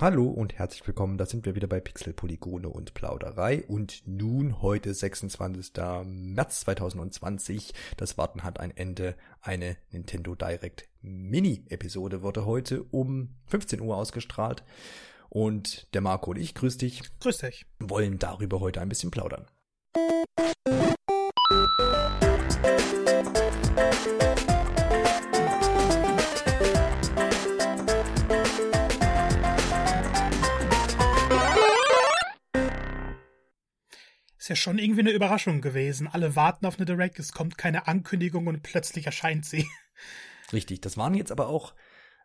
Hallo und herzlich willkommen, da sind wir wieder bei Pixel, Polygone und Plauderei und nun heute 26. März 2020. Das Warten hat ein Ende. Eine Nintendo Direct Mini-Episode wurde heute um 15 Uhr ausgestrahlt und der Marco und ich, grüß dich. Grüß dich. Wollen darüber heute ein bisschen plaudern. Ist ja schon irgendwie eine Überraschung gewesen. Alle warten auf eine Direct, es kommt keine Ankündigung und plötzlich erscheint sie. Richtig, das waren jetzt aber auch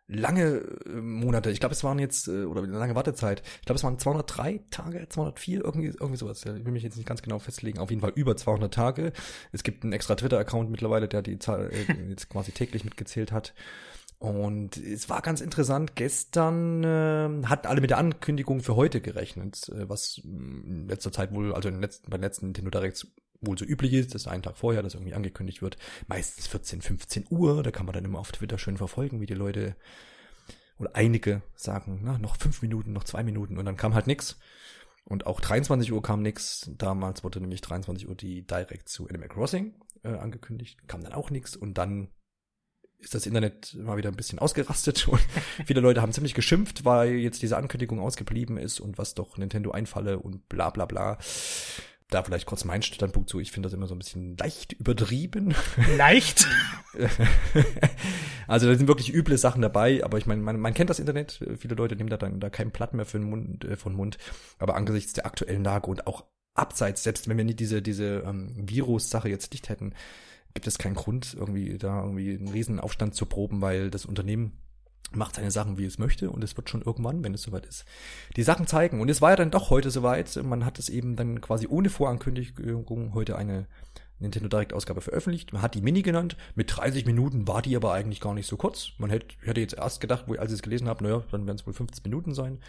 lange äh, Monate. Ich glaube, es waren jetzt, äh, oder eine lange Wartezeit. Ich glaube, es waren 203 Tage, 204, irgendwie, irgendwie sowas. Ich will mich jetzt nicht ganz genau festlegen. Auf jeden Fall über 200 Tage. Es gibt einen extra Twitter-Account mittlerweile, der die Zahl äh, jetzt quasi täglich mitgezählt hat. Und es war ganz interessant. Gestern äh, hatten alle mit der Ankündigung für heute gerechnet, äh, was in letzter Zeit wohl, also in letzten, bei den letzten Nintendo Directs wohl so üblich ist, dass einen Tag vorher das irgendwie angekündigt wird. Meistens 14, 15 Uhr. Da kann man dann immer auf Twitter schön verfolgen, wie die Leute oder einige sagen, na, noch fünf Minuten, noch zwei Minuten und dann kam halt nix. Und auch 23 Uhr kam nix. Damals wurde nämlich 23 Uhr die Direct zu Animal Crossing äh, angekündigt, kam dann auch nix und dann ist das Internet mal wieder ein bisschen ausgerastet und viele Leute haben ziemlich geschimpft, weil jetzt diese Ankündigung ausgeblieben ist und was doch Nintendo einfalle und bla bla bla. Da vielleicht kurz mein Standpunkt zu. Ich finde das immer so ein bisschen leicht übertrieben. Leicht? also da sind wirklich üble Sachen dabei, aber ich meine, man, man kennt das Internet. Viele Leute nehmen da dann da kein Blatt mehr für den Mund, äh, von Mund. Aber angesichts der aktuellen Lage und auch abseits, selbst wenn wir nicht diese, diese ähm, Virus-Sache jetzt nicht hätten, gibt es keinen Grund, irgendwie da irgendwie einen Riesenaufstand zu proben, weil das Unternehmen macht seine Sachen, wie es möchte und es wird schon irgendwann, wenn es soweit ist, die Sachen zeigen. Und es war ja dann doch heute soweit. Man hat es eben dann quasi ohne Vorankündigung heute eine Nintendo Direct Ausgabe veröffentlicht. Man hat die Mini genannt. Mit 30 Minuten war die aber eigentlich gar nicht so kurz. Man hätte, hätte jetzt erst gedacht, als ich es gelesen habe, naja, dann werden es wohl 15 Minuten sein.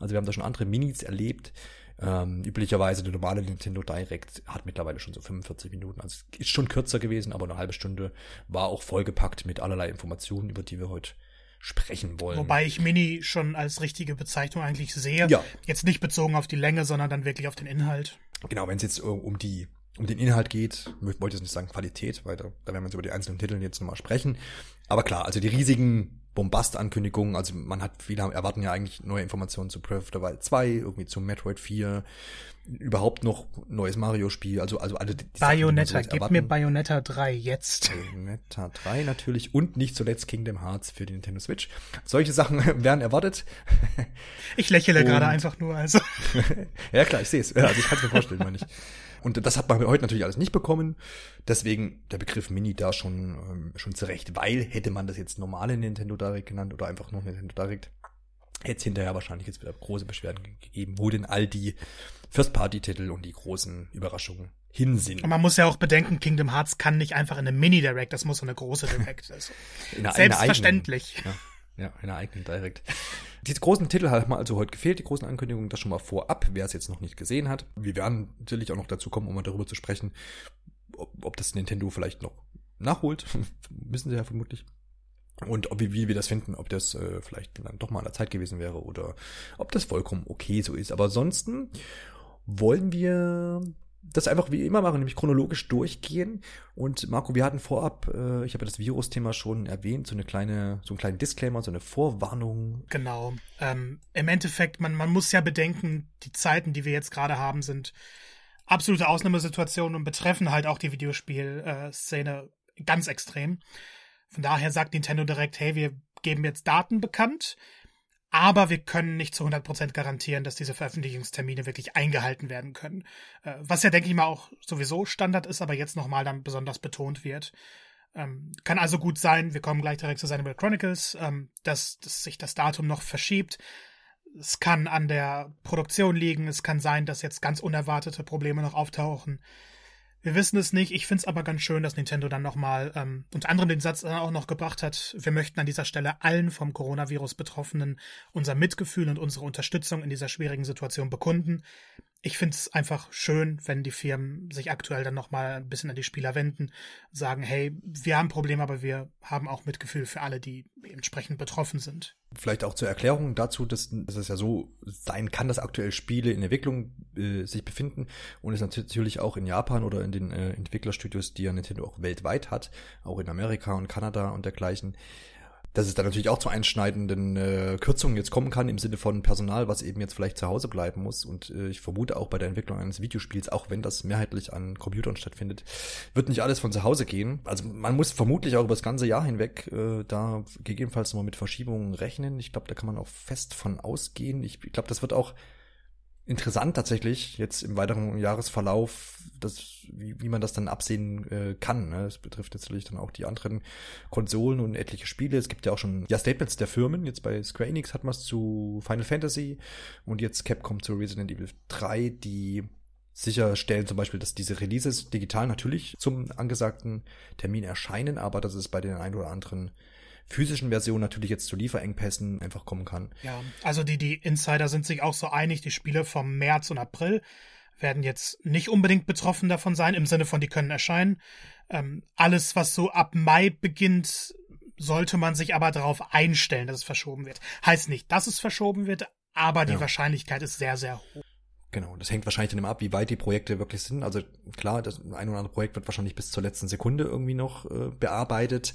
Also wir haben da schon andere Minis erlebt. Ähm, üblicherweise der normale Nintendo Direct hat mittlerweile schon so 45 Minuten. Also ist schon kürzer gewesen, aber eine halbe Stunde war auch vollgepackt mit allerlei Informationen, über die wir heute sprechen wollen. Wobei ich Mini schon als richtige Bezeichnung eigentlich sehe. Ja. Jetzt nicht bezogen auf die Länge, sondern dann wirklich auf den Inhalt. Genau, wenn es jetzt um die um den Inhalt geht, ich wollte jetzt nicht sagen Qualität, weil da, da werden wir uns über die einzelnen Titel jetzt nochmal sprechen. Aber klar, also die riesigen Bombast-Ankündigungen. Also man hat viele erwarten ja eigentlich neue Informationen zu Breath of the Wild 2, irgendwie zu Metroid 4, überhaupt noch neues Mario-Spiel. Also also alle die Bayonetta, Sachen, gib mir Bayonetta 3 jetzt. Bayonetta 3 natürlich und nicht zuletzt Kingdom Hearts für die Nintendo Switch. Solche Sachen werden erwartet. Ich lächle gerade einfach nur, also. ja klar, ich sehe es. Also ich kann es mir vorstellen, meine ich. Und das hat man heute natürlich alles nicht bekommen. Deswegen der Begriff Mini da schon, ähm, schon zurecht, weil hätte man das jetzt normale Nintendo Direct genannt oder einfach nur Nintendo Direct, hätte es hinterher wahrscheinlich jetzt wieder große Beschwerden gegeben, wo denn all die First-Party-Titel und die großen Überraschungen hin sind. Und man muss ja auch bedenken, Kingdom Hearts kann nicht einfach in eine Mini-Direct, das muss so eine große Direct. Also selbstverständlich. Eigenen, ja. Ja, einer eigenen Direct. Diese großen Titel haben also heute gefehlt, die großen Ankündigungen, das schon mal vorab, wer es jetzt noch nicht gesehen hat. Wir werden natürlich auch noch dazu kommen, um mal darüber zu sprechen, ob, ob das Nintendo vielleicht noch nachholt. Wissen sie ja vermutlich. Und ob, wie, wie wir das finden, ob das äh, vielleicht dann doch mal an der Zeit gewesen wäre oder ob das vollkommen okay so ist. Aber ansonsten wollen wir das einfach wie immer machen, nämlich chronologisch durchgehen. Und Marco, wir hatten vorab, äh, ich habe das Virus-Thema schon erwähnt, so eine kleine, so einen kleinen Disclaimer, so eine Vorwarnung. Genau. Ähm, Im Endeffekt, man, man muss ja bedenken, die Zeiten, die wir jetzt gerade haben, sind absolute Ausnahmesituationen und betreffen halt auch die Videospielszene ganz extrem. Von daher sagt Nintendo direkt, hey, wir geben jetzt Daten bekannt aber wir können nicht zu 100% garantieren, dass diese Veröffentlichungstermine wirklich eingehalten werden können. Äh, was ja, denke ich mal, auch sowieso Standard ist, aber jetzt nochmal dann besonders betont wird. Ähm, kann also gut sein, wir kommen gleich direkt zu Xenoblade Chronicles, ähm, dass, dass sich das Datum noch verschiebt. Es kann an der Produktion liegen, es kann sein, dass jetzt ganz unerwartete Probleme noch auftauchen. Wir wissen es nicht. Ich finde es aber ganz schön, dass Nintendo dann nochmal ähm, unter anderem den Satz auch noch gebracht hat, wir möchten an dieser Stelle allen vom Coronavirus Betroffenen unser Mitgefühl und unsere Unterstützung in dieser schwierigen Situation bekunden. Ich finde es einfach schön, wenn die Firmen sich aktuell dann nochmal ein bisschen an die Spieler wenden, sagen, hey, wir haben Probleme, aber wir haben auch Mitgefühl für alle, die entsprechend betroffen sind. Vielleicht auch zur Erklärung dazu, dass, dass es ja so sein kann, dass aktuell Spiele in Entwicklung äh, sich befinden und es natürlich auch in Japan oder in den äh, Entwicklerstudios, die ja Nintendo auch weltweit hat, auch in Amerika und Kanada und dergleichen, dass es dann natürlich auch zu einschneidenden äh, Kürzungen jetzt kommen kann im Sinne von Personal, was eben jetzt vielleicht zu Hause bleiben muss. Und äh, ich vermute auch bei der Entwicklung eines Videospiels, auch wenn das mehrheitlich an Computern stattfindet, wird nicht alles von zu Hause gehen. Also man muss vermutlich auch über das ganze Jahr hinweg äh, da gegebenenfalls mal mit Verschiebungen rechnen. Ich glaube, da kann man auch fest von ausgehen. Ich, ich glaube, das wird auch interessant tatsächlich jetzt im weiteren Jahresverlauf, das, wie, wie man das dann absehen äh, kann. Ne? Das betrifft natürlich dann auch die anderen Konsolen und etliche Spiele. Es gibt ja auch schon ja Statements der Firmen. Jetzt bei Square Enix hat man es zu Final Fantasy und jetzt Capcom zu Resident Evil 3, die sicherstellen zum Beispiel, dass diese Releases digital natürlich zum angesagten Termin erscheinen, aber dass es bei den ein oder anderen physischen Version natürlich jetzt zu Lieferengpässen einfach kommen kann. Ja, also die, die Insider sind sich auch so einig, die Spiele vom März und April werden jetzt nicht unbedingt betroffen davon sein, im Sinne von, die können erscheinen. Ähm, alles, was so ab Mai beginnt, sollte man sich aber darauf einstellen, dass es verschoben wird. Heißt nicht, dass es verschoben wird, aber die ja. Wahrscheinlichkeit ist sehr, sehr hoch. Genau, das hängt wahrscheinlich dann immer ab, wie weit die Projekte wirklich sind. Also klar, das ein oder andere Projekt wird wahrscheinlich bis zur letzten Sekunde irgendwie noch äh, bearbeitet.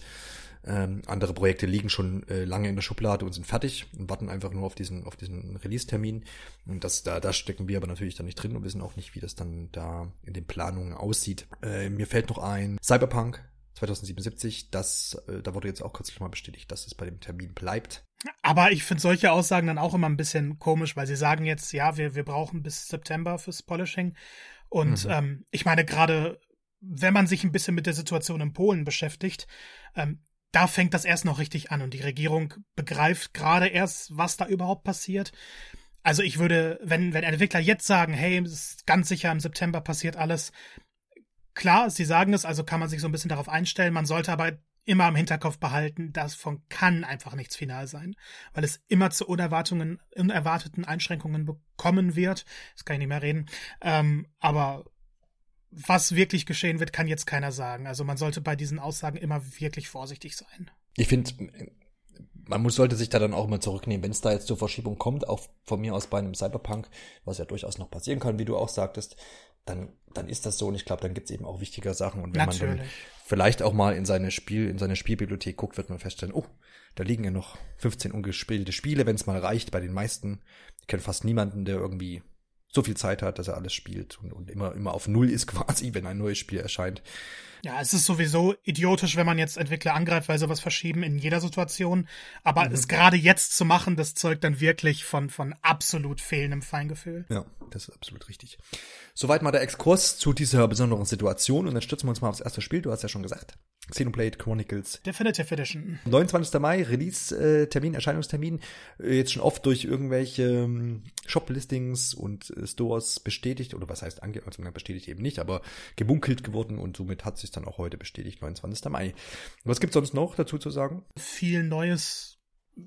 Ähm, andere Projekte liegen schon äh, lange in der Schublade und sind fertig und warten einfach nur auf diesen, auf diesen Release-Termin. Und das, da, da stecken wir aber natürlich dann nicht drin und wissen auch nicht, wie das dann da in den Planungen aussieht. Äh, mir fällt noch ein Cyberpunk 2077, das, äh, da wurde jetzt auch kürzlich mal bestätigt, dass es bei dem Termin bleibt. Aber ich finde solche Aussagen dann auch immer ein bisschen komisch, weil sie sagen jetzt, ja, wir, wir brauchen bis September fürs Polishing. Und mhm. ähm, ich meine, gerade wenn man sich ein bisschen mit der Situation in Polen beschäftigt, ähm, da fängt das erst noch richtig an und die Regierung begreift gerade erst, was da überhaupt passiert. Also ich würde, wenn, wenn Entwickler jetzt sagen, hey, es ist ganz sicher im September passiert alles, klar, sie sagen es, also kann man sich so ein bisschen darauf einstellen, man sollte aber immer im Hinterkopf behalten, davon kann einfach nichts final sein, weil es immer zu unerwartungen, unerwarteten Einschränkungen bekommen wird. Das kann ich nicht mehr reden. Ähm, aber was wirklich geschehen wird, kann jetzt keiner sagen. Also man sollte bei diesen Aussagen immer wirklich vorsichtig sein. Ich finde, man muss, sollte sich da dann auch immer zurücknehmen, wenn es da jetzt zur Verschiebung kommt, auch von mir aus bei einem Cyberpunk, was ja durchaus noch passieren kann, wie du auch sagtest, dann, dann ist das so und ich glaube, dann gibt es eben auch wichtiger Sachen. Und wenn Natürlich. man dann vielleicht auch mal in seine Spiel, in seine Spielbibliothek guckt, wird man feststellen, oh, da liegen ja noch 15 ungespielte Spiele, wenn es mal reicht bei den meisten. Ich kenne fast niemanden, der irgendwie so viel Zeit hat, dass er alles spielt und, und immer, immer auf Null ist quasi, wenn ein neues Spiel erscheint. Ja, es ist sowieso idiotisch, wenn man jetzt Entwickler angreift, weil sie was verschieben in jeder Situation. Aber mhm. es gerade jetzt zu machen, das zeugt dann wirklich von, von absolut fehlendem Feingefühl. Ja, das ist absolut richtig. Soweit mal der Exkurs zu dieser besonderen Situation und dann stürzen wir uns mal aufs erste Spiel. Du hast ja schon gesagt. Xenoblade Chronicles. Definitive Edition. 29. Mai, Release-Termin, Erscheinungstermin. Äh, jetzt schon oft durch irgendwelche ähm, Shop-Listings und äh, Stores bestätigt, oder was heißt ange also bestätigt eben nicht, aber gebunkelt geworden und somit hat sich dann auch heute bestätigt, 29. Mai. Was gibt's sonst noch dazu zu sagen? Viel Neues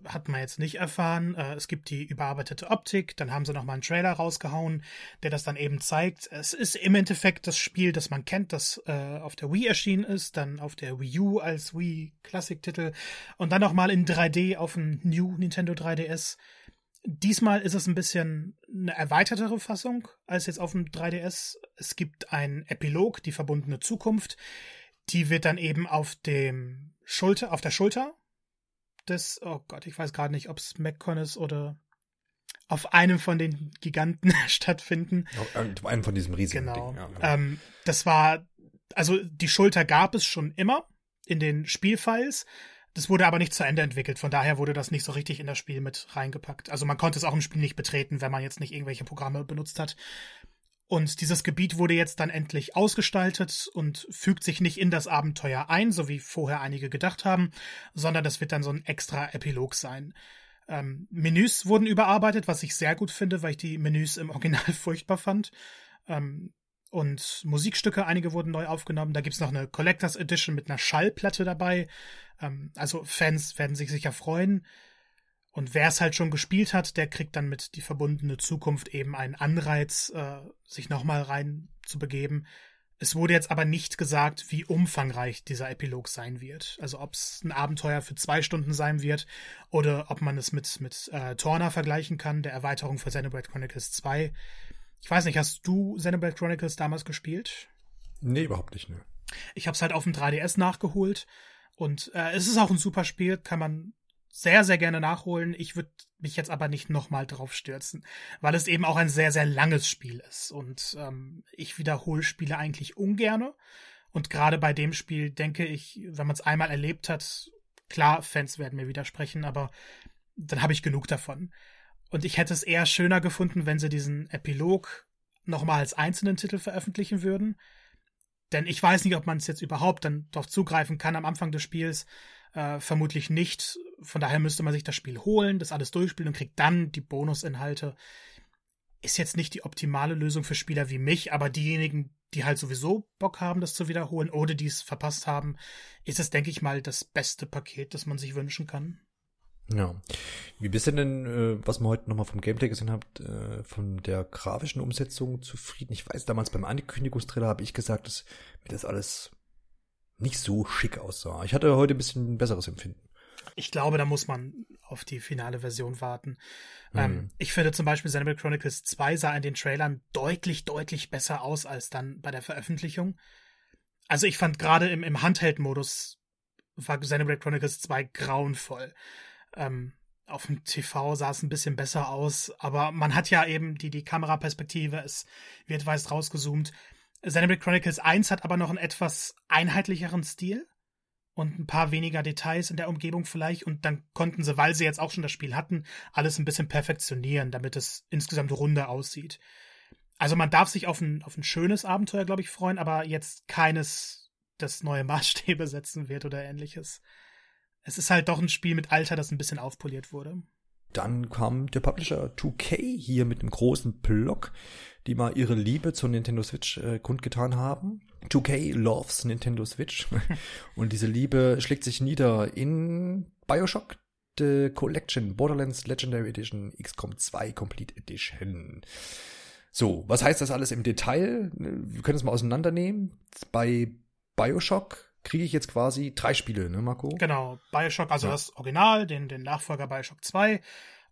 hat man jetzt nicht erfahren. Äh, es gibt die überarbeitete Optik, dann haben sie nochmal einen Trailer rausgehauen, der das dann eben zeigt. Es ist im Endeffekt das Spiel, das man kennt, das äh, auf der Wii erschienen ist, dann auf der Wii U als Wii Classic-Titel und dann nochmal in 3D auf dem New Nintendo 3DS. Diesmal ist es ein bisschen eine erweitertere Fassung als jetzt auf dem 3DS. Es gibt einen Epilog, die verbundene Zukunft. Die wird dann eben auf dem Schulter, auf der Schulter des, oh Gott, ich weiß gerade nicht, ob es MacCon ist oder auf einem von den Giganten stattfinden. Auf einem von diesem riesigen genau. Ding. Ja, genau. Ähm, das war, also die Schulter gab es schon immer in den Spielfiles. Das wurde aber nicht zu Ende entwickelt, von daher wurde das nicht so richtig in das Spiel mit reingepackt. Also man konnte es auch im Spiel nicht betreten, wenn man jetzt nicht irgendwelche Programme benutzt hat. Und dieses Gebiet wurde jetzt dann endlich ausgestaltet und fügt sich nicht in das Abenteuer ein, so wie vorher einige gedacht haben, sondern das wird dann so ein extra Epilog sein. Ähm, Menüs wurden überarbeitet, was ich sehr gut finde, weil ich die Menüs im Original furchtbar fand. Ähm, und Musikstücke, einige wurden neu aufgenommen. Da gibt es noch eine Collectors Edition mit einer Schallplatte dabei. Ähm, also Fans werden sich sicher freuen. Und wer es halt schon gespielt hat, der kriegt dann mit die verbundene Zukunft eben einen Anreiz, äh, sich nochmal rein zu begeben. Es wurde jetzt aber nicht gesagt, wie umfangreich dieser Epilog sein wird. Also ob es ein Abenteuer für zwei Stunden sein wird oder ob man es mit, mit äh, Torna vergleichen kann, der Erweiterung für Xenoblade Chronicles 2. Ich weiß nicht, hast du Xenoblade Chronicles damals gespielt? Nee, überhaupt nicht, ne. Ich habe es halt auf dem 3DS nachgeholt und äh, es ist auch ein super Spiel, kann man sehr, sehr gerne nachholen. Ich würde mich jetzt aber nicht nochmal drauf stürzen, weil es eben auch ein sehr, sehr langes Spiel ist. Und ähm, ich wiederhole Spiele eigentlich ungerne. Und gerade bei dem Spiel denke ich, wenn man es einmal erlebt hat, klar, Fans werden mir widersprechen, aber dann habe ich genug davon. Und ich hätte es eher schöner gefunden, wenn sie diesen Epilog nochmal als einzelnen Titel veröffentlichen würden. Denn ich weiß nicht, ob man es jetzt überhaupt dann darauf zugreifen kann am Anfang des Spiels. Äh, vermutlich nicht. Von daher müsste man sich das Spiel holen, das alles durchspielen und kriegt dann die Bonusinhalte. Ist jetzt nicht die optimale Lösung für Spieler wie mich, aber diejenigen, die halt sowieso Bock haben, das zu wiederholen oder die es verpasst haben, ist es, denke ich mal, das beste Paket, das man sich wünschen kann. Ja. Wie bist du denn, äh, was wir heute nochmal vom Gameplay gesehen habt, äh, von der grafischen Umsetzung zufrieden? Ich weiß, damals beim Ankündigungstrailer habe ich gesagt, dass mir das alles nicht so schick aussah. Ich hatte heute ein bisschen besseres Empfinden. Ich glaube, da muss man auf die finale Version warten. Mhm. Ähm, ich finde zum Beispiel Xenoblade Chronicles 2 sah in den Trailern deutlich, deutlich besser aus als dann bei der Veröffentlichung. Also ich fand gerade im, im Handheld-Modus war Xenoblade Chronicles 2 grauenvoll. Ähm, auf dem TV sah es ein bisschen besser aus, aber man hat ja eben die, die Kameraperspektive, es wird weiß rausgezoomt. Xenoblade Chronicles 1 hat aber noch einen etwas einheitlicheren Stil und ein paar weniger Details in der Umgebung vielleicht und dann konnten sie, weil sie jetzt auch schon das Spiel hatten, alles ein bisschen perfektionieren, damit es insgesamt runder aussieht. Also man darf sich auf ein, auf ein schönes Abenteuer, glaube ich, freuen, aber jetzt keines, das neue Maßstäbe setzen wird oder ähnliches. Es ist halt doch ein Spiel mit Alter, das ein bisschen aufpoliert wurde. Dann kam der Publisher 2K hier mit einem großen Block, die mal ihre Liebe zur Nintendo Switch äh, kundgetan haben. 2K loves Nintendo Switch. Und diese Liebe schlägt sich nieder in Bioshock The Collection, Borderlands Legendary Edition, XCOM 2 Complete Edition. So, was heißt das alles im Detail? Wir können es mal auseinandernehmen. Bei Bioshock kriege ich jetzt quasi drei Spiele, ne, Marco? Genau, Bioshock, also ja. das Original, den, den Nachfolger Bioshock 2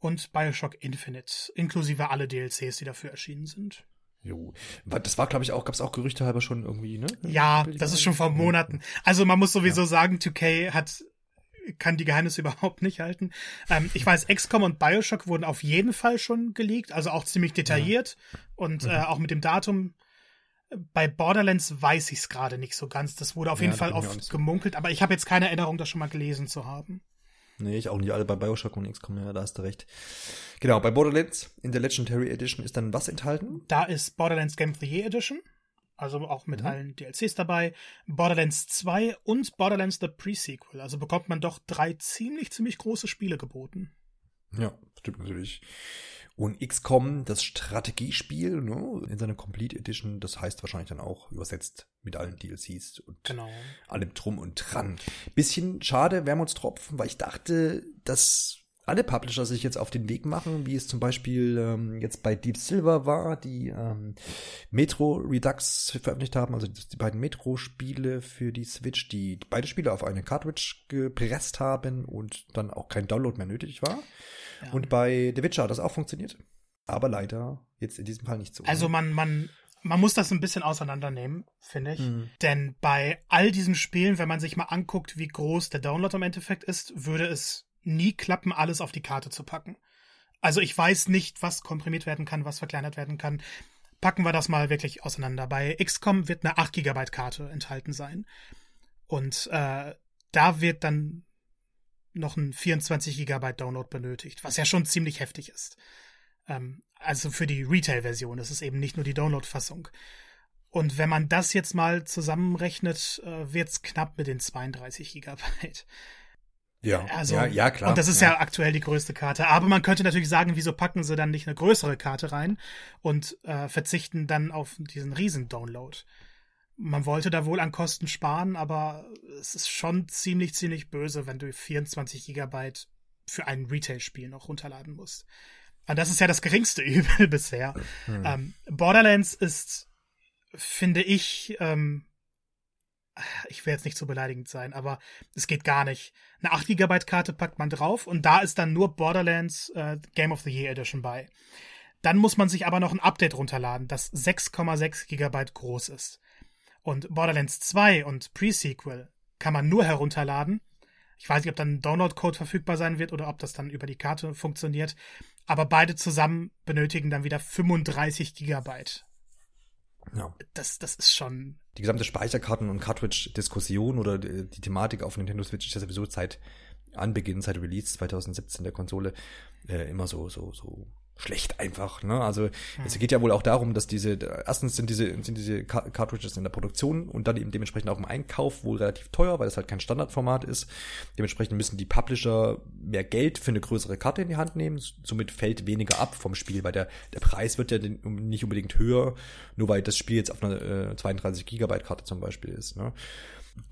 und Bioshock Infinite, inklusive alle DLCs, die dafür erschienen sind. Jo. Das war, glaube ich, auch, gab es auch Gerüchte halber schon irgendwie, ne? Ja, das ist schon vor Monaten. Also man muss sowieso ja. sagen, 2K hat kann die Geheimnisse überhaupt nicht halten. Ähm, ich weiß, XCOM und Bioshock wurden auf jeden Fall schon geleakt, also auch ziemlich detailliert ja. und mhm. äh, auch mit dem Datum bei Borderlands weiß ich es gerade nicht so ganz. Das wurde auf ja, jeden Fall oft so. gemunkelt, aber ich habe jetzt keine Erinnerung, das schon mal gelesen zu haben. Nee, ich auch nicht. Alle bei Bioshock und XCOM, ja, da hast du recht. Genau, bei Borderlands in der Legendary Edition ist dann was enthalten? Da ist Borderlands Game of the Year Edition. Also auch mit mhm. allen DLCs dabei. Borderlands 2 und Borderlands The Pre-Sequel. Also bekommt man doch drei ziemlich, ziemlich große Spiele geboten. Ja, stimmt natürlich. Und XCOM, das Strategiespiel, ne, in seiner Complete Edition, das heißt wahrscheinlich dann auch übersetzt mit allen DLCs und genau. allem drum und dran. Bisschen schade, Wermutstropfen, weil ich dachte, dass alle Publisher sich jetzt auf den Weg machen, wie es zum Beispiel ähm, jetzt bei Deep Silver war, die ähm, Metro Redux veröffentlicht haben, also die beiden Metro-Spiele für die Switch, die beide Spiele auf eine Cartridge gepresst haben und dann auch kein Download mehr nötig war. Ja. Und bei The Witcher hat das auch funktioniert. Aber leider jetzt in diesem Fall nicht so. Also man, man, man muss das ein bisschen auseinandernehmen, finde ich. Mhm. Denn bei all diesen Spielen, wenn man sich mal anguckt, wie groß der Download im Endeffekt ist, würde es nie klappen, alles auf die Karte zu packen. Also ich weiß nicht, was komprimiert werden kann, was verkleinert werden kann. Packen wir das mal wirklich auseinander. Bei XCOM wird eine 8 GB Karte enthalten sein. Und äh, da wird dann noch ein 24 GB Download benötigt, was ja schon ziemlich heftig ist. Ähm, also für die Retail-Version, das ist eben nicht nur die Download-Fassung. Und wenn man das jetzt mal zusammenrechnet, äh, wird's knapp mit den 32 Gigabyte. Ja, also, ja, ja, klar. Und das ist ja. ja. aktuell die größte Karte. Aber man könnte natürlich sagen, wieso packen sie dann nicht eine größere Karte rein und äh, verzichten dann auf diesen Riesen-Download man wollte da wohl an Kosten sparen, aber es ist schon ziemlich, ziemlich böse, wenn du 24 Gigabyte für ein Retail-Spiel noch runterladen musst. Und das ist ja das geringste Übel bisher. Mhm. Ähm, Borderlands ist, finde ich, ähm, ich will jetzt nicht so beleidigend sein, aber es geht gar nicht. Eine 8 GB Karte packt man drauf und da ist dann nur Borderlands äh, Game of the Year Edition bei. Dann muss man sich aber noch ein Update runterladen, das 6,6 GB groß ist. Und Borderlands 2 und Pre-Sequel kann man nur herunterladen. Ich weiß nicht, ob dann ein Download-Code verfügbar sein wird oder ob das dann über die Karte funktioniert. Aber beide zusammen benötigen dann wieder 35 Gigabyte. Ja. Das, das ist schon. Die gesamte Speicherkarten- und Cartridge-Diskussion oder die, die, Thematik auf Nintendo Switch ist ja sowieso seit Anbeginn, seit Release 2017 der Konsole äh, immer so, so, so schlecht einfach. Ne? Also hm. es geht ja wohl auch darum, dass diese erstens sind diese sind diese Cartridges in der Produktion und dann eben dementsprechend auch im Einkauf wohl relativ teuer, weil es halt kein Standardformat ist. Dementsprechend müssen die Publisher mehr Geld für eine größere Karte in die Hand nehmen. Somit fällt weniger ab vom Spiel, weil der der Preis wird ja nicht unbedingt höher, nur weil das Spiel jetzt auf einer äh, 32 Gigabyte Karte zum Beispiel ist. Ne?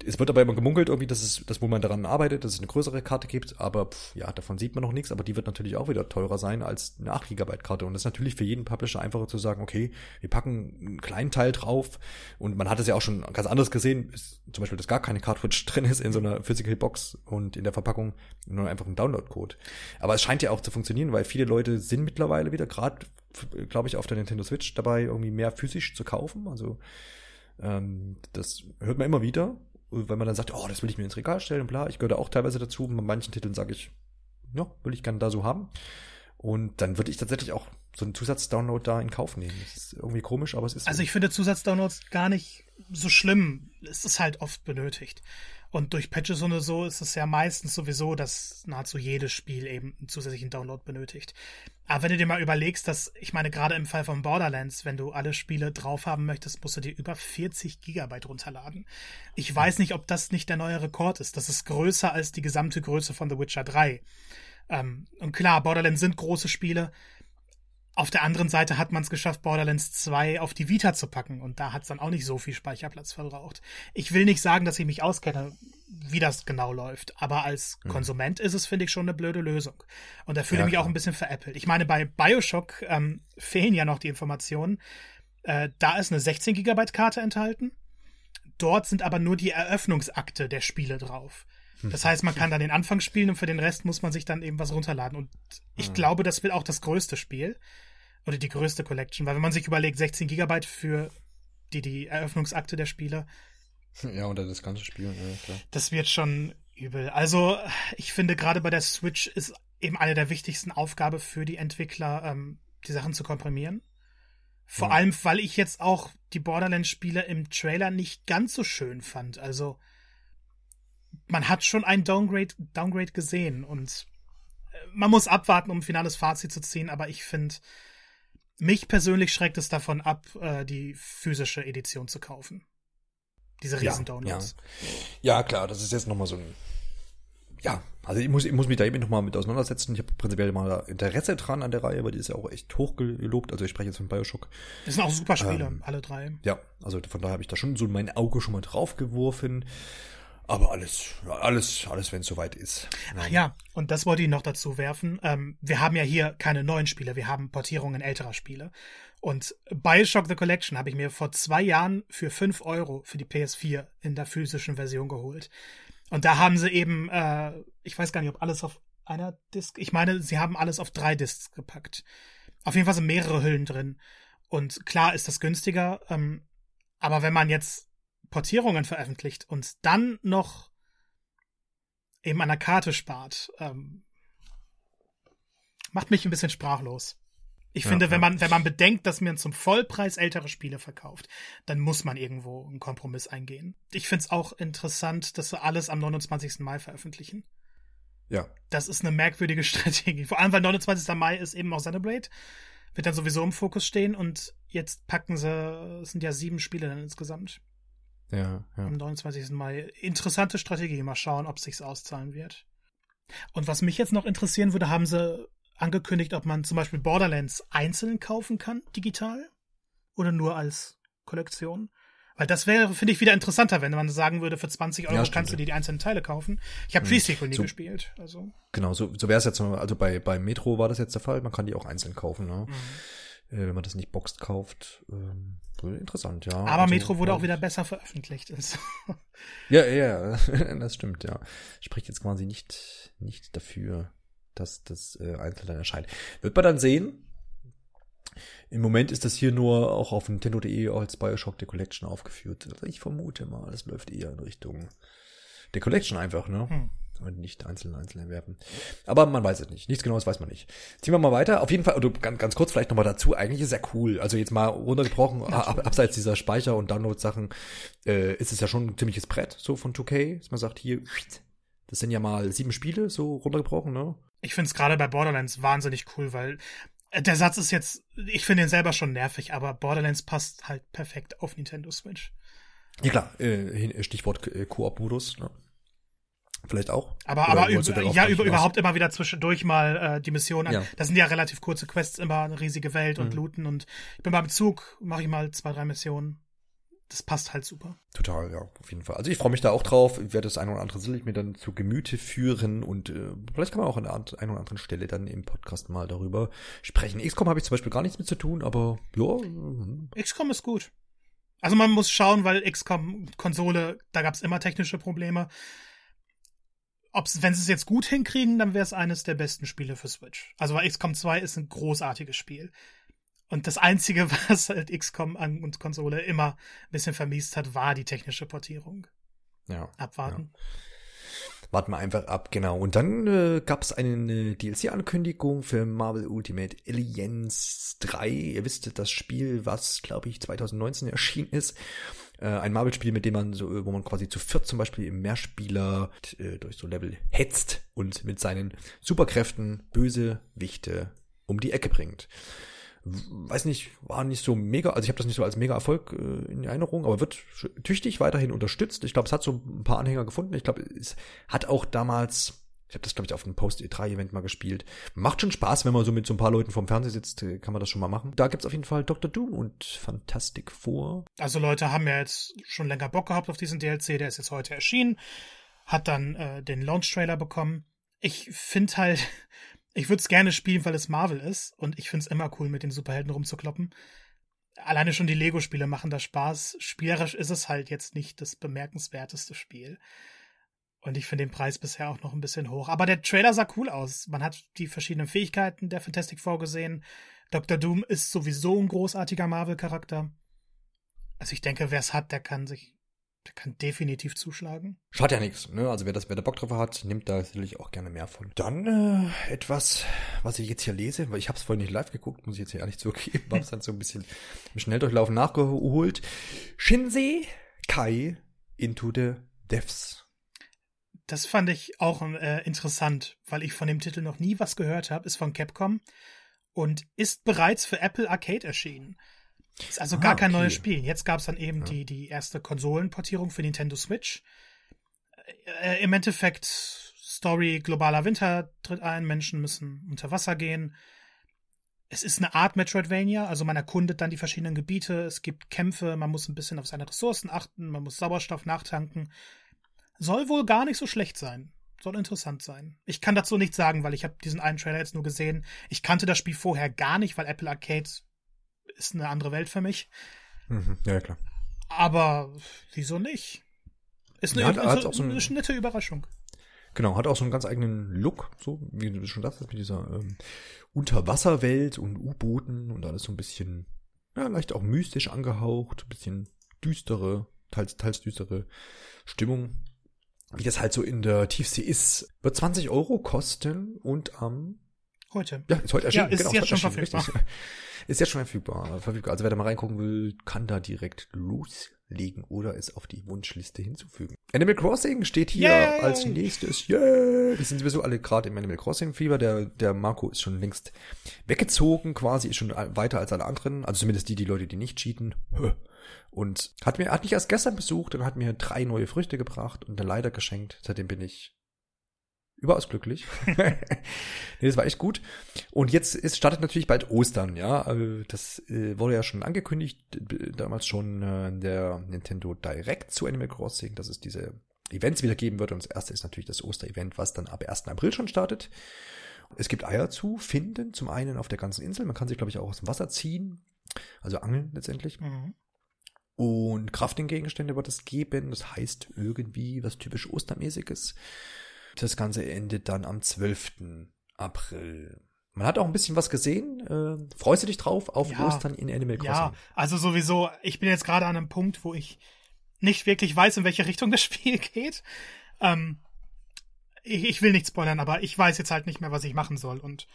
Es wird aber immer gemunkelt, irgendwie, dass es, dass wo man daran arbeitet, dass es eine größere Karte gibt, aber pff, ja, davon sieht man noch nichts, aber die wird natürlich auch wieder teurer sein als eine 8 GB Karte. Und das ist natürlich für jeden Publisher einfacher zu sagen, okay, wir packen einen kleinen Teil drauf und man hat es ja auch schon ganz anders gesehen, ist, zum Beispiel, dass gar keine Cartridge drin ist in so einer Physical Box und in der Verpackung nur einfach ein Download-Code. Aber es scheint ja auch zu funktionieren, weil viele Leute sind mittlerweile wieder, gerade, glaube ich, auf der Nintendo Switch dabei, irgendwie mehr physisch zu kaufen. Also ähm, das hört man immer wieder weil man dann sagt, oh, das will ich mir ins Regal stellen und bla. Ich gehöre da auch teilweise dazu. Bei manchen Titeln sage ich, ja, will ich gerne da so haben. Und dann würde ich tatsächlich auch so einen Zusatzdownload da in Kauf nehmen. Das ist irgendwie komisch, aber es ist. Also ich finde Zusatzdownloads gar nicht so schlimm. Es ist halt oft benötigt. Und durch Patches und so ist es ja meistens sowieso, dass nahezu jedes Spiel eben einen zusätzlichen Download benötigt. Aber wenn du dir mal überlegst, dass, ich meine, gerade im Fall von Borderlands, wenn du alle Spiele drauf haben möchtest, musst du dir über 40 Gigabyte runterladen. Ich weiß nicht, ob das nicht der neue Rekord ist. Das ist größer als die gesamte Größe von The Witcher 3. Ähm, und klar, Borderlands sind große Spiele, auf der anderen Seite hat man es geschafft, Borderlands 2 auf die Vita zu packen und da hat es dann auch nicht so viel Speicherplatz verbraucht. Ich will nicht sagen, dass ich mich auskenne, wie das genau läuft, aber als mhm. Konsument ist es, finde ich, schon eine blöde Lösung. Und da fühle ich ja, mich klar. auch ein bisschen veräppelt. Ich meine, bei Bioshock ähm, fehlen ja noch die Informationen. Äh, da ist eine 16 Gigabyte Karte enthalten. Dort sind aber nur die Eröffnungsakte der Spiele drauf. Das heißt, man kann dann den Anfang spielen und für den Rest muss man sich dann eben was runterladen. Und ich mhm. glaube, das will auch das größte Spiel oder die größte Collection, weil wenn man sich überlegt, 16 Gigabyte für die, die Eröffnungsakte der Spieler. Ja, oder das ganze Spiel, ja, klar. Das wird schon übel. Also, ich finde, gerade bei der Switch ist eben eine der wichtigsten Aufgaben für die Entwickler, ähm, die Sachen zu komprimieren. Vor ja. allem, weil ich jetzt auch die Borderlands-Spiele im Trailer nicht ganz so schön fand. Also, man hat schon ein Downgrade, Downgrade gesehen und äh, man muss abwarten, um ein finales Fazit zu ziehen, aber ich finde, mich persönlich schreckt es davon ab, äh, die physische Edition zu kaufen. Diese riesen Downloads. Ja, ja. klar, das ist jetzt nochmal so ein. Ja, also ich muss, ich muss mich da eben nochmal mit auseinandersetzen. Ich habe prinzipiell mal Interesse dran an der Reihe, weil die ist ja auch echt hochgelobt. Also ich spreche jetzt von Bioshock. Das sind auch super Spiele, ähm, alle drei. Ja, also von daher habe ich da schon so mein Auge schon mal drauf geworfen. Aber alles, alles, alles, wenn es soweit ist. Ach ja, und das wollte ich noch dazu werfen. Ähm, wir haben ja hier keine neuen Spiele, wir haben Portierungen älterer Spiele. Und Bioshock The Collection habe ich mir vor zwei Jahren für fünf Euro für die PS4 in der physischen Version geholt. Und da haben sie eben, äh, ich weiß gar nicht, ob alles auf einer Disk, ich meine, sie haben alles auf drei Disks gepackt. Auf jeden Fall sind mehrere Hüllen drin. Und klar ist das günstiger, ähm, aber wenn man jetzt Portierungen veröffentlicht und dann noch eben an der Karte spart, ähm, macht mich ein bisschen sprachlos. Ich ja, finde, ja. wenn man, wenn man bedenkt, dass man zum Vollpreis ältere Spiele verkauft, dann muss man irgendwo einen Kompromiss eingehen. Ich finde es auch interessant, dass wir alles am 29. Mai veröffentlichen. Ja. Das ist eine merkwürdige Strategie. Vor allem, weil 29. Mai ist eben auch Xenoblade. Wird dann sowieso im Fokus stehen und jetzt packen sie, es sind ja sieben Spiele dann insgesamt. Ja, ja. Am 29. Mai. Interessante Strategie. Mal schauen, ob sich's auszahlen wird. Und was mich jetzt noch interessieren würde, haben sie angekündigt, ob man zum Beispiel Borderlands einzeln kaufen kann, digital? Oder nur als Kollektion? Weil das wäre, finde ich, wieder interessanter, wenn man sagen würde, für 20 Euro Ja, kannst du dir die einzelnen Teile kaufen. Ich habe Pre-Sequel nie So- gespielt. Also, Genau, so, so wäre es jetzt, also bei, bei Metro war das jetzt der Fall, man kann die auch einzeln kaufen, ne? Mhm. Äh, wenn man das nicht boxed kauft. Ähm, interessant, ja. aber Also, Metro wurde ja. auch wieder besser veröffentlicht. Also, Ja, ja, das stimmt, ja. Spricht jetzt quasi nicht, nicht dafür, dass das äh, einzeln dann erscheint. Wird man dann sehen. Im Moment ist das hier nur auch auf Nintendo.de als Bioshock The Collection aufgeführt. Also ich vermute mal, das läuft eher in Richtung The Collection einfach, ne? Hm. Und nicht einzeln einzeln erwerben. Aber man weiß es nicht. Nichts Genaues weiß man nicht. Ziehen wir mal weiter. Auf jeden Fall, oder ganz, ganz kurz vielleicht nochmal dazu. Eigentlich ist es ja cool. Also jetzt mal runtergebrochen, ab, abseits dieser Speicher- und Download-Sachen, äh, ist es ja schon ein ziemliches Brett, so von 2K. Dass man sagt, hier, das sind ja mal sieben Spiele, so runtergebrochen, ne? ich finde es gerade bei Borderlands wahnsinnig cool, weil äh, der Satz ist jetzt, ich finde ihn selber schon nervig, aber Borderlands passt halt perfekt auf Nintendo Switch. Ja klar, äh, Stichwort äh, Koop-Modus, ne? Vielleicht auch. Aber, Oder aber über, ja, über, überhaupt immer wieder zwischendurch mal äh, die Missionen. Ja. Das sind ja relativ kurze Quests, immer eine riesige Welt und Mhm. looten und ich bin beim Zug, mache ich mal zwei, drei Missionen. Das passt halt super. Total, ja, auf jeden Fall. Also ich freue mich da auch drauf. Ich werde das ein oder andere sicherlich mir dann zu Gemüte führen und äh, vielleicht kann man auch an der an- einen oder anderen Stelle dann im Podcast mal darüber sprechen. XCOM habe ich zum Beispiel gar nichts mit zu tun, aber ja, mhm. XCOM ist gut. Also man muss schauen, weil XCOM Konsole, da gab es immer technische Probleme. Ob's, wenn sie es jetzt gut hinkriegen, dann wäre es eines der besten Spiele für Switch. Also weil XCOM 2 ist ein großartiges Spiel. Und das Einzige, was halt XCOM an und Konsole immer ein bisschen vermiest hat, war die technische Portierung. ja. Abwarten. Warten wir einfach ab, genau. Und dann äh, gab es eine DLC-Ankündigung für Marvel Ultimate Alliance 3. Ihr wisst, das Spiel, was, glaube ich, 2019 erschienen ist. Äh, ein Marvel-Spiel, mit dem man so, wo man quasi zu viert zum Beispiel im Mehrspieler äh, durch so Level hetzt und mit seinen Superkräften Bösewichte um die Ecke bringt. Weiß nicht, war nicht so mega, also ich habe das nicht so als mega Erfolg äh, in Erinnerung, aber wird tüchtig weiterhin unterstützt. Ich glaube, es hat so ein paar Anhänger gefunden. Ich glaube, es hat auch damals, ich habe das glaube ich auf einem Post-E3-Event mal gespielt. Macht schon Spaß, wenn man so mit so ein paar Leuten vorm Fernseher sitzt, äh, kann man das schon mal machen. Da gibt's auf jeden Fall Dr. Doom und Fantastic Four. Also Leute haben ja jetzt schon länger Bock gehabt auf diesen DLC, der ist jetzt heute erschienen, hat dann äh, den Launch-Trailer bekommen. Ich finde halt, ich würde es gerne spielen, weil es Marvel ist und ich finde es immer cool, mit den Superhelden rumzukloppen. Alleine schon die Lego-Spiele machen da Spaß. Spielerisch ist es halt jetzt nicht das bemerkenswerteste Spiel. Und ich finde den Preis bisher auch noch ein bisschen hoch. Aber der Trailer sah cool aus. Man hat die verschiedenen Fähigkeiten der Fantastic Four gesehen. Dr. Doom ist sowieso ein großartiger Marvel-Charakter. Also ich denke, wer es hat, der kann sich, der kann definitiv zuschlagen. Schadet ja nichts, ne? Also wer das, wer da Bock drauf hat, nimmt da sicherlich auch gerne mehr von. Dann äh, etwas, was ich jetzt hier lese, weil ich habe es vorhin nicht live geguckt, muss ich jetzt hier ehrlich zugeben, habe es dann so ein bisschen im Schnelldurchlauf nachgeholt. Shinsei Kai Into the Depths. Das fand ich auch äh, interessant, weil ich von dem Titel noch nie was gehört habe. Ist von Capcom und ist bereits für Apple Arcade erschienen. Ist also Ah, gar kein okay. neues Spiel. Jetzt gab es dann eben Ja. die, die erste Konsolenportierung für Nintendo Switch. Äh, Im Endeffekt Story, globaler Winter tritt ein, Menschen müssen unter Wasser gehen. Es ist eine Art Metroidvania, also man erkundet dann die verschiedenen Gebiete, es gibt Kämpfe, man muss ein bisschen auf seine Ressourcen achten, man muss Sauerstoff nachtanken. Soll wohl gar nicht so schlecht sein. Soll interessant sein. Ich kann dazu nichts sagen, weil ich habe diesen einen Trailer jetzt nur gesehen. Ich kannte das Spiel vorher gar nicht, weil Apple Arcade ist eine andere Welt für mich. Mhm, ja, klar. Aber wieso nicht? Ist eine, Ja, hat- hat so ein- eine nette Überraschung. Genau, hat auch so einen ganz eigenen Look, so wie du schon sagst, mit dieser ähm, Unterwasserwelt und U-Booten und alles so ein bisschen, ja, leicht auch mystisch angehaucht, ein bisschen düstere, teils, teils düstere Stimmung. Wie das halt so in der Tiefsee ist. Wird 20 Euro kosten und am Heute. ja, ist heute erschienen. Ja, ist genau, jetzt schon verfügbar. richtig. Ist jetzt schon verfügbar, verfügbar. Also wer da mal reingucken will, kann da direkt loslegen oder es auf die Wunschliste hinzufügen. Animal Crossing steht hier Yay! als nächstes. Yeah! Wir sind sowieso alle gerade im Animal Crossing Fieber. Der, der Marco ist schon längst weggezogen, quasi ist schon weiter als alle anderen. Also zumindest die, die Leute, die nicht cheaten. Und hat mir, hat mich erst gestern besucht und hat mir drei neue Früchte gebracht und eine Leiter geschenkt. Seitdem bin ich überaus glücklich. nee, das war echt gut. Und jetzt ist, startet natürlich bald Ostern, ja. Also das äh, wurde ja schon angekündigt, damals schon äh, der Nintendo Direct zu Animal Crossing, dass es diese Events wieder geben wird. Und das erste ist natürlich das Osterevent, was dann ab 1. April schon startet. Es gibt Eier zu finden, zum einen auf der ganzen Insel. Man kann sich, glaube ich, auch aus dem Wasser ziehen. Also angeln letztendlich. Mhm. Und Crafting-Gegenstände wird es geben. Das heißt irgendwie was typisch Ostermäßiges. Das Ganze endet dann am 12. April. Man hat auch ein bisschen was gesehen. Äh, freust du dich drauf auf ja, Ostern in Animal Crossing? Ja, also sowieso. Ich bin jetzt gerade an einem Punkt, wo ich nicht wirklich weiß, in welche Richtung das Spiel geht. Ähm, ich, ich will nicht spoilern, aber ich weiß jetzt halt nicht mehr, was ich machen soll. Und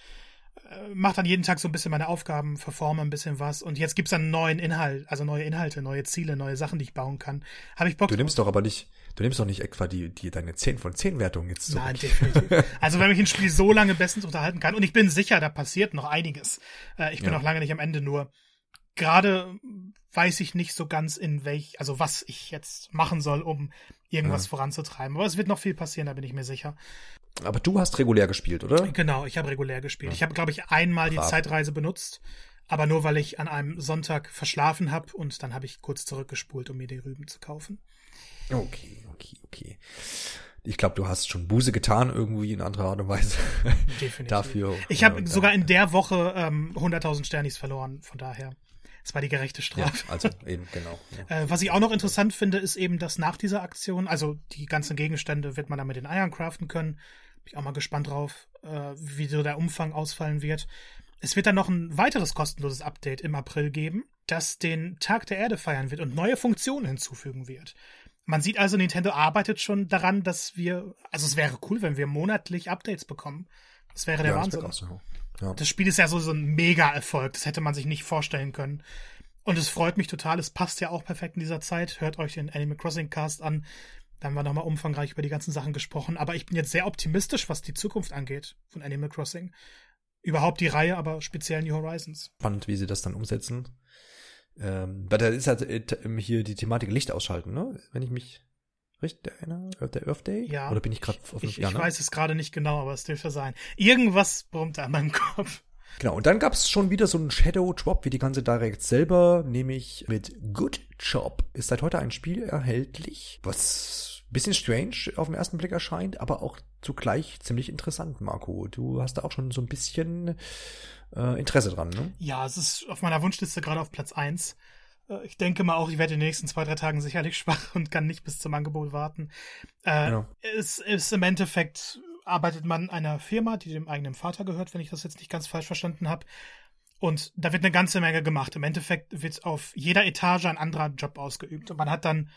mache dann jeden Tag so ein bisschen meine Aufgaben, verforme ein bisschen was und jetzt gibt's dann neuen Inhalt, also neue Inhalte, neue Ziele, neue Sachen, die ich bauen kann. Habe ich Bock Du nimmst doch aber nicht, du nimmst doch nicht etwa die, die deine 10 von 10 Wertung jetzt zurück. Nein, definitiv. Also wenn mich ein Spiel so lange bestens unterhalten kann und ich bin sicher, da passiert noch einiges. Äh, ich bin ja. noch lange nicht am Ende, nur gerade weiß ich nicht so ganz in welch, also was ich jetzt machen soll, um irgendwas ja. voranzutreiben. Aber es wird noch viel passieren, da bin ich mir sicher. Aber du hast regulär gespielt, oder? Genau, ich habe regulär gespielt. Ja. Ich habe, glaube ich, einmal Brav. die Zeitreise benutzt, aber nur weil ich an einem Sonntag verschlafen habe und dann habe ich kurz zurückgespult, um mir die Rüben zu kaufen. Okay, okay, okay. Ich glaube, du hast schon Buße getan, irgendwie in anderer Art und Weise. Definitiv. Dafür. Ich habe sogar in der Woche ähm, 100.000 Sternis verloren, von daher. Es war die gerechte Strafe. Ja, also eben, genau. Ja. Äh, was ich auch noch interessant finde, ist eben, dass nach dieser Aktion, also die ganzen Gegenstände wird man dann mit den Eiern craften können. Bin ich auch mal gespannt drauf, äh, wie so der Umfang ausfallen wird. Es wird dann noch ein weiteres kostenloses Update im April geben, das den Tag der Erde feiern wird und neue Funktionen hinzufügen wird. Man sieht also, Nintendo arbeitet schon daran, dass wir, also es wäre cool, wenn wir monatlich Updates bekommen. Das wäre der ja, Wahnsinn. Das, so. ja. das Spiel ist ja so, so ein Mega-Erfolg. Das hätte man sich nicht vorstellen können. Und es freut mich total. Es passt ja auch perfekt in dieser Zeit. Hört euch den Animal Crossing Cast an. Da haben wir nochmal umfangreich über die ganzen Sachen gesprochen. Aber ich bin jetzt sehr optimistisch, was die Zukunft angeht von Animal Crossing. Überhaupt die Reihe, aber speziell New Horizons. Spannend, wie sie das dann umsetzen. Ähm, weil da ist halt äh, hier die Thematik Licht ausschalten, ne? Wenn ich mich richtig erinnere, äh, der Earth Day? Ja. Oder bin ich gerade auf Ich, ich ne? weiß es gerade nicht genau, aber es dürfte sein. Irgendwas brummt an meinem Kopf. Genau, und dann gab es schon wieder so einen Shadow Drop wie die ganze Direct selber, nämlich mit Good Job ist seit heute ein Spiel erhältlich, was bisschen strange auf den ersten Blick erscheint, aber auch zugleich ziemlich interessant, Marco. Du hast da auch schon so ein bisschen äh, Interesse dran, ne? Ja, es ist auf meiner Wunschliste gerade auf Platz eins. Äh, ich denke mal auch, ich werde in den nächsten zwei, drei Tagen sicherlich schwach und kann nicht bis zum Angebot warten. Äh, ja. Es ist im Endeffekt, arbeitet man einer Firma, die dem eigenen Vater gehört, wenn ich das jetzt nicht ganz falsch verstanden habe. Und da wird eine ganze Menge gemacht. Im Endeffekt wird auf jeder Etage ein anderer Job ausgeübt. Und man hat dann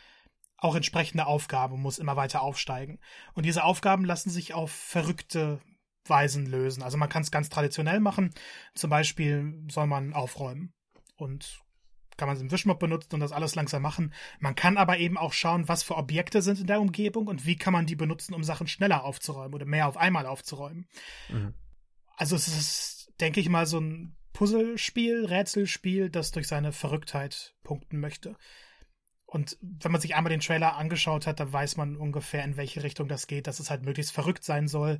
auch entsprechende Aufgaben, muss immer weiter aufsteigen. Und diese Aufgaben lassen sich auf verrückte Weisen lösen. Also man kann es ganz traditionell machen. Zum Beispiel soll man aufräumen und kann man den Wischmopp benutzen und das alles langsam machen. Man kann aber eben auch schauen, was für Objekte sind in der Umgebung und wie kann man die benutzen, um Sachen schneller aufzuräumen oder mehr auf einmal aufzuräumen. Mhm. Also es ist, denke ich mal, so ein Puzzlespiel, Rätselspiel, das durch seine Verrücktheit punkten möchte. Und wenn man sich einmal den Trailer angeschaut hat, dann weiß man ungefähr, in welche Richtung das geht, dass es halt möglichst verrückt sein soll,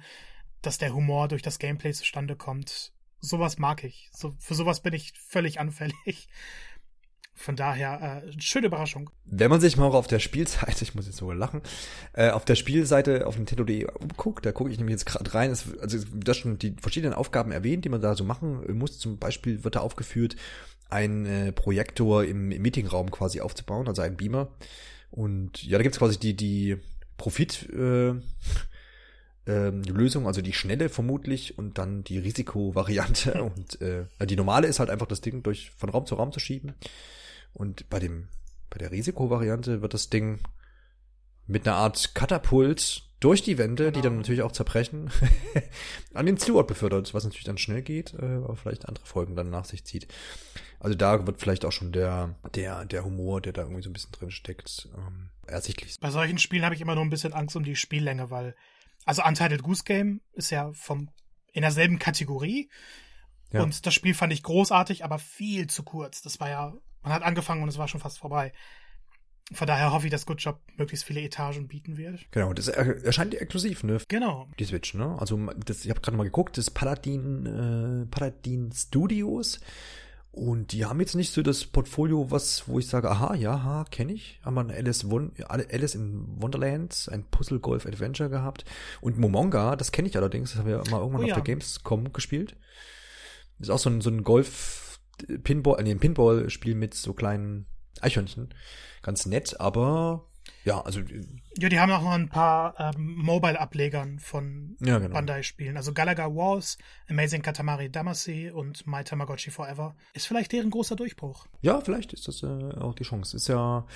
dass der Humor durch das Gameplay zustande kommt. Sowas mag ich. So, für sowas bin ich völlig anfällig. Von daher, äh, schöne Überraschung. Wenn man sich mal auf der Spielseite, ich muss jetzt sogar lachen, äh, auf der Spielseite auf Nintendo.de umguckt, da gucke ich nämlich jetzt gerade rein, es, also das schon die verschiedenen Aufgaben erwähnt, die man da so machen muss. Zum Beispiel wird da aufgeführt, ein äh, Projektor im, im Meetingraum quasi aufzubauen, also ein Beamer. Und ja, da gibt's quasi die, die Profit, äh, ähm, Lösung, also die schnelle vermutlich und dann die Risikovariante. Und äh, die normale ist halt einfach das Ding durch von Raum zu Raum zu schieben. Und bei dem, bei der Risikovariante wird das Ding mit einer Art Katapult durch die Wände, genau. die dann genau. natürlich auch zerbrechen, an den Zielort befördert, was natürlich dann schnell geht, äh, aber vielleicht andere Folgen dann nach sich zieht. Also da wird vielleicht auch schon der, der, der Humor, der da irgendwie so ein bisschen drin steckt, ähm, ersichtlich. Bei solchen Spielen habe ich immer nur ein bisschen Angst um die Spiellänge, weil, also Untitled Goose Game ist ja vom, in derselben Kategorie. Ja. Und das Spiel fand ich großartig, aber viel zu kurz. Das war ja, man hat angefangen und es war schon fast vorbei. Von daher hoffe ich, dass Good Job möglichst viele Etagen bieten wird. Genau, das erscheint exklusiv, ne? Genau. Die Switch, ne? Also das, ich habe gerade mal geguckt, das Paladin, äh, Paladin Studios. Und die haben jetzt nicht so das Portfolio, was, wo ich sage, aha, ja, aha, kenne ich. Haben wir ein Alice, Won Alice in Wonderlands, ein Puzzle Golf Adventure gehabt. Und Momonga, das kenne ich allerdings, das haben wir mal irgendwann oh, auf ja. der Gamescom gespielt. Das ist auch so ein, so ein Golf Pinball, nee, ein Pinball-Spiel mit so kleinen Eichhörnchen ganz nett, aber ja, also. Ja, die haben auch noch ein paar ähm, Mobile-Ablegern von ja, genau. Bandai-Spielen. Also Galaga Wars, Amazing Katamari Damacy und My Tamagotchi Forever. Ist vielleicht deren großer Durchbruch. Ja, vielleicht ist das äh, auch die Chance. Ist ja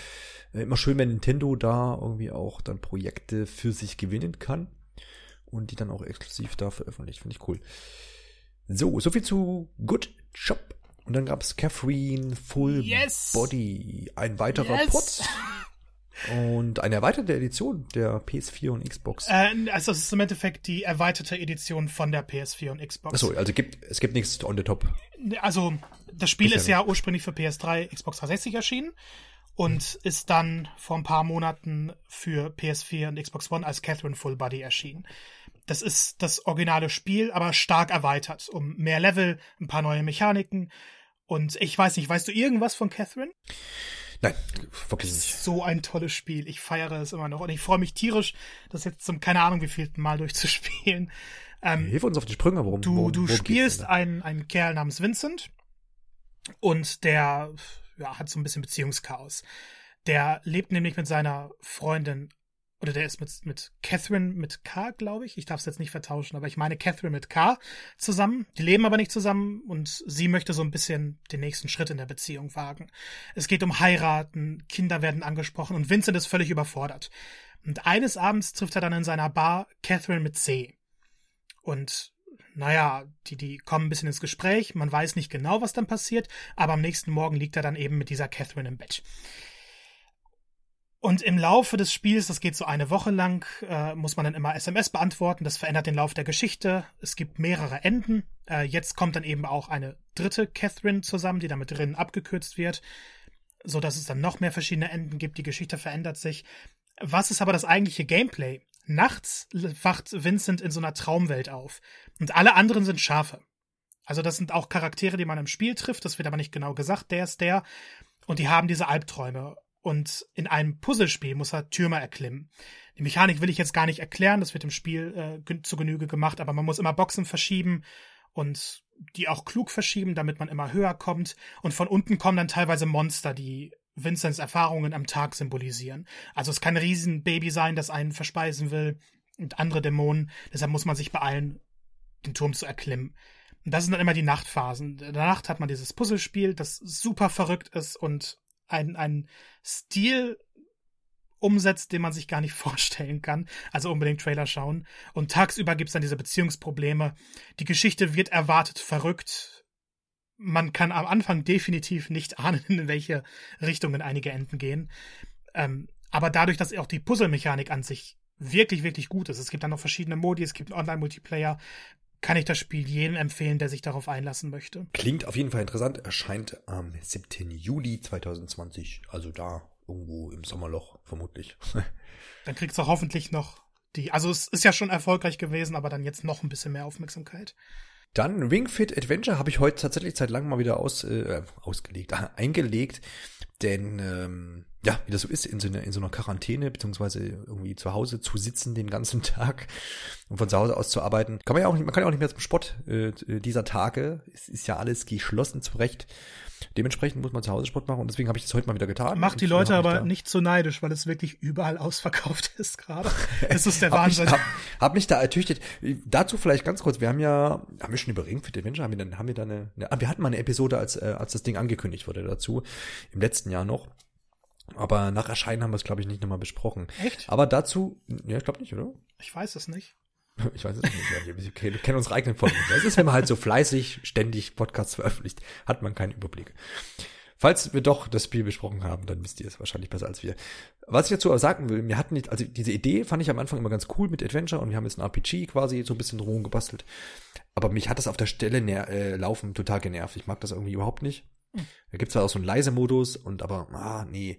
äh, immer schön, wenn Nintendo da irgendwie auch dann Projekte für sich gewinnen kann und die dann auch exklusiv da veröffentlicht. Finde ich cool. So, soviel zu Good Job. Und dann gab es Catherine Full yes. Body, ein weiterer yes. Pot. Und eine erweiterte Edition der PS4 und Xbox. Äh, also es ist im Endeffekt die erweiterte Edition von der PS4 und Xbox. Achso, also gibt, es gibt nichts on the top. Also das Spiel ist ja ursprünglich für PS3, Xbox 360 erschienen und mhm. ist dann vor ein paar Monaten für PS4 und Xbox One als Catherine Full Body erschienen. Das ist das originale Spiel, aber stark erweitert, um mehr Level, ein paar neue Mechaniken. Und ich weiß nicht, weißt du irgendwas von Catherine? Nein, wirklich nicht. So ein tolles Spiel. Ich feiere es immer noch. Und ich freue mich tierisch, das jetzt zum, keine Ahnung, wie viel Mal durchzuspielen. Ähm, Hilf uns auf die Sprünge, worum Du, worum, du worum spielst einen, einen Kerl namens Vincent. Und der ja, hat so ein bisschen Beziehungschaos. Der lebt nämlich mit seiner Freundin oder der ist mit, mit Catherine mit K, glaube ich. Ich darf es jetzt nicht vertauschen, aber ich meine Catherine mit K zusammen. Die leben aber nicht zusammen und sie möchte so ein bisschen den nächsten Schritt in der Beziehung wagen. Es geht um heiraten, Kinder werden angesprochen und Vincent ist völlig überfordert. Und eines Abends trifft er dann in seiner Bar Catherine mit C. Und naja, die, die kommen ein bisschen ins Gespräch, man weiß nicht genau, was dann passiert, aber am nächsten Morgen liegt er dann eben mit dieser Catherine im Bett. Und im Laufe des Spiels, das geht so eine Woche lang, äh, muss man dann immer SMS beantworten. Das verändert den Lauf der Geschichte. Es gibt mehrere Enden. Äh, jetzt kommt dann eben auch eine dritte Catherine zusammen, die damit drin abgekürzt wird, so dass es dann noch mehr verschiedene Enden gibt. Die Geschichte verändert sich. Was ist aber das eigentliche Gameplay? Nachts wacht Vincent in so einer Traumwelt auf und alle anderen sind Schafe. Also das sind auch Charaktere, die man im Spiel trifft. Das wird aber nicht genau gesagt. Der ist der und die haben diese Albträume und in einem Puzzlespiel muss er Türme erklimmen. Die Mechanik will ich jetzt gar nicht erklären, das wird im Spiel äh, zu Genüge gemacht, aber man muss immer Boxen verschieben und die auch klug verschieben, damit man immer höher kommt. Und von unten kommen dann teilweise Monster, die Vincents Erfahrungen am Tag symbolisieren. Also es kann ein Riesenbaby sein, das einen verspeisen will und andere Dämonen. Deshalb muss man sich beeilen, den Turm zu erklimmen. Und das sind dann immer die Nachtphasen. In der Nacht hat man dieses Puzzlespiel, das super verrückt ist und ein, ein Stil umsetzt, den man sich gar nicht vorstellen kann. Also unbedingt Trailer schauen. Und tagsüber gibt's dann diese Beziehungsprobleme. Die Geschichte wird erwartet verrückt. Man kann am Anfang definitiv nicht ahnen, in welche Richtungen einige Enden gehen. Ähm, aber dadurch, dass auch die Puzzle-Mechanik an sich wirklich, wirklich gut ist. Es gibt dann noch verschiedene Modi, es gibt einen Online-Multiplayer, kann ich das Spiel jedem empfehlen, der sich darauf einlassen möchte. Klingt auf jeden Fall interessant. Erscheint am 7. Juli 2020. Also da irgendwo im Sommerloch vermutlich. dann kriegst du hoffentlich noch die. Also es ist ja schon erfolgreich gewesen, aber dann jetzt noch ein bisschen mehr Aufmerksamkeit. Dann Ring Fit Adventure habe ich heute tatsächlich seit langem mal wieder aus, äh, ausgelegt, äh, eingelegt. Denn ähm, ja, wie das so ist, in so, einer, in so einer Quarantäne, beziehungsweise irgendwie zu Hause zu sitzen den ganzen Tag und von zu Hause aus zu arbeiten, kann man ja auch nicht, man kann ja auch nicht mehr zum Sport äh, dieser Tage. Es ist ja alles geschlossen zurecht. Dementsprechend muss man zu Hause Sport machen und deswegen habe ich das heute mal wieder getan. Macht die Leute aber nicht so neidisch, weil es wirklich überall ausverkauft ist gerade. Es ist der Wahnsinn. hab, mich, hab, hab mich da ertüchtet. Dazu vielleicht ganz kurz, wir haben ja, haben wir schon über Ring für den Menschen, haben wir dann, haben wir da eine, eine wir hatten mal eine Episode, als, äh, als das Ding angekündigt wurde dazu, im letzten Jahr noch. Aber nach Erscheinen haben wir es, glaube ich, nicht nochmal besprochen. Echt? Aber dazu, ja, ich glaube nicht, oder? Ich weiß es nicht. Ich weiß es nicht. Wir kennen unsere eigenen Folgen. Das ist, wenn man halt so fleißig ständig Podcasts veröffentlicht, hat man keinen Überblick. Falls wir doch das Spiel besprochen haben, dann wisst ihr es wahrscheinlich besser als wir. Was ich dazu aber sagen will, mir hatten nicht, also diese Idee fand ich am Anfang immer ganz cool mit Adventure und wir haben jetzt ein RPG quasi so ein bisschen drum gebastelt. Aber mich hat das auf der Stelle äh, laufen total genervt. Ich mag das irgendwie überhaupt nicht. Hm. Da gibt's zwar auch so einen leise Modus und aber, ah, nee.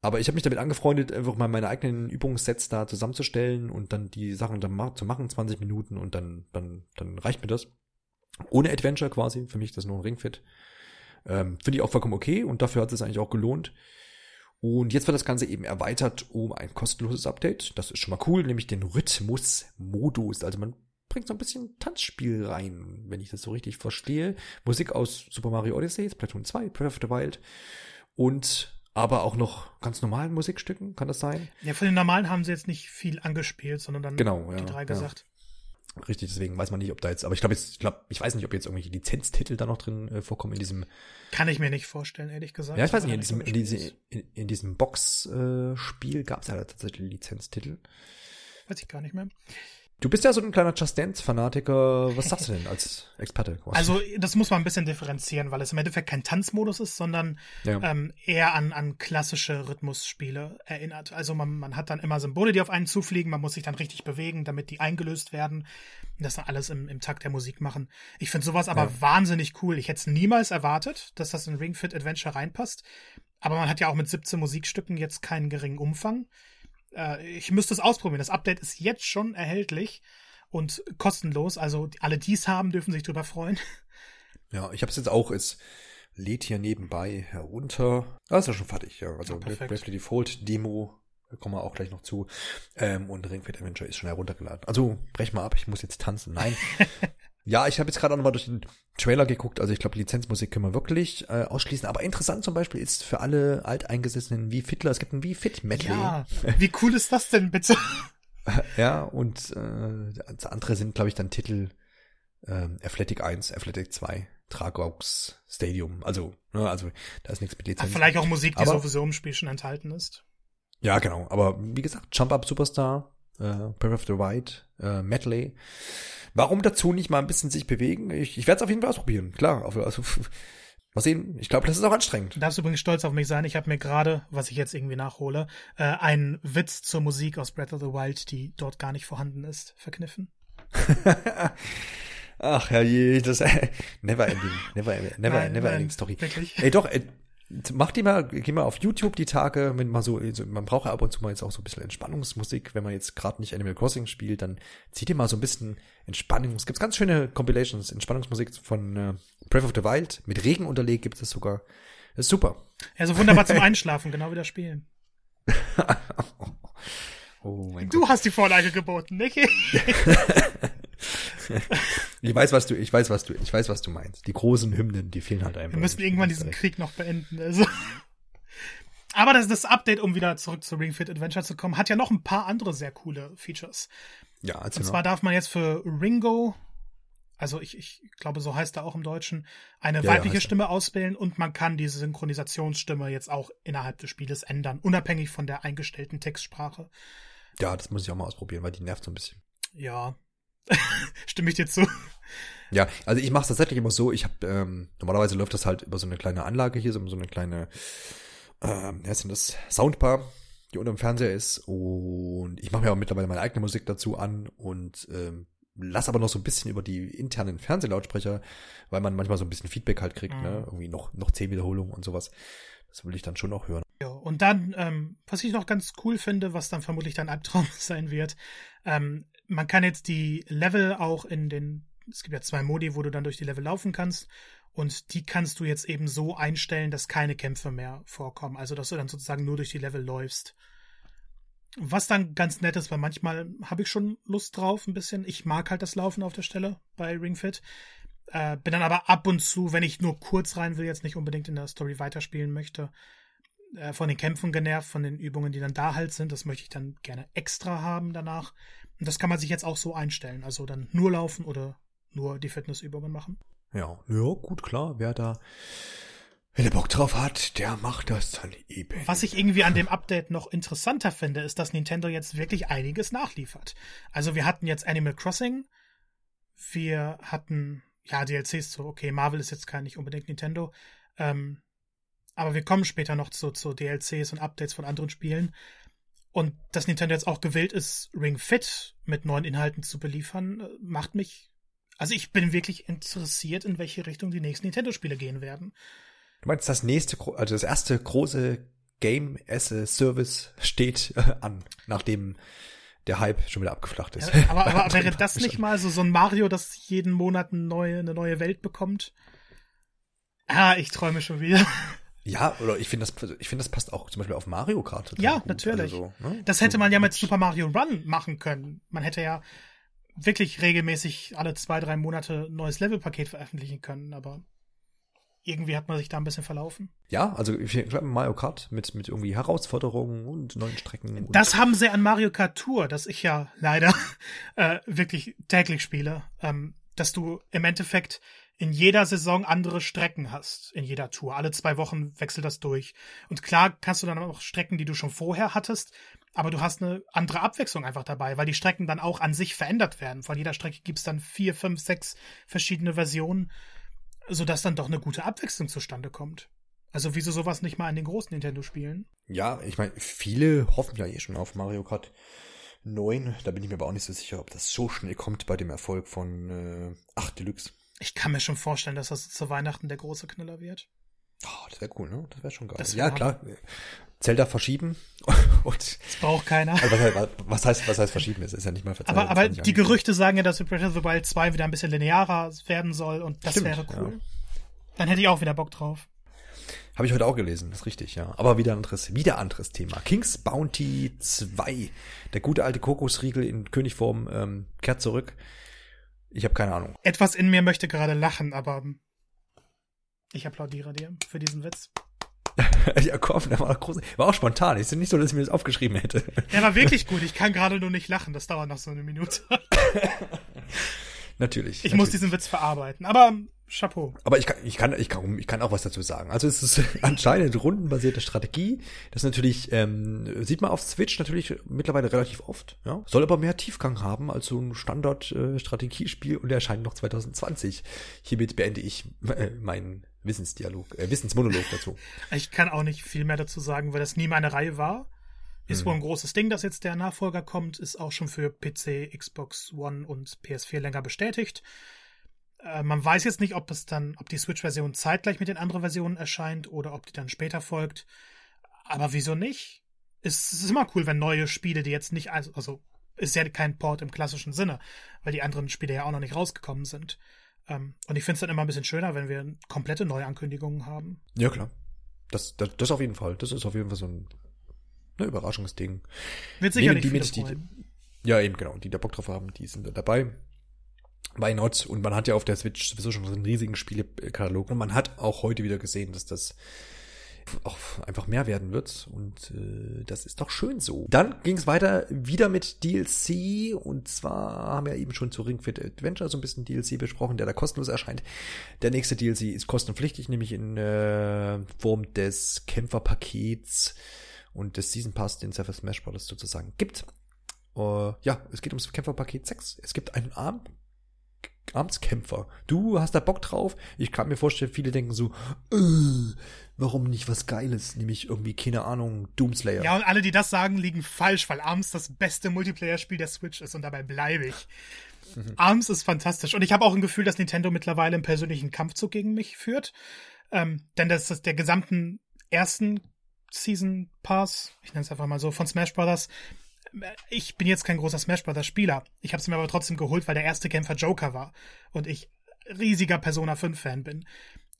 Aber ich habe mich damit angefreundet, einfach mal meine eigenen Übungssets da zusammenzustellen und dann die Sachen dann zu machen, 20 Minuten und dann, dann, dann reicht mir das. Ohne Adventure quasi, für mich das nur ein Ringfit. Ähm, Finde ich auch vollkommen okay und dafür hat es eigentlich auch gelohnt. Und jetzt wird das Ganze eben erweitert um ein kostenloses Update. Das ist schon mal cool, nämlich den Rhythmus-Modus. Also man bringt so ein bisschen Tanzspiel rein, wenn ich das so richtig verstehe. Musik aus Super Mario Odyssey, Splatoon 2, Breath of the Wild und aber auch noch ganz normalen Musikstücken, kann das sein? Ja, von den normalen haben sie jetzt nicht viel angespielt, sondern dann genau, ja, die drei gesagt. Ja. Richtig, deswegen weiß man nicht, ob da jetzt, aber ich glaube jetzt, ich glaube, ich weiß nicht, ob jetzt irgendwelche Lizenztitel da noch drin äh, vorkommen in diesem. Kann ich mir nicht vorstellen, ehrlich gesagt. Ja, ich weiß nicht, in diesem, in, diese, in, in diesem Box-Spiel äh, gab es ja tatsächlich Lizenztitel. Weiß ich gar nicht mehr. Du bist ja so ein kleiner Just Dance-Fanatiker. Was sagst du denn als Experte? Also, das muss man ein bisschen differenzieren, weil es im Endeffekt kein Tanzmodus ist, sondern ja. ähm, eher an, an klassische Rhythmusspiele erinnert. Also, man, man hat dann immer Symbole, die auf einen zufliegen. Man muss sich dann richtig bewegen, damit die eingelöst werden. Und das dann alles im, im Takt der Musik machen. Ich finde sowas aber ja. wahnsinnig cool. Ich hätte es niemals erwartet, dass das in Ring Fit Adventure reinpasst. Aber man hat ja auch mit 17 Musikstücken jetzt keinen geringen Umfang. Äh, ich müsste es ausprobieren. Das Update ist jetzt schon erhältlich und kostenlos. Also alle, die es haben, dürfen sich drüber freuen. Ja, ich habe es jetzt auch. Es lädt hier nebenbei herunter. Ah, ist ja schon fertig. Ja, also ja, Bravely Default Demo kommen wir auch gleich noch zu. Ähm, und Ring Fit Adventure ist schon heruntergeladen. Also brech mal ab, ich muss jetzt tanzen. Nein. Ja, ich habe jetzt gerade auch nochmal durch den Trailer geguckt. Also ich glaube, Lizenzmusik können wir wirklich äh, ausschließen. Aber interessant zum Beispiel ist für alle Alteingesessenen wie Fitler, es gibt ein wie Fit Medley. Ja, wie cool ist das denn bitte? ja, und äh, andere sind, glaube ich, dann Titel äh, Athletic 1, Athletic 2, Tragox Stadium. Also, ne, also da ist nichts mit Lizenz. vielleicht auch Musik, die aber, sowieso im Spiel schon enthalten ist. Ja, genau. Aber wie gesagt, Jump Up Superstar, äh, Breath of the Wild, äh, Medley. Warum dazu nicht mal ein bisschen sich bewegen? Ich, ich werde es auf jeden Fall ausprobieren, klar. Also, mal sehen. Ich glaube, das ist auch anstrengend. Du darfst übrigens stolz auf mich sein. Ich habe mir gerade, was ich jetzt irgendwie nachhole, äh, einen Witz zur Musik aus Breath of the Wild, die dort gar nicht vorhanden ist, verkniffen. Ach herrje, das äh, never ending, never, never, nein, never nein, ending Story. Wirklich? Ey, doch, ey, Mach die mal, geh mal auf YouTube die Tage, wenn man so, man braucht ja ab und zu mal jetzt auch so ein bisschen Entspannungsmusik, wenn man jetzt gerade nicht Animal Crossing spielt, dann zieht ihr mal so ein bisschen Entspannung. Es gibt ganz schöne Compilations, Entspannungsmusik von äh, Breath of the Wild, mit Regen unterlegt gibt es sogar. Das ist super. Ja, so wunderbar zum Einschlafen, genau wie das Spielen. oh mein du Gott. hast die Vorlage geboten, nicht? ich weiß, was du, ich weiß, was du, ich weiß, was du meinst. Die großen Hymnen, die fehlen halt einfach. Wir müssen irgendwann diesen Krieg noch beenden. Also. Aber das, das Update, um wieder zurück zu Ring Fit Adventure zu kommen, hat ja noch ein paar andere sehr coole Features. Ja, Und zwar darf man jetzt für Ringo, also ich, ich glaube, so heißt er auch im Deutschen, eine ja, weibliche ja, Stimme er. auswählen und man kann diese Synchronisationsstimme jetzt auch innerhalb des Spieles ändern, unabhängig von der eingestellten Textsprache. Ja, das muss ich auch mal ausprobieren, weil die nervt so ein bisschen. Ja, Stimme ich dir zu? Ja, also ich mache es tatsächlich immer so, ich habe, ähm, normalerweise läuft das halt über so eine kleine Anlage hier, so, so eine kleine, ähm, ja, sind das Soundbar, die unter dem Fernseher ist und ich mache mir auch mittlerweile meine eigene Musik dazu an und ähm, lass aber noch so ein bisschen über die internen Fernsehlautsprecher, weil man manchmal so ein bisschen Feedback halt kriegt, ne? mhm. ne? Irgendwie noch, noch zehn Wiederholungen und sowas. Das will ich dann schon auch hören. Ja, und dann, ähm, was ich noch ganz cool finde, was dann vermutlich dein Albtraum sein wird, ähm, man kann jetzt die Level auch in den, es gibt ja zwei Modi, wo du dann durch die Level laufen kannst. Und die kannst du jetzt eben so einstellen, dass keine Kämpfe mehr vorkommen. Also, dass du dann sozusagen nur durch die Level läufst. Was dann ganz nett ist, weil manchmal habe ich schon Lust drauf, ein bisschen. Ich mag halt das Laufen auf der Stelle bei Ring Fit. Äh, bin dann aber ab und zu, wenn ich nur kurz rein will, jetzt nicht unbedingt in der Story weiterspielen möchte, äh, von den Kämpfen genervt, von den Übungen, die dann da halt sind. Das möchte ich dann gerne extra haben danach. Und das kann man sich jetzt auch so einstellen. Also dann nur laufen oder nur die Fitnessübungen machen. Ja, ja, gut, klar. Wer da, wer der Bock drauf hat, der macht das dann eben. Was ich irgendwie an dem Update noch interessanter finde, ist, dass Nintendo jetzt wirklich einiges nachliefert. Also wir hatten jetzt Animal Crossing. Wir hatten, ja, DLCs zu, okay, Marvel ist jetzt kein nicht unbedingt Nintendo. Ähm, aber wir kommen später noch zu, zu DLCs und Updates von anderen Spielen. Und dass Nintendo jetzt auch gewillt ist, Ring Fit mit neuen Inhalten zu beliefern, äh, macht mich. Also ich bin wirklich interessiert, in welche Richtung die nächsten Nintendo-Spiele gehen werden. Du meinst das nächste, also das erste große Game as a Service steht äh, an, nachdem der Hype schon wieder abgeflacht ist. Ja, aber, aber wäre das nicht mal so, so ein Mario, das jeden Monat eine neue, eine neue Welt bekommt? Ah, ich träume schon wieder. Ja, oder ich finde das, ich finde das passt auch zum Beispiel auf Mario Kart. Ja, gut. natürlich. Also so, ne? Das hätte man ja mit Super Mario Run machen können. Man hätte ja wirklich regelmäßig alle zwei, drei Monate ein neues Levelpaket veröffentlichen können, aber irgendwie hat man sich da ein bisschen verlaufen. Ja, also ich glaube Mario Kart mit, mit irgendwie Herausforderungen und neuen Strecken. das haben sie an Mario Kart Tour, das ich ja leider äh, wirklich täglich spiele, ähm, dass du im Endeffekt in jeder Saison andere Strecken hast, in jeder Tour. Alle zwei Wochen wechselt das durch. Und klar kannst du dann auch Strecken, die du schon vorher hattest, aber du hast eine andere Abwechslung einfach dabei, weil die Strecken dann auch an sich verändert werden. Von jeder Strecke gibt es dann vier, fünf, sechs verschiedene Versionen, sodass dann doch eine gute Abwechslung zustande kommt. Also wieso sowas nicht mal in den großen Nintendo-Spielen? Ja, ich meine, viele hoffen ja eh schon auf Mario Kart 9. Da bin ich mir aber auch nicht so sicher, ob das so schnell kommt bei dem Erfolg von äh, 8 Deluxe. Ich kann mir schon vorstellen, dass das zu Weihnachten der große Knüller wird. Oh, das wäre cool, ne? Das wäre schon geil. Ja, klar. Zelda verschieben und das braucht keiner. Also was, heißt was heißt verschieben? Es ist ja nicht mal verzeiht. Aber, aber die Gerüchte sagen ja, dass Breath of the Wild 2 wieder ein bisschen linearer werden soll und das Stimmt, wäre cool. Ja. Dann hätte ich auch wieder Bock drauf. Habe ich heute auch gelesen, das ist richtig, ja. Aber wieder ein anderes, wieder anderes Thema. King's Bounty 2. Der gute alte Kokosriegel in Königform ähm, kehrt zurück. Ich habe keine Ahnung. Etwas in mir möchte gerade lachen, aber ich applaudiere dir für diesen Witz. ja, komm, der war auch groß. War auch spontan. Ist nicht so, dass ich mir das aufgeschrieben hätte. Der war wirklich gut. Ich kann gerade nur nicht lachen. Das dauert noch so eine Minute. natürlich. Ich natürlich. muss diesen Witz verarbeiten. Aber Chapeau. Aber ich kann, ich kann, ich kann, ich kann auch was dazu sagen. Also es ist anscheinend rundenbasierte Strategie. Das natürlich ähm, sieht man auf Switch natürlich mittlerweile relativ oft. Ja, soll aber mehr Tiefgang haben als so ein Standard-Strategiespiel äh, und erscheint noch 2020. Hiermit beende ich äh, meinen Wissensdialog, äh, Wissensmonolog dazu. Ich kann auch nicht viel mehr dazu sagen, weil das nie meine Reihe war. Ist hm. wohl ein großes Ding, dass jetzt der Nachfolger kommt, ist auch schon für PC, Xbox One und PS4 länger bestätigt. Äh, man weiß jetzt nicht, ob es dann, ob die Switch-Version zeitgleich mit den anderen Versionen erscheint oder ob die dann später folgt. Aber wieso nicht? Es ist immer cool, wenn neue Spiele, die jetzt nicht, also, also ist ja kein Port im klassischen Sinne, weil die anderen Spiele ja auch noch nicht rausgekommen sind. Ähm, und ich finde es dann immer ein bisschen schöner, wenn wir komplette Neuankündigungen haben. Ja, klar. Das, das, das auf jeden Fall. Das ist auf jeden Fall so ein ne, Überraschungsding. Wird sicherlich die, die, die, Ja, eben, genau. Die da Bock drauf haben, die sind da dabei. Why not? Und man hat ja auf der Switch sowieso schon so einen riesigen Spielekatalog. Und man hat auch heute wieder gesehen, dass das auch einfach mehr werden wird. Und äh, das ist doch schön so. Dann ging es weiter wieder mit DLC. Und zwar haben wir eben schon zu Ring Fit Adventure so ein bisschen DLC besprochen, der da kostenlos erscheint. Der nächste DLC ist kostenpflichtig, nämlich in äh, Form des Kämpferpakets und des Season Pass, den es ja für Smash Bros. sozusagen gibt. Uh, ja, es geht ums Kämpferpaket 6. Es gibt einen Arm Amtskämpfer. Du hast da Bock drauf? Ich kann mir vorstellen, viele denken so, äh, warum nicht was Geiles? Nämlich irgendwie, keine Ahnung, Doomslayer. Ja, und alle, die das sagen, liegen falsch, weil Arms das beste Multiplayer-Spiel der Switch ist und dabei bleibe ich. Mhm. Arms ist fantastisch. Und ich habe auch ein Gefühl, dass Nintendo mittlerweile einen persönlichen Kampfzug gegen mich führt. Ähm, denn das ist der gesamten ersten Season Pass, ich nenne es einfach mal so, von Smash Brothers ich bin jetzt kein großer Smash Brothers Spieler. Ich habe es mir aber trotzdem geholt, weil der erste Kämpfer Joker war und ich riesiger Persona 5 Fan bin.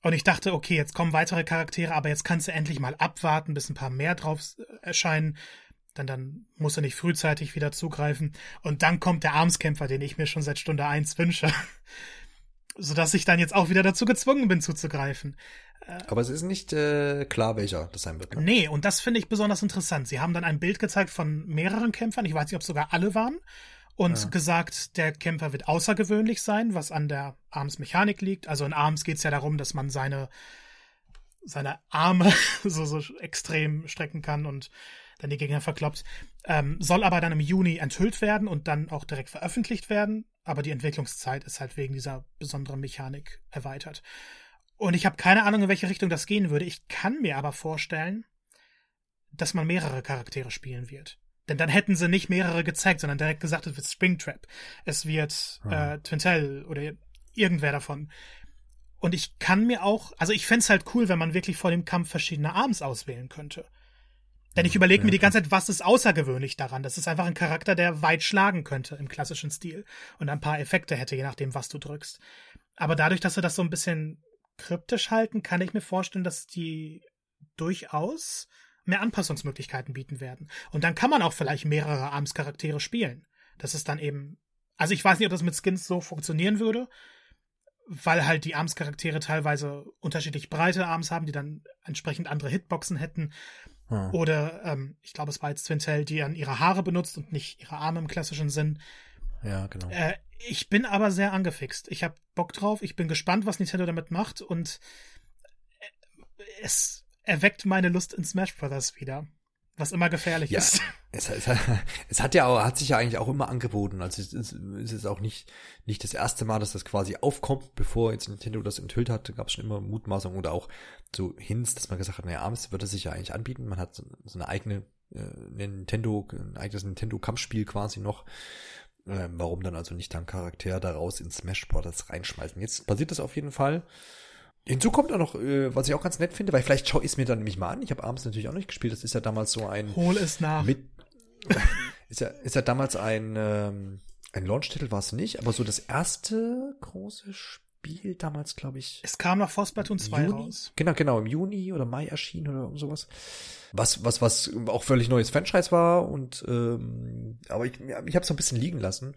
Und ich dachte, okay, jetzt kommen weitere Charaktere, aber jetzt kannst du endlich mal abwarten, bis ein paar mehr drauf erscheinen. Dann, dann musst du nicht frühzeitig wieder zugreifen. Und dann kommt der Armskämpfer, den ich mir schon seit Stunde 1 wünsche. Sodass ich dann jetzt auch wieder dazu gezwungen bin zuzugreifen. Aber es ist nicht äh, klar, welcher das sein wird. Ne? Nee, und das finde ich besonders interessant. Sie haben dann ein Bild gezeigt von mehreren Kämpfern, ich weiß nicht, ob es sogar alle waren, und ja. gesagt, der Kämpfer wird außergewöhnlich sein, was an der Arms-Mechanik liegt. Also in Arms geht es ja darum, dass man seine, seine Arme so, so extrem strecken kann und dann die Gegner verkloppt. Ähm, soll aber dann im Juni enthüllt werden und dann auch direkt veröffentlicht werden. Aber die Entwicklungszeit ist halt wegen dieser besonderen Mechanik erweitert. Und ich habe keine Ahnung, in welche Richtung das gehen würde. Ich kann mir aber vorstellen, dass man mehrere Charaktere spielen wird. Denn dann hätten sie nicht mehrere gezeigt, sondern direkt gesagt, es wird Springtrap, es wird hm. äh, Twintel oder irgendwer davon. Und ich kann mir auch, also ich fände halt cool, wenn man wirklich vor dem Kampf verschiedene Arms auswählen könnte. Denn ich überlege mir die ganze Zeit, was ist außergewöhnlich daran? Das ist einfach ein Charakter, der weit schlagen könnte im klassischen Stil und ein paar Effekte hätte, je nachdem, was du drückst. Aber dadurch, dass sie das so ein bisschen kryptisch halten, kann ich mir vorstellen, dass die durchaus mehr Anpassungsmöglichkeiten bieten werden. Und dann kann man auch vielleicht mehrere Arms-Charaktere spielen. Das ist dann eben. Also ich weiß nicht, ob das mit Skins so funktionieren würde, weil halt die Arms-Charaktere teilweise unterschiedlich breite Arms haben, die dann entsprechend andere Hitboxen hätten. Hm. Oder ähm, ich glaube, es war jetzt Twintel, die dann ihre Haare benutzt und nicht ihre Arme im klassischen Sinn. Ja, genau. Äh, ich bin aber sehr angefixt. Ich habe Bock drauf. Ich bin gespannt, was Nintendo damit macht und äh, es erweckt meine Lust in Smash Brothers wieder. Was immer gefährlich ja, ist. Es, es, es, hat ja auch, hat sich ja eigentlich auch immer angeboten. Also es, es, es ist auch nicht, nicht das erste Mal, dass das quasi aufkommt, bevor jetzt Nintendo das enthüllt hat, gab es schon immer Mutmaßungen oder auch so Hints, dass man gesagt hat, naja, abends wird es sich ja eigentlich anbieten. Man hat so, so eine eigene äh, Nintendo, ein eigenes Nintendo-Kampfspiel quasi noch. Äh, warum dann also nicht dann Charakter daraus in Smash Brothers reinschmeißen? Jetzt passiert das auf jeden Fall. Hinzu kommt auch noch, äh, was ich auch ganz nett finde, weil vielleicht schaue ich es mir dann nämlich mal an. Ich habe abends natürlich auch nicht gespielt. Das ist ja damals so ein. Hol es nach. Mit, ist ja, ist ja damals ein, ähm, ein Launch-Titel war es nicht, aber so das erste große Spiel damals, glaube ich. Es kam nach Frostplatoon 2 Juni? raus. Genau, genau, im Juni oder Mai erschienen oder sowas. Was, was, was auch völlig neues Franchise war und ähm, aber ich, ich habe es so ein bisschen liegen lassen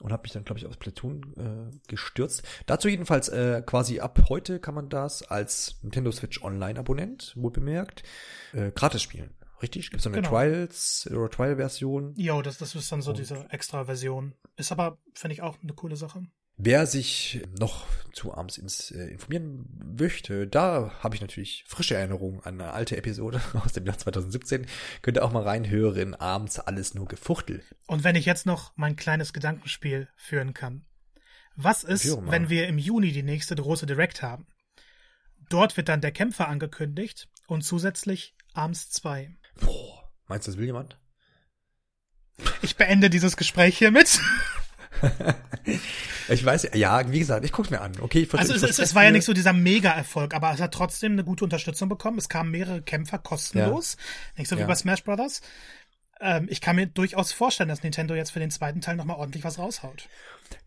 und habe mich dann, glaube ich, aufs Platoon äh, gestürzt. Dazu jedenfalls äh, quasi ab heute kann man das als Nintendo Switch Online-Abonnent, wohl bemerkt, äh, gratis spielen. Richtig? Gibt es so eine genau. Trials oder Trial-Version? Ja, das, das ist dann so und diese extra Version. Ist aber, finde ich, auch eine coole Sache. Wer sich noch zu Arms ins, äh, informieren möchte, da habe ich natürlich frische Erinnerungen an eine alte Episode aus dem Jahr 2017. Könnt ihr auch mal reinhören. Abends alles nur Gefuchtel. Und wenn ich jetzt noch mein kleines Gedankenspiel führen kann. Was ist, wenn wir im Juni die nächste große Direct haben? Dort wird dann der Kämpfer angekündigt und zusätzlich Arms 2. Boah, meinst du, das will jemand? Ich beende dieses Gespräch hiermit. ich weiß, ja, wie gesagt, ich guck's mir an. Okay, ich also es, es, war ja nicht so dieser Mega-Erfolg, aber es hat trotzdem eine gute Unterstützung bekommen. Es kamen mehrere Kämpfer kostenlos, ja. nicht so wie ja. bei Smash Brothers. Ähm, ich kann mir durchaus vorstellen, dass Nintendo jetzt für den zweiten Teil nochmal ordentlich was raushaut.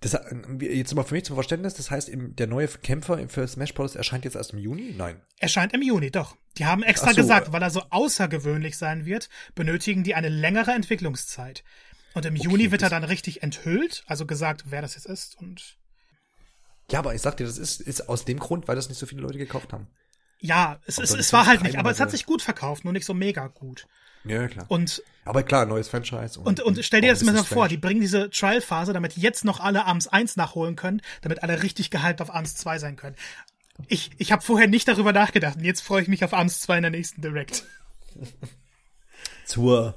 Das, jetzt mal für mich zum Verständnis, das heißt, der neue Kämpfer für Smash Bros. erscheint jetzt erst im Juni? Nein. Erscheint im Juni, doch. Die haben extra so. gesagt, weil er so außergewöhnlich sein wird, benötigen die eine längere Entwicklungszeit. Und im okay, Juni wird er dann richtig enthüllt, also gesagt, wer das jetzt ist und. Ja, aber ich sag dir, das ist, ist aus dem Grund, weil das nicht so viele Leute gekauft haben. Ja, es, es, es war halt nicht, aber es hat sich gut verkauft, nur nicht so mega gut. Ja, klar. Und, aber klar, neues Franchise. Und, und, und stell dir das mal vor, die bringen diese Trial-Phase, damit jetzt noch alle Arms 1 nachholen können, damit alle richtig gehypt auf Arms 2 sein können. Ich, ich habe vorher nicht darüber nachgedacht und jetzt freue ich mich auf Arms 2 in der nächsten Direct. Zur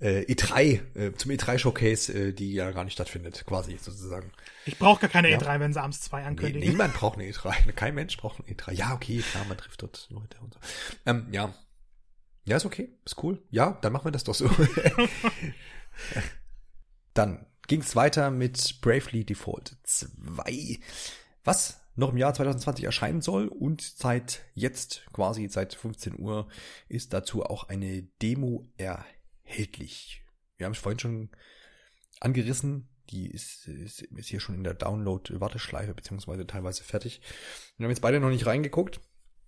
äh, E3, äh, zum E3-Showcase, äh, die ja gar nicht stattfindet, quasi sozusagen. Ich brauche gar keine ja. E3, wenn sie abends zwei ankündigen. Nee, niemand braucht eine E3. Kein Mensch braucht eine E3. Ja, okay, klar, man trifft dort Leute und so. Ähm, ja. Ja, ist okay, ist cool. Ja, dann machen wir das doch so. dann ging's weiter mit Bravely Default 2, was noch im Jahr 2020 erscheinen soll und seit jetzt, quasi seit 15 Uhr, ist dazu auch eine Demo erhältlich erhältlich. Wir haben es vorhin schon angerissen. Die ist, ist, ist hier schon in der Download-Warteschleife, beziehungsweise teilweise fertig. Wir haben jetzt beide noch nicht reingeguckt.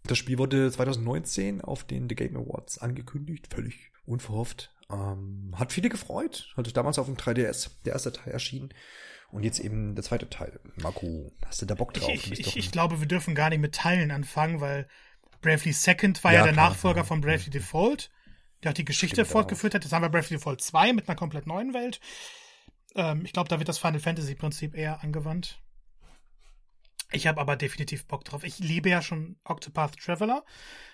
Das Spiel wurde 2019 auf den The Game Awards angekündigt, völlig unverhofft. Ähm, hat viele gefreut. Hatte damals auf dem 3DS der erste Teil erschienen. Und jetzt eben der zweite Teil. Marco, hast du da Bock drauf? Ich, ich, ich glaube, wir dürfen gar nicht mit Teilen anfangen, weil Bravely Second war ja, ja der klar, Nachfolger ja. von Bravely Default der auch die Geschichte Stimmt fortgeführt hat. Jetzt haben wir Breath of the Default 2 mit einer komplett neuen Welt. Ähm, ich glaube, da wird das Final Fantasy Prinzip eher angewandt. Ich habe aber definitiv Bock drauf. Ich liebe ja schon Octopath Traveler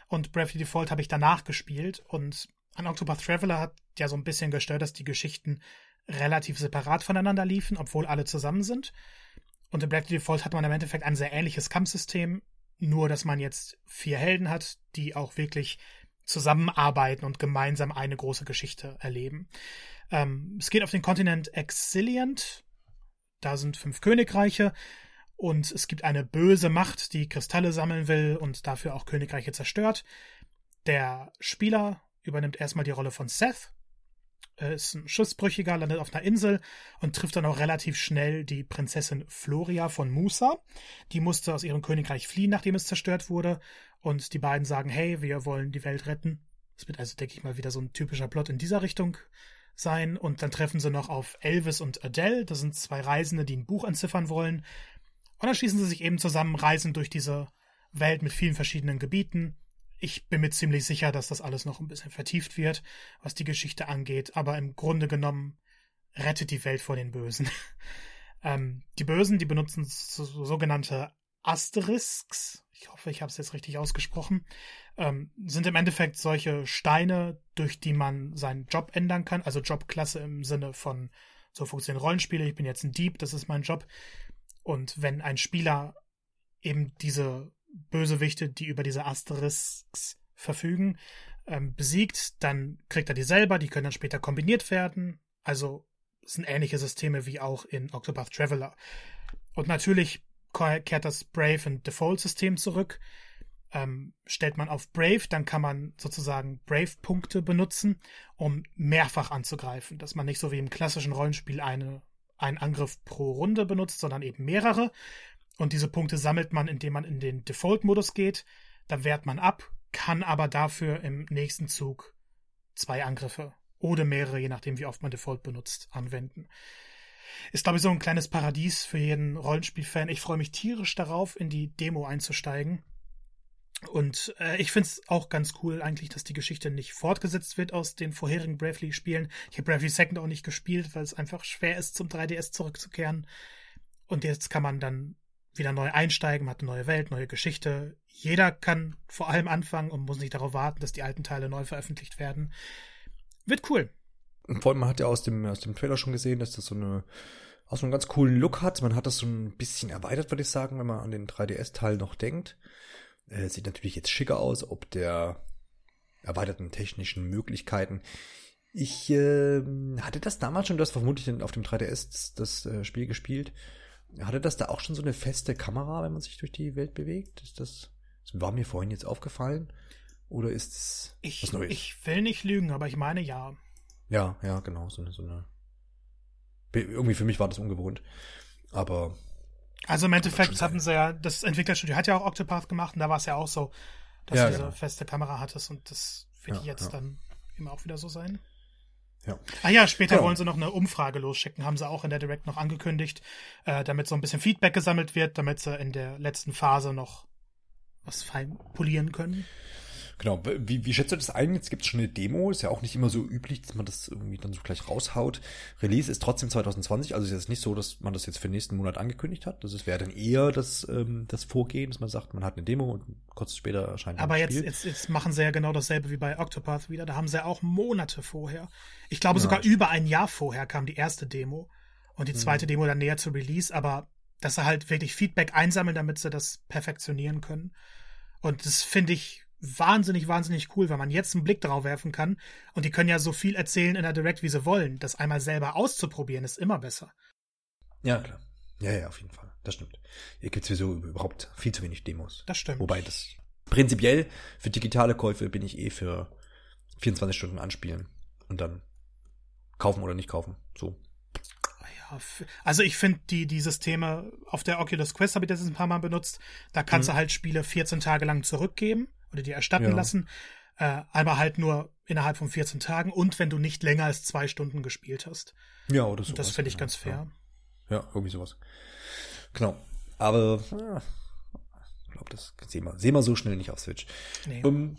und Breath of the Default habe ich danach gespielt und an Octopath Traveler hat ja so ein bisschen gestört, dass die Geschichten relativ separat voneinander liefen, obwohl alle zusammen sind. Und in Breath of the Default hat man im Endeffekt ein sehr ähnliches Kampfsystem, nur dass man jetzt vier Helden hat, die auch wirklich zusammenarbeiten und gemeinsam eine große Geschichte erleben. Ähm, es geht auf den Kontinent Exilient. Da sind fünf Königreiche und es gibt eine böse Macht, die Kristalle sammeln will und dafür auch Königreiche zerstört. Der Spieler übernimmt erstmal die Rolle von Seth. Er ist ein Schiffsbrüchiger, landet auf einer Insel und trifft dann auch relativ schnell die Prinzessin Floria von Musa. Die musste aus ihrem Königreich fliehen, nachdem es zerstört wurde. Und die beiden sagen, hey, wir wollen die Welt retten. Es wird also, denke ich mal, wieder so ein typischer Plot in dieser Richtung sein. Und dann treffen sie noch auf Elvis und Adele. Das sind zwei Reisende, die ein Buch entziffern wollen. Und dann schließen sie sich eben zusammen, reisen durch diese Welt mit vielen verschiedenen Gebieten. Ich bin mir ziemlich sicher, dass das alles noch ein bisschen vertieft wird, was die Geschichte angeht, aber im Grunde genommen rettet die Welt vor den Bösen. ähm, die Bösen, die benutzen so, sogenannte Asterisks, ich hoffe, ich habe es jetzt richtig ausgesprochen, ähm, sind im Endeffekt solche Steine, durch die man seinen Job ändern kann, also Jobklasse im Sinne von, so funktionieren Rollenspiele, ich bin jetzt ein Dieb, das ist mein Job. Und wenn ein Spieler eben diese Bösewichte, die über diese Asterisks verfügen, ähm, besiegt, dann kriegt er die selber, die können dann später kombiniert werden. Also sind ähnliche Systeme wie auch in Octopath Traveler. Und natürlich kehrt das Brave und Default-System zurück. Ähm, stellt man auf Brave, dann kann man sozusagen Brave-Punkte benutzen, um mehrfach anzugreifen. Dass man nicht so wie im klassischen Rollenspiel eine, einen Angriff pro Runde benutzt, sondern eben mehrere. Und diese Punkte sammelt man, indem man in den Default-Modus geht. Dann wehrt man ab, kann aber dafür im nächsten Zug zwei Angriffe oder mehrere, je nachdem, wie oft man Default benutzt, anwenden. Ist, glaube ich, so ein kleines Paradies für jeden Rollenspielfan. Ich freue mich tierisch darauf, in die Demo einzusteigen. Und äh, ich finde es auch ganz cool eigentlich, dass die Geschichte nicht fortgesetzt wird aus den vorherigen Bravely-Spielen. Ich habe Bravely Second auch nicht gespielt, weil es einfach schwer ist, zum 3DS zurückzukehren. Und jetzt kann man dann wieder neu einsteigen, man hat eine neue Welt, neue Geschichte. Jeder kann vor allem anfangen und muss nicht darauf warten, dass die alten Teile neu veröffentlicht werden. Wird cool. Und vor allem, man hat ja aus dem, aus dem Trailer schon gesehen, dass das so eine, auch so einen ganz coolen Look hat. Man hat das so ein bisschen erweitert, würde ich sagen, wenn man an den 3DS-Teil noch denkt. Äh, sieht natürlich jetzt schicker aus, ob der erweiterten technischen Möglichkeiten. Ich äh, hatte das damals schon, du hast vermutlich auf dem 3DS das, das äh, Spiel gespielt. Hatte das da auch schon so eine feste Kamera, wenn man sich durch die Welt bewegt? Ist das, das war mir vorhin jetzt aufgefallen? Oder ist es ich, was Neues? Ich will nicht lügen, aber ich meine ja. Ja, ja, genau. So eine, so eine. Irgendwie für mich war das ungewohnt. Aber. Also im Endeffekt hatten sie ja, das Entwicklerstudio hat ja auch Octopath gemacht und da war es ja auch so, dass ja, du diese genau. feste Kamera hattest und das wird ja, jetzt ja. dann immer auch wieder so sein. Ja. Ah ja, später ja. wollen sie noch eine Umfrage losschicken, haben sie auch in der Direct noch angekündigt, äh, damit so ein bisschen Feedback gesammelt wird, damit sie in der letzten Phase noch was fein polieren können. Genau, wie, wie schätzt du das ein? Jetzt gibt es schon eine Demo, ist ja auch nicht immer so üblich, dass man das irgendwie dann so gleich raushaut. Release ist trotzdem 2020, also ist jetzt nicht so, dass man das jetzt für den nächsten Monat angekündigt hat. Das wäre dann eher das, ähm, das Vorgehen, dass man sagt, man hat eine Demo und kurz später erscheint Aber jetzt, jetzt, jetzt machen sie ja genau dasselbe wie bei Octopath wieder. Da haben sie ja auch Monate vorher. Ich glaube, ja. sogar über ein Jahr vorher kam die erste Demo und die mhm. zweite mhm. Demo dann näher zu Release, aber dass sie halt wirklich Feedback einsammeln, damit sie das perfektionieren können. Und das finde ich wahnsinnig, wahnsinnig cool, weil man jetzt einen Blick darauf werfen kann. Und die können ja so viel erzählen in der Direct, wie sie wollen. Das einmal selber auszuprobieren, ist immer besser. Ja, klar. Ja, ja, auf jeden Fall. Das stimmt. Hier gibt es sowieso überhaupt viel zu wenig Demos. Das stimmt. Wobei das prinzipiell für digitale Käufe bin ich eh für 24 Stunden anspielen und dann kaufen oder nicht kaufen. So. Ja, also ich finde die, die Systeme auf der Oculus Quest habe ich das ein paar Mal benutzt. Da kannst mhm. du halt Spiele 14 Tage lang zurückgeben oder dir erstatten ja. lassen. Äh, aber halt nur innerhalb von 14 Tagen und wenn du nicht länger als zwei Stunden gespielt hast. Ja, oder so. Das finde ich ganz fair. Ja. ja, irgendwie sowas. Genau. Aber ja, ich glaube, das sehen wir, sehen wir so schnell nicht auf Switch. Nee. Um, ähm,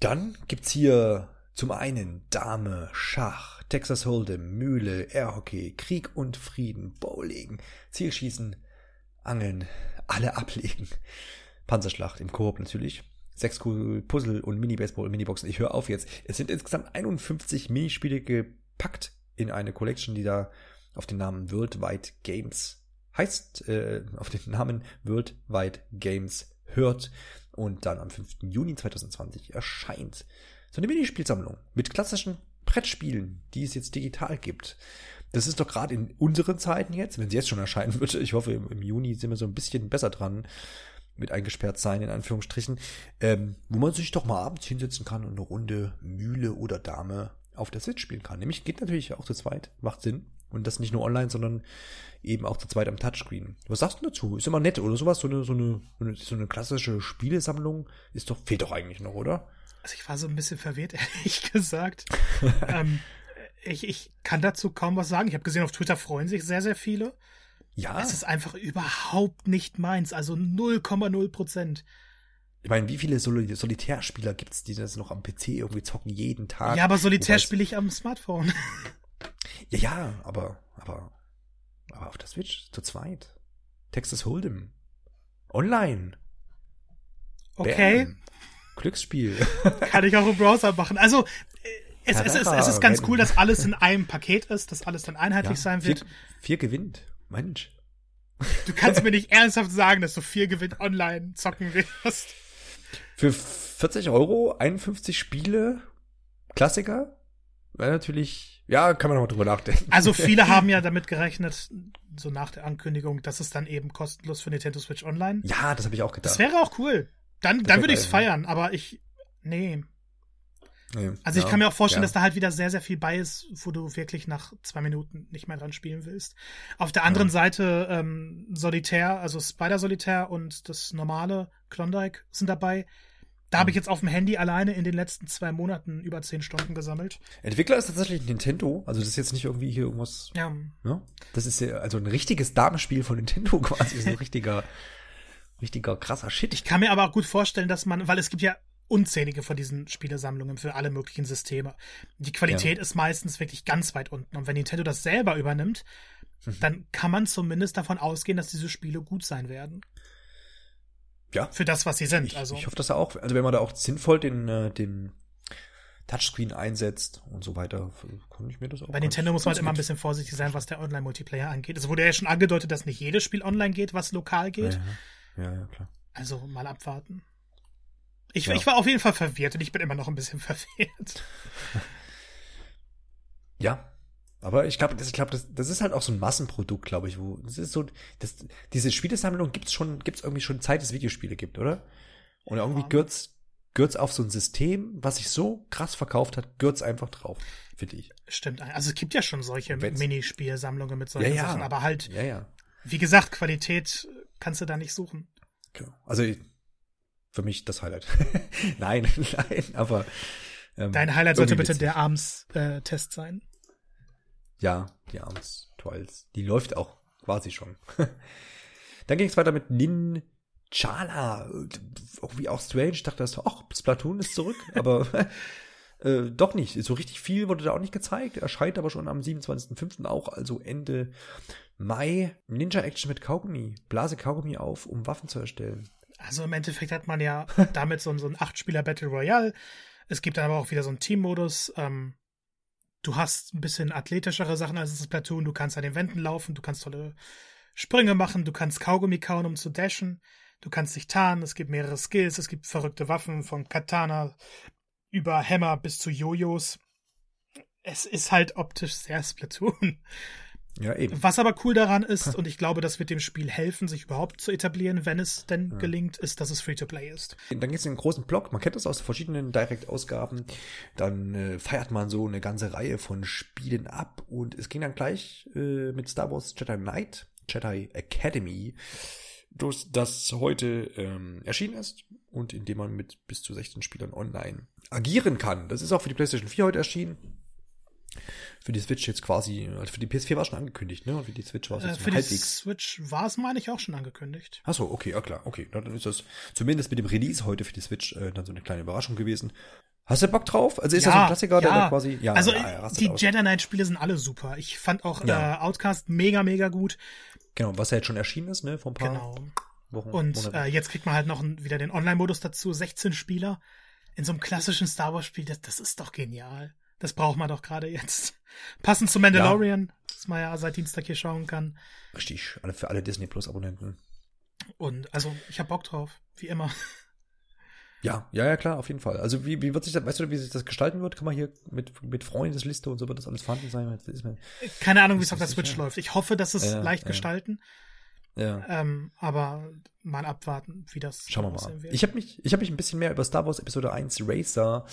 dann gibt's hier zum einen Dame, Schach, Texas Hold'em, Mühle, Airhockey, Krieg und Frieden, Bowling, Zielschießen, Angeln, alle ablegen. Panzerschlacht im Koop natürlich. Sechs Puzzle und Mini-Baseball und Mini-Boxen. Ich höre auf jetzt. Es sind insgesamt 51 Minispiele gepackt in eine Collection, die da auf den Namen Worldwide Games heißt, äh, auf den Namen Worldwide Games hört und dann am 5. Juni 2020 erscheint. So eine Minispielsammlung mit klassischen Brettspielen, die es jetzt digital gibt. Das ist doch gerade in unseren Zeiten jetzt, wenn sie jetzt schon erscheinen würde, ich hoffe, im, im Juni sind wir so ein bisschen besser dran, mit eingesperrt sein, in Anführungsstrichen, ähm, wo man sich doch mal abends hinsetzen kann und eine Runde Mühle oder Dame auf der Switch spielen kann. Nämlich geht natürlich auch zu zweit, macht Sinn. Und das nicht nur online, sondern eben auch zu zweit am Touchscreen. Was sagst du dazu? Ist immer nett oder sowas? So eine, so eine, so eine klassische Spielesammlung ist doch, fehlt doch eigentlich noch, oder? Also ich war so ein bisschen verwirrt, ehrlich gesagt. ähm, ich, ich kann dazu kaum was sagen. Ich habe gesehen, auf Twitter freuen sich sehr, sehr viele. Ja. Es ist einfach überhaupt nicht meins. Also 0,0 Prozent. Ich meine, wie viele Sol Solitärspieler gibt es, die das noch am PC irgendwie zocken jeden Tag? Ja, aber Solitär spiele ich am Smartphone. Ja, ja, aber, aber, aber auf der Switch zu zweit. Texas Hold'em. Online. Okay. Bam. Glücksspiel. Kann ich auch im Browser machen. Also, es, es, ist, es ist ganz cool, dass alles in einem Paket ist, dass alles dann einheitlich ja, sein wird. Vier, vier gewinnt. Mensch. Du kannst mir nicht ernsthaft sagen, dass du vier gewinnt online zocken wirst. Für 40 Euro, 51 Spiele, Klassiker, wäre natürlich, ja, kann man noch mal drüber nachdenken. Also viele haben ja damit gerechnet, so nach der Ankündigung, dass es dann eben kostenlos für Nintendo Switch Online. Ja, das habe ich auch gedacht. Das wäre auch cool. Dann, dann würde ich es feiern, aber ich, nee. Nee also ich ja, kann mir auch vorstellen, ja. dass da halt wieder sehr, sehr viel bei ist, wo du wirklich nach zwei Minuten nicht mehr dran spielen willst. Auf der anderen ja. Seite ähm, Solitär, also Spider Solitär und das normale Klondike sind dabei. Da habe ich jetzt auf dem Handy alleine in den letzten zwei Monaten über zehn Stunden gesammelt. Entwickler ist tatsächlich Nintendo, also das ist jetzt nicht irgendwie hier irgendwas. Ja. Ne? Das ist ja also ein richtiges Damenspiel von Nintendo quasi, so ein richtiger, richtiger krasser Shit. Ich kann mir aber auch gut vorstellen, dass man, weil es gibt ja unzählige von diesen Spielesammlungen für alle möglichen Systeme. Die Qualität ja. ist meistens wirklich ganz weit unten. Und wenn Nintendo das selber übernimmt, mhm. dann kann man zumindest davon ausgehen, dass diese Spiele gut sein werden ja. Für das, was sie sind. Ich, also. ich hoffe, dass er auch, also wenn man da auch sinnvoll den, äh, den Touchscreen einsetzt und so weiter, kann ich mir das auch. Bei Nintendo muss man halt immer ein bisschen vorsichtig sein, was der Online-Multiplayer angeht. Es wurde ja schon angedeutet, dass nicht jedes Spiel online geht, was lokal geht. Ja, ja, ja klar. Also mal abwarten. Ich, ja. ich war auf jeden Fall verwirrt und ich bin immer noch ein bisschen verwirrt. ja, aber ich glaube, das, ich glaube, das, das ist halt auch so ein Massenprodukt, glaube ich, wo das ist so, das, diese Spielesammlung gibt's schon, gibt's irgendwie schon Zeit, dass es Videospiele gibt, oder? Und irgendwie ja. gürt's, gürt's auf so ein System, was sich so krass verkauft hat, gürt's einfach drauf, finde ich. Stimmt. Also es gibt ja schon solche Minispielsammlungen mit solchen ja, ja. Sachen, aber halt, ja, ja. wie gesagt, Qualität kannst du da nicht suchen. Genau. Also für mich das Highlight. nein, nein, aber ähm, Dein Highlight sollte bitte witzig. der Arms-Test äh, sein. Ja, die Arms Trials. Die läuft auch quasi schon. Dann ging es weiter mit Ninjala. Irgendwie auch strange. Ich dachte erst, ach, Splatoon ist zurück, aber äh, doch nicht. So richtig viel wurde da auch nicht gezeigt. Erscheint aber schon am 27.05. auch, also Ende Mai. Ninja Action mit Kaugummi. Blase Kaugummi auf, um Waffen zu erstellen. Also im Endeffekt hat man ja damit so, so ein 8-Spieler Battle Royale. Es gibt dann aber auch wieder so einen Teammodus. Ähm, Du hast ein bisschen athletischere Sachen als das Platoon. Du kannst an den Wänden laufen, du kannst tolle Sprünge machen, du kannst Kaugummi kauen, um zu dashen. Du kannst dich tarnen, es gibt mehrere Skills, es gibt verrückte Waffen von Katana über Hammer bis zu Jojos. Es ist halt optisch sehr Splatoon. Ja, eben. Was aber cool daran ist, und ich glaube, das wird dem Spiel helfen, sich überhaupt zu etablieren, wenn es denn ja. gelingt, ist, dass es Free-to-Play ist. Dann gibt es einen großen Block, man kennt das aus verschiedenen Direct-Ausgaben, dann äh, feiert man so eine ganze Reihe von Spielen ab und es ging dann gleich äh, mit Star Wars Jedi Knight, Jedi Academy, das heute ähm, erschienen ist und in dem man mit bis zu 16 Spielern online agieren kann. Das ist auch für die PlayStation 4 heute erschienen für die Switch jetzt quasi, also für die PS4 war es schon angekündigt, ne? Und für die Switch war es äh, jetzt Für halbwegs. die Switch war es, meine ich, auch schon angekündigt. Ach so, okay, ja klar, okay. Dann ist das zumindest mit dem Release heute für die Switch äh, dann so eine kleine Überraschung gewesen. Hast du Bock drauf? Also ist ja, das so ein Klassiker, ja. der quasi, ja. Also ja, die Jedi Knight Spiele sind alle super. Ich fand auch äh, Outcast mega, mega gut. Genau, was ja jetzt schon erschienen ist, ne, vor ein paar genau. Wochen. Und äh, jetzt kriegt man halt noch ein, wieder den Online-Modus dazu, 16 Spieler. In so einem klassischen Star Wars-Spiel, das, das ist doch genial. Das braucht man doch gerade jetzt. Passend zu Mandalorian, ja. das man ja seit Dienstag hier schauen kann. Richtig, für alle Disney Plus Abonnenten. Und also, ich hab Bock drauf, wie immer. Ja, ja, ja, klar, auf jeden Fall. Also wie, wie wird sich das, weißt du, wie sich das gestalten wird? Kann man hier mit, mit Freundesliste und so wird das alles vorhanden sein? Keine Ahnung, wie es auf der Switch läuft. Ich hoffe, dass es äh, leicht äh. gestalten. Ja. Ähm, aber mal abwarten, wie das Schauen wir mal. wird. Ich habe mich, ich habe mich ein bisschen mehr über Star Wars Episode 1 Racer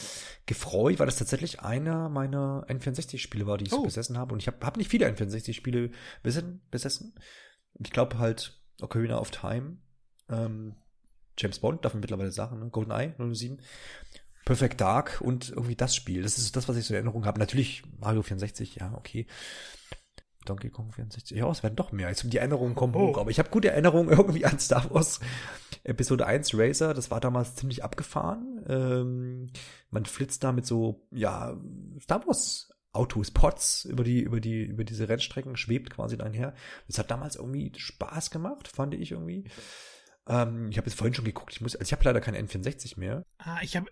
gefreut, weil das tatsächlich einer meiner N64-Spiele war, die ich so Oh. besessen habe. Und ich habe hab nicht viele N64-Spiele besessen. besessen. Ich glaube halt Ocarina of Time, ähm, James Bond, darf man mittlerweile sagen, ne? GoldenEye 007. Perfect Dark und irgendwie das Spiel. Das ist das, was ich so in Erinnerung habe. Natürlich Mario 64, ja, okay. Donkey Kong 64. Ja, es werden doch mehr. Also die Erinnerungen kommen Oh. hoch. Aber ich habe gute Erinnerungen irgendwie an Star Wars Episode 1 Racer. Das war damals ziemlich abgefahren. Ähm, man flitzt da mit so, ja, Star Wars Autos, Pots über die, über die, über diese Rennstrecken, schwebt quasi einher. Das hat damals irgendwie Spaß gemacht, fand ich irgendwie. Ähm, ich habe jetzt vorhin schon geguckt, ich muss, also ich habe leider keine N64 mehr. Ah, ich habe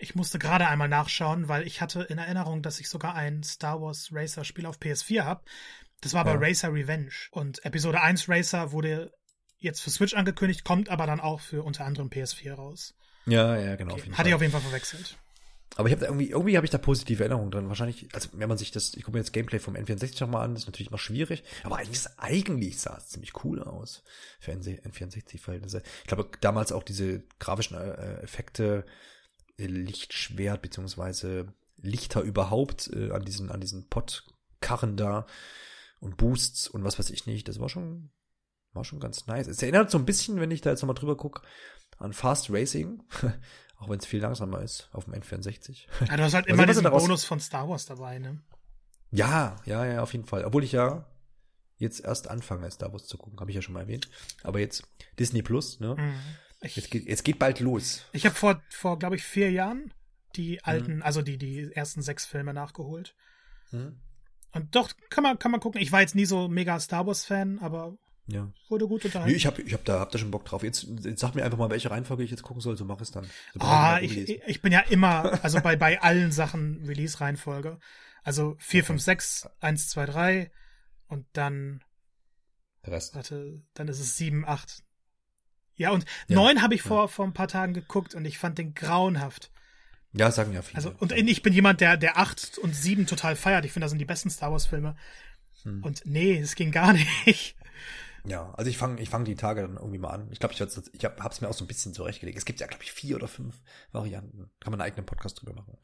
ich musste gerade einmal nachschauen, weil ich hatte in Erinnerung, dass ich sogar ein Star Wars Racer Spiel auf PS4 habe. Das war Ja. Racer Revenge. Und Episode 1 Racer wurde jetzt für Switch angekündigt, kommt aber dann auch für unter anderem PS4 raus. Ja, ja, genau. Okay. Hatte ich auf jeden Fall verwechselt. Aber ich habe irgendwie, irgendwie habe ich da positive Erinnerungen dran. Wahrscheinlich, also wenn man sich das, ich gucke mir jetzt Gameplay vom N64 nochmal an, das ist natürlich mal schwierig. Aber eigentlich, eigentlich sah es ziemlich cool aus für N64-Verhältnisse. Ich glaube, damals auch diese grafischen äh, Effekte, äh, Lichtschwert beziehungsweise Lichter überhaupt äh, an diesen, an diesen Podkarren da und Boosts und was weiß ich nicht. Das war schon, war schon ganz nice. Es erinnert so ein bisschen, wenn ich da jetzt nochmal drüber gucke, an Fast Racing. Auch wenn es viel langsamer ist auf dem N64. Ja, du hast halt immer was diesen Bonus von Star Wars dabei, ne? Ja, ja, ja, auf jeden Fall. Obwohl ich ja jetzt erst anfange, Star Wars zu gucken, habe ich ja schon mal erwähnt. Aber jetzt Disney Plus, ne? Mhm. Ich, Jetzt geht, jetzt geht bald los. ich habe vor, vor glaube ich, vier Jahren Mhm. die alten, also die, die ersten sechs Filme nachgeholt. Hm? Und doch, kann man, kann man gucken. Ich war jetzt nie so mega Star Wars-Fan, aber Ja. wurde gut unterhalten. Nee, ich habe ich hab da, hab da schon Bock drauf. Jetzt, jetzt sag mir einfach mal, welche Reihenfolge ich jetzt gucken soll, so mach es dann. So Ah, ich, ich bin ja immer, also bei, bei allen Sachen Release-Reihenfolge. Also 4, 5, 6, 1, 2, 3 und dann, Der Rest. warte, dann ist es 7, 8. Ja, und Ja, 9 habe ich ja. vor, vor ein paar Tagen geguckt und ich fand den grauenhaft. Ja, sagen ja viele. Also, und ich bin jemand, der, der 8 und 7 total feiert. Ich finde, das sind die besten Star Wars-Filme. Hm. Und nee, es ging gar nicht. Ja, also ich fange ich fang die Tage dann irgendwie mal an. Ich glaube, ich, ich habe es mir auch so ein bisschen zurechtgelegt. Es gibt ja, glaube ich, vier oder fünf Varianten. Kann man einen eigenen Podcast drüber machen.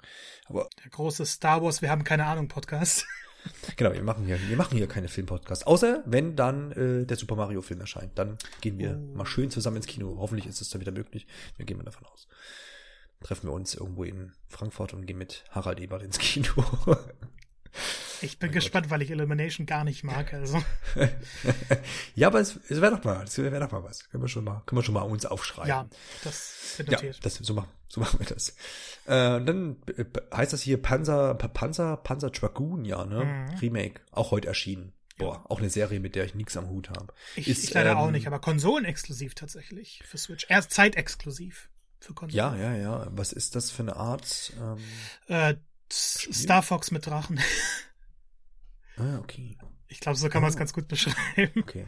Aber Der große Star Wars, wir haben keine Ahnung Podcast. genau, wir machen hier, wir machen hier keine Filmpodcasts. Außer wenn dann äh, der Super Mario Film erscheint. Dann gehen wir Oh. mal schön zusammen ins Kino. Hoffentlich ist es dann wieder möglich. Wir gehen mal davon aus. Treffen wir uns irgendwo in Frankfurt und gehen mit Harald Ebert ins Kino. Ich bin Mein gespannt, weil ich Elimination gar nicht mag. Also, ja, aber es, es wäre doch mal, es wäre doch mal was. Können wir schon mal, können wir schon mal uns aufschreiben. ja, das wird Ja, notiert. das, so, machen, so machen wir das. Äh, und dann äh, heißt das hier Panzer, Pa- Panzer, Panzer Dragoon, ja, ne? Mhm. Remake, auch heute erschienen. Boah, auch eine Serie, mit der ich nichts am Hut habe. Ich, ist, ich leider ähm, auch nicht, aber konsolenexklusiv tatsächlich für Switch. Erst zeitexklusiv für Konsolen. Ja, ja, ja. Was ist das für eine Art? Ähm, Äh, Star Fox mit Drachen. ah, okay. Ich glaube, so kann man es Oh. ganz gut beschreiben. Okay.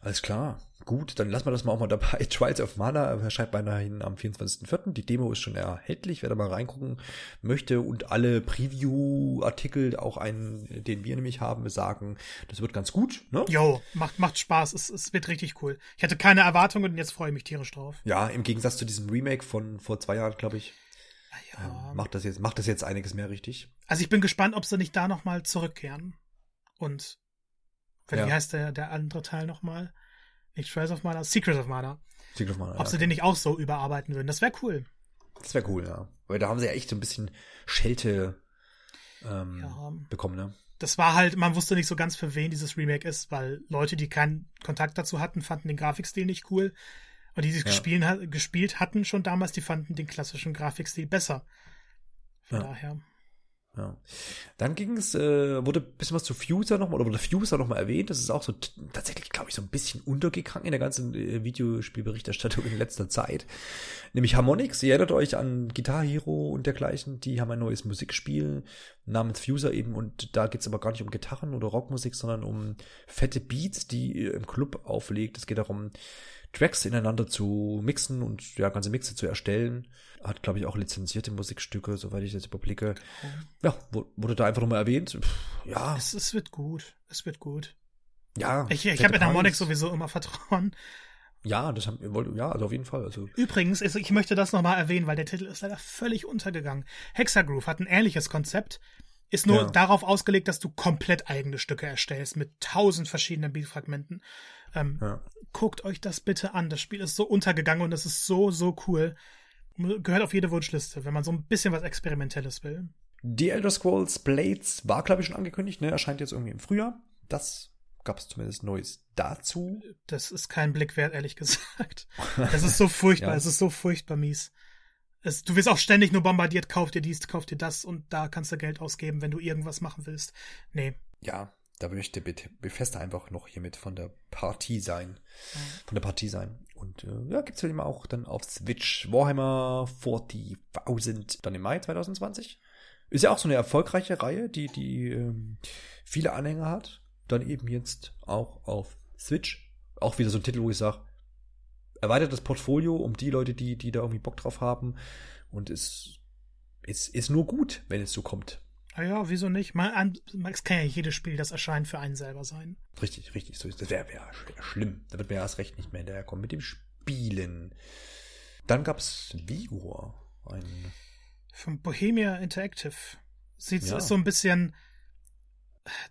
Alles klar. Gut, dann lassen wir das mal auch mal dabei. Trials of Mana erscheint beinahe am 24.04. Die Demo ist schon erhältlich, wer da mal reingucken möchte. Und alle Preview-Artikel, auch einen, den wir nämlich haben, sagen, das wird ganz gut. Ne? Jo, macht, macht Spaß. Es, es wird richtig cool. Ich hatte keine Erwartungen und jetzt freue ich mich tierisch drauf. Ja, im Gegensatz zu diesem Remake von vor zwei Jahren, glaube ich, Ja. ähm, macht das jetzt macht das jetzt einiges mehr richtig. Also ich bin gespannt, ob sie nicht da nochmal zurückkehren. Und Ja. wie heißt der, der andere Teil nochmal? Nicht Trials of Mana, Secret of Mana. Secret of Mana, Ob ja, sie den nicht auch so überarbeiten würden. Das wäre cool. Das wäre cool, ja. Weil da haben sie ja echt so ein bisschen Schelte ähm, Ja. bekommen, ne? Das war halt, man wusste nicht so ganz, für wen dieses Remake ist, weil Leute, die keinen Kontakt dazu hatten, fanden den Grafikstil nicht cool. Und die, die es Ja. gespielt hatten schon damals, die fanden den klassischen Grafikstil besser. Von Ja. daher. Ja. Dann ging es, äh, wurde ein bisschen was zu Fuser nochmal, oder wurde Fuser nochmal erwähnt. Das ist auch so tatsächlich, glaube ich, so ein bisschen untergegangen in der ganzen äh, Videospielberichterstattung in letzter Zeit. Nämlich Harmonix, ihr erinnert euch an Guitar Hero und dergleichen, die haben ein neues Musikspiel namens Fuser eben und da geht's aber gar nicht um Gitarren oder Rockmusik, sondern um fette Beats, die ihr im Club auflegt. Es geht darum, Tracks ineinander zu mixen und ja, ganze Mixe zu erstellen. Hat, glaube ich, auch lizenzierte Musikstücke, soweit ich das überblicke. Ja, wu- wurde da einfach nochmal erwähnt. Pff, ja, Es, es wird gut. Es wird gut. Ja. Ich, ich habe Enharmonic sowieso immer Vertrauen. Ja, das haben wir, ja, also auf jeden Fall. Also. Übrigens, ich möchte das nochmal erwähnen, weil der Titel ist leider völlig untergegangen. Hexagroove hat ein ähnliches Konzept, ist nur ja. darauf ausgelegt, dass du komplett eigene Stücke erstellst mit tausend verschiedenen Beatfragmenten. Ähm, ja. Guckt euch das bitte an. Das Spiel ist so untergegangen und es ist so, so cool. Gehört auf jede Wunschliste, wenn man so ein bisschen was Experimentelles will. Die Elder Scrolls Blades war, glaube ich, schon angekündigt, ne? Erscheint jetzt irgendwie im Frühjahr. Das gab es zumindest Neues dazu. Das ist kein Blick wert, ehrlich gesagt. Das ist so furchtbar, ja. es ist so furchtbar mies. Es, du wirst auch ständig nur bombardiert, kauf dir dies, kauf dir das und da kannst du Geld ausgeben, wenn du irgendwas machen willst. Nee. Ja, da möchte Bethesda einfach noch hiermit von der Partie sein. Von der Partie sein. Und äh, ja, gibt's ja immer auch dann auf Switch Warhammer 40.000 dann im Mai 2020. Ist ja auch so eine erfolgreiche Reihe, die, die ähm, viele Anhänger hat dann eben jetzt auch auf Switch. Auch wieder so ein Titel, wo ich sage, erweitert das Portfolio um die Leute, die, die da irgendwie Bock drauf haben. Und es ist, ist nur gut, wenn es so kommt. Ah ja, wieso nicht? Man, es kann ja jedes Spiel, das erscheint, für einen selber sein. Richtig, richtig. So ist das wäre wär schlimm. Da wird mir erst recht nicht mehr hinterherkommen mit dem Spielen. Dann gab's Vigor. Ein Von Bohemia Interactive. Sieht ja. so ein bisschen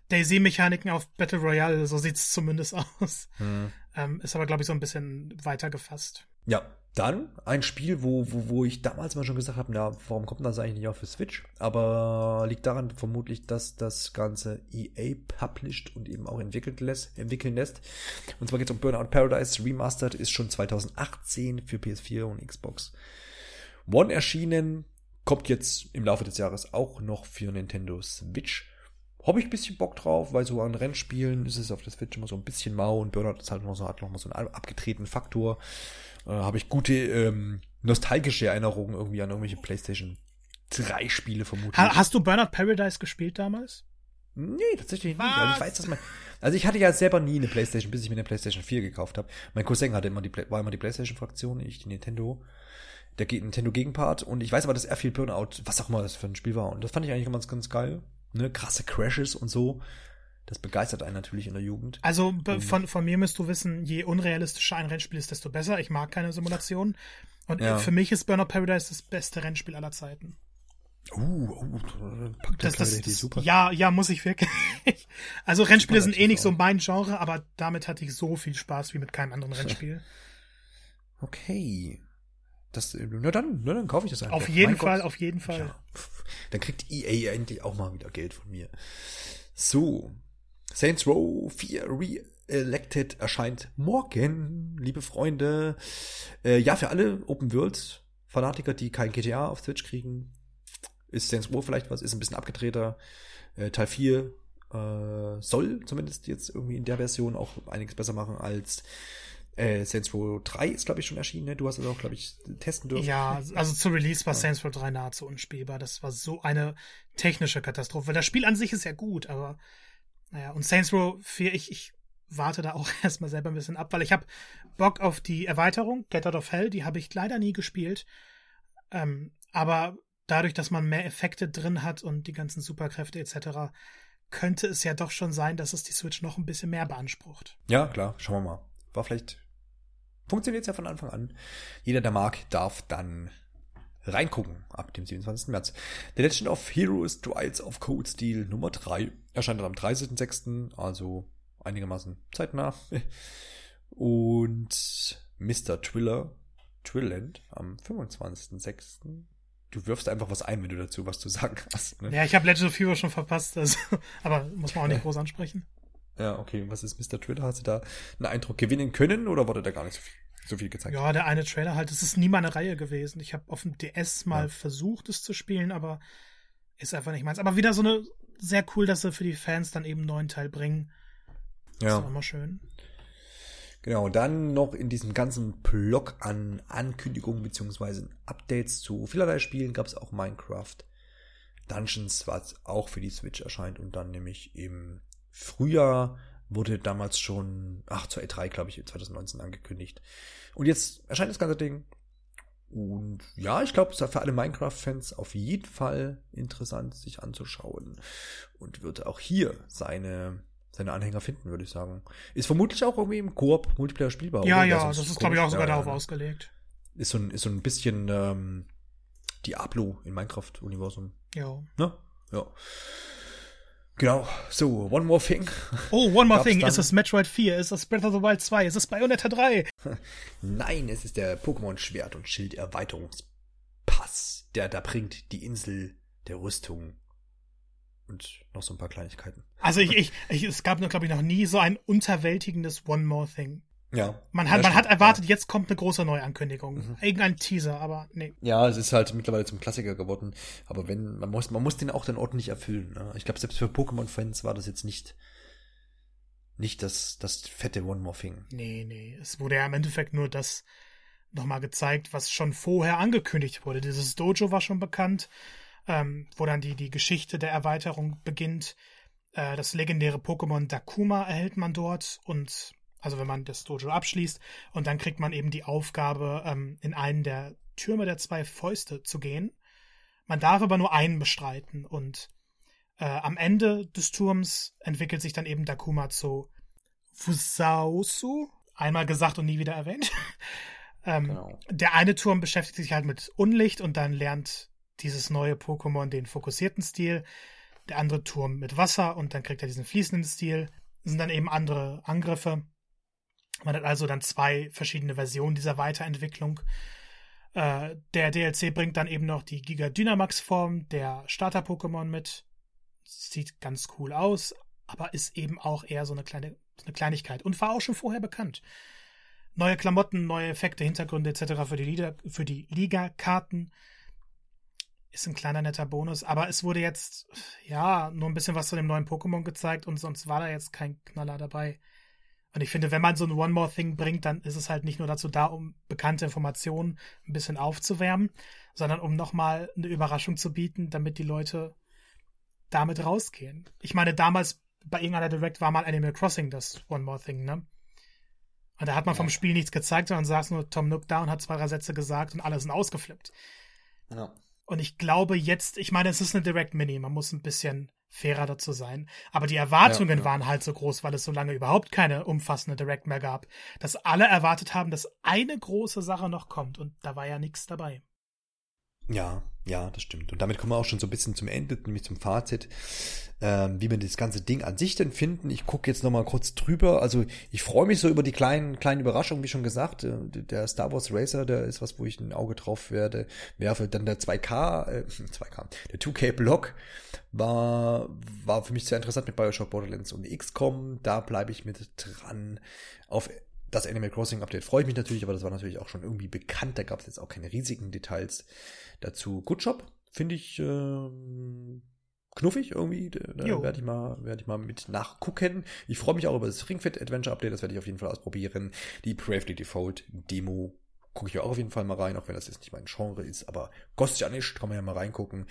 Daisy-Mechaniken auf Battle Royale, so sieht's zumindest aus. Hm. Ähm, ist aber, glaube ich, so ein bisschen weiter gefasst. Ja, dann ein Spiel, wo, wo, wo ich damals mal schon gesagt habe, na, warum kommt das eigentlich nicht auf für Switch? Aber liegt daran vermutlich, dass das Ganze EA published und eben auch entwickelt lässt, entwickeln lässt. Und zwar geht es um Burnout Paradise Remastered, ist schon 2018 für PS4 und Xbox One erschienen, kommt jetzt im Laufe des Jahres auch noch für Nintendo Switch habe ich ein bisschen Bock drauf, weil so an Rennspielen ist es auf der Switch immer so ein bisschen mau und Burnout ist halt noch so, hat noch mal so einen abgetretenen Faktor. Äh, habe ich gute ähm, nostalgische Erinnerungen irgendwie an irgendwelche PlayStation 3 Spiele vermutlich. Ha hast du Burnout Paradise gespielt damals? Nee, tatsächlich nicht. Also ich weiß, dass man, also ich hatte ja selber nie eine Playstation, bis ich mir eine Playstation 4 gekauft habe. Mein Cousin hatte immer die, war immer die Playstation-Fraktion, ich die Nintendo der Nintendo Gegenpart und ich weiß aber, dass er viel Burnout, was auch immer das für ein Spiel war und das fand ich eigentlich immer ganz, ganz geil ne, krasse Crashes und so. Das begeistert einen natürlich in der Jugend. Also von, von mir müsst du wissen, je unrealistischer ein Rennspiel ist, desto besser. Ich mag keine Simulation. Und ja. für mich ist Burnout Paradise das beste Rennspiel aller Zeiten. Uh, uh packt das, das, das super. Ja, ja, muss ich wirklich. also Rennspiele sind eh nicht so mein Genre, aber damit hatte ich so viel Spaß wie mit keinem anderen Rennspiel. Okay. Das, na dann, na dann kaufe ich das einfach. Auf jeden mein Fall, Gott. auf jeden Fall. Ja. Dann kriegt EA endlich auch mal wieder Geld von mir. So. Saints Row 4 Re-Elected erscheint morgen, liebe Freunde. Äh, ja, für alle Open World Fanatiker, die kein GTA auf Twitch kriegen, ist Saints Row vielleicht was, ist ein bisschen abgedrehter. Äh, Teil 4 äh, soll zumindest jetzt irgendwie in der Version auch einiges besser machen als äh, Saints Row 3 ist, glaube ich, schon erschienen. Ne? Du hast es auch, glaube ich, testen dürfen. Ja, also zu Release war ja. Saints Row 3 nahezu unspielbar. Das war so eine technische Katastrophe. Weil das Spiel an sich ist ja gut, aber naja, und Saints Row 4, ich, ich warte da auch erstmal selber ein bisschen ab, weil ich habe Bock auf die Erweiterung, Get Out of Hell, die habe ich leider nie gespielt. Ähm, aber dadurch, dass man mehr Effekte drin hat und die ganzen Superkräfte etc., könnte es ja doch schon sein, dass es die Switch noch ein bisschen mehr beansprucht. Ja, klar, schauen wir mal. War vielleicht funktioniert es ja von Anfang an. Jeder, der mag, darf dann reingucken ab dem 27. März. The Legend of Heroes Trials of Code Steel Nummer 3 erscheint dann am 30.06., also einigermaßen zeitnah. Und Mr. Twiller, Twilland am 25.06. Du wirfst einfach was ein, wenn du dazu was zu sagen hast. Ne? Ja, ich habe Legend of Heroes schon verpasst, also, aber muss man auch nicht groß ansprechen. Ja, okay. Was ist Mr. Twitter? Hast du da einen Eindruck gewinnen können oder wurde da gar nicht so viel, so viel gezeigt? Ja, der eine Trailer halt. Es ist nie mal eine Reihe gewesen. Ich habe auf dem DS mal ja. versucht, es zu spielen, aber ist einfach nicht meins. Aber wieder so eine sehr cool, dass sie für die Fans dann eben einen neuen Teil bringen. Ja. ist immer schön. Genau, dann noch in diesem ganzen Block an Ankündigungen beziehungsweise Updates zu vielerlei Spielen gab es auch Minecraft Dungeons, was auch für die Switch erscheint und dann nämlich im Frühjahr wurde damals schon, ach, zur E3, glaube ich, 2019 angekündigt. Und jetzt erscheint das ganze Ding. Und ja, ich glaube, es ist für alle Minecraft-Fans auf jeden Fall interessant, sich anzuschauen. Und wird auch hier seine seine Anhänger finden, würde ich sagen. Ist vermutlich auch irgendwie im Koop Multiplayer spielbar. Ja, oder? ja, das ist, glaube ich, auch sogar darauf ausgelegt. Ist so ein, ist so ein bisschen ähm, Diablo in Minecraft-Universum. Ja. Ne? Ja. Genau. So, One More Thing. Oh, one more Gab's thing. dann- Ist es Metroid 4? Ist es Breath of the Wild 2? Ist es Bayonetta 3? Nein, es ist der Pokémon Schwert und Schild Erweiterungspass, der da bringt die Insel der Rüstung und noch so ein paar Kleinigkeiten. Also ich, ich, ich es gab, glaube ich, noch nie so ein unterwältigendes One More Thing. Ja. Man hat, ja, man hat erwartet, jetzt kommt eine große Neuankündigung. Mhm. Irgendein Teaser, aber nee. Ja. es ist halt mittlerweile zum Klassiker geworden, aber wenn man muss man muss den auch dann ordentlich erfüllen. Ne? Ich glaube selbst für Pokémon Fans war das jetzt nicht nicht das das fette One More Thing. Nee, nee. Es wurde ja im Endeffekt nur das nochmal gezeigt, was schon vorher angekündigt wurde. Dieses Dojo war schon bekannt, ähm, wo dann die, die Geschichte der Erweiterung beginnt. Äh, das legendäre Pokémon Dakuma erhält man dort und also wenn man das Dojo abschließt und dann kriegt man eben die Aufgabe, ähm, in einen der Türme der zwei Fäuste zu gehen. Man darf aber nur einen bestreiten und äh, am Ende des Turms entwickelt sich dann eben Dakuma zu Fusausu. Einmal gesagt und nie wieder erwähnt. ähm, Genau. Der eine Turm beschäftigt sich halt mit Unlicht und dann lernt dieses neue Pokémon den fokussierten Stil. Der andere Turm mit Wasser und dann kriegt er diesen fließenden Stil. Das sind dann eben andere Angriffe. Man hat also dann zwei verschiedene Versionen dieser Weiterentwicklung. Äh, der DLC bringt dann eben noch die Giga Dynamax-Form der Starter-Pokémon mit. Sieht ganz cool aus, aber ist eben auch eher so eine kleine so eine Kleinigkeit und war auch schon vorher bekannt. Neue Klamotten, neue Effekte, Hintergründe etc. für die Liga, für die Liga-Karten ist ein kleiner netter Bonus, aber es wurde jetzt ja nur ein bisschen was zu dem neuen Pokémon gezeigt und sonst war da jetzt kein Knaller dabei. Und ich finde, wenn man so ein One More Thing bringt, dann ist es halt nicht nur dazu da, um bekannte Informationen ein bisschen aufzuwärmen, sondern um nochmal eine Überraschung zu bieten, damit die Leute damit rausgehen. Ich meine, damals bei irgendeiner Direct war mal Animal Crossing das One More Thing, ne? Und da hat man vom Ja. Spiel nichts gezeigt, sondern saß nur Tom Nook da und hat zwei, drei Sätze gesagt und alle sind ausgeflippt. Ja. Und ich glaube jetzt, ich meine, es ist eine Direct Mini, man muss ein bisschen fairer dazu sein. Aber die Erwartungen Ja, ja. waren halt so groß, weil es so lange überhaupt keine umfassende Direct mehr gab, dass alle erwartet haben, dass eine große Sache noch kommt und da war ja nichts dabei. Ja, ja, das stimmt. Und damit kommen wir auch schon so ein bisschen zum Ende, nämlich zum Fazit, ähm, wie wir das ganze Ding an sich denn finden. Ich gucke jetzt noch mal kurz drüber. Also ich freue mich so über die kleinen, kleinen Überraschungen, wie schon gesagt. Äh, Der Star Wars Racer, der ist was, wo ich ein Auge drauf werde, werfe. Dann der 2K, äh, 2K, der 2K-Block war, war für mich sehr interessant mit Bioshock Borderlands und XCOM. Da bleibe ich mit dran. Auf das Animal Crossing Update freue ich mich natürlich, aber das war natürlich auch schon irgendwie bekannt. Da gab es jetzt auch keine riesigen Details dazu. Good Job, finde ich ähm, knuffig irgendwie. Da werde ich mal, werde ich mal mit nachgucken. Ich freue mich auch über das Ring Fit Adventure Update. Das werde ich auf jeden Fall ausprobieren. Die Bravely Default Demo gucke ich auch auf jeden Fall mal rein, auch wenn das jetzt nicht mein Genre ist, aber kostet ja nicht, kann man ja mal reingucken.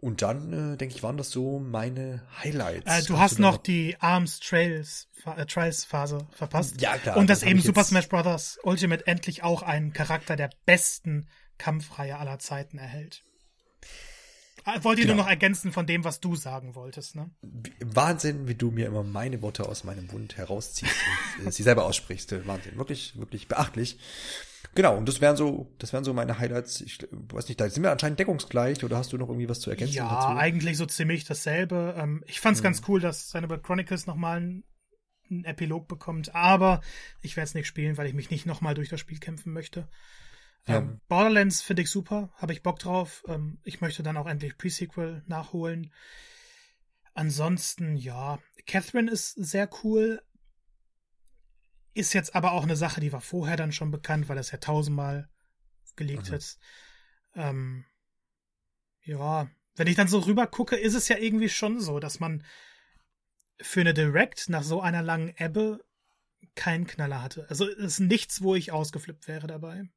Und dann, äh, denke ich, waren das so meine Highlights. Äh, du hast da noch die Arms Trails äh, Trials Phase verpasst. Ja, klar. Und dass hab eben Super Smash Bros. Ultimate endlich auch einen Charakter der besten Kampfreihe aller Zeiten erhält. Äh, Wollte ich nur Genau. noch ergänzen von dem, was du sagen wolltest, ne? Wahnsinn, wie du mir immer meine Worte aus meinem Mund herausziehst und äh, sie selber aussprichst. Äh, Wahnsinn, wirklich, wirklich beachtlich. Genau, und das wären so, das wären so meine Highlights. Ich weiß nicht, da sind wir anscheinend deckungsgleich oder hast du noch irgendwie was zu ergänzen Ja, dazu? eigentlich so ziemlich dasselbe. Ähm, ich fand's ganz cool, dass Xenoblade Chronicles nochmal einen, einen Epilog bekommt, aber ich werde es nicht spielen, weil ich mich nicht nochmal durch das Spiel kämpfen möchte. Ja. Ähm, Borderlands finde ich super, habe ich Bock drauf. Ähm, ich möchte dann auch endlich Pre-Sequel nachholen. Ansonsten, ja, Catherine ist sehr cool. Ist jetzt aber auch eine Sache, die war vorher dann schon bekannt, weil das ja tausendmal geleakt Mhm. ist. Ähm, ja, wenn ich dann so rüber gucke, ist es ja irgendwie schon so, dass man für eine Direct nach so einer langen Ebbe keinen Knaller hatte. Also es ist nichts, wo ich ausgeflippt wäre dabei.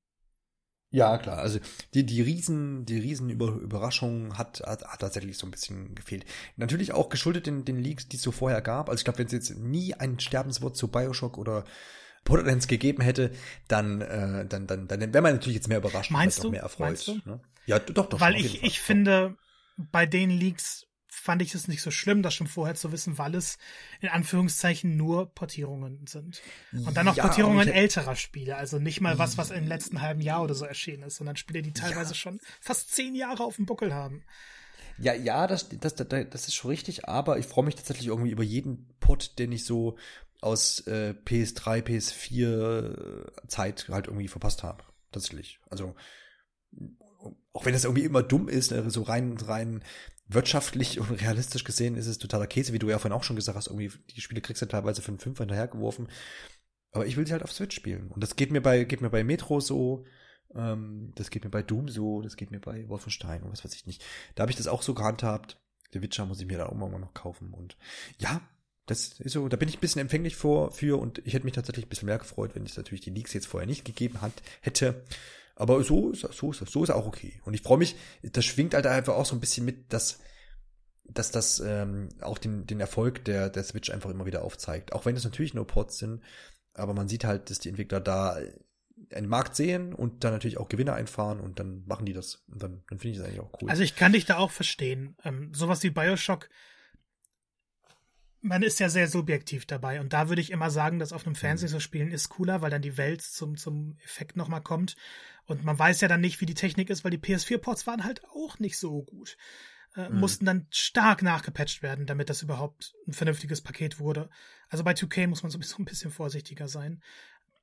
Ja, klar. Also die, die Riesen, die Riesen Über Überraschung hat, hat, hat tatsächlich so ein bisschen gefehlt. Natürlich auch geschuldet den, den Leaks, die es so vorher gab. Also ich glaube, wenn es jetzt nie ein Sterbenswort zu Bioshock oder Borderlands gegeben hätte, dann, äh, dann, dann, dann wäre man natürlich jetzt mehr überrascht Meinst und du? mehr erfreut. Meinst du? Ne? Ja, doch, doch. Weil ich, ich finde, bei den Leaks fand ich es nicht so schlimm, das schon vorher zu wissen, weil es in Anführungszeichen nur Portierungen sind. Und dann noch ja, Portierungen älterer Spiele, also nicht mal was, was im letzten halben Jahr oder so erschienen ist, sondern Spiele, die teilweise ja. schon fast zehn Jahre auf dem Buckel haben. Ja, ja, das, das, das, das ist schon richtig, aber ich freue mich tatsächlich irgendwie über jeden Pod, den ich so aus äh, PS3, PS4 Zeit halt irgendwie verpasst habe. Tatsächlich. Also auch wenn das irgendwie immer dumm ist, ne, so rein, rein wirtschaftlich und realistisch gesehen ist es totaler Käse, wie du ja vorhin auch schon gesagt hast, irgendwie die Spiele kriegst du teilweise für einen Fünfer hinterhergeworfen. Aber ich will sie halt auf Switch spielen. Und das geht mir bei, geht mir bei Metro so, ähm, das geht mir bei Doom so, das geht mir bei Wolfenstein und was weiß ich nicht. Da habe ich das auch so gehandhabt. Der Witcher muss ich mir da auch mal noch kaufen. Und ja, das ist so, da bin ich ein bisschen empfänglich vor, für und ich hätte mich tatsächlich ein bisschen mehr gefreut, wenn es natürlich die Leaks jetzt vorher nicht gegeben hat, hätte. Aber so ist so ist so ist auch okay. Und ich freue mich, das schwingt halt einfach auch so ein bisschen mit, dass dass das ähm, auch den, den Erfolg der, der Switch einfach immer wieder aufzeigt. Auch wenn es natürlich nur Ports sind, aber man sieht halt, dass die Entwickler da einen Markt sehen und dann natürlich auch Gewinne einfahren und dann machen die das. Und dann, dann finde ich das eigentlich auch cool. Also ich kann dich da auch verstehen. Ähm, sowas wie Bioshock, man ist ja sehr subjektiv dabei. Und da würde ich immer sagen, dass auf einem Fernseher mhm. zu spielen ist cooler, weil dann die Welt zum, zum Effekt nochmal kommt. Und man weiß ja dann nicht, wie die Technik ist, weil die PS4-Ports waren halt auch nicht so gut. Äh, mhm. Mussten dann stark nachgepatcht werden, damit das überhaupt ein vernünftiges Paket wurde. Also bei 2K muss man sowieso ein bisschen vorsichtiger sein.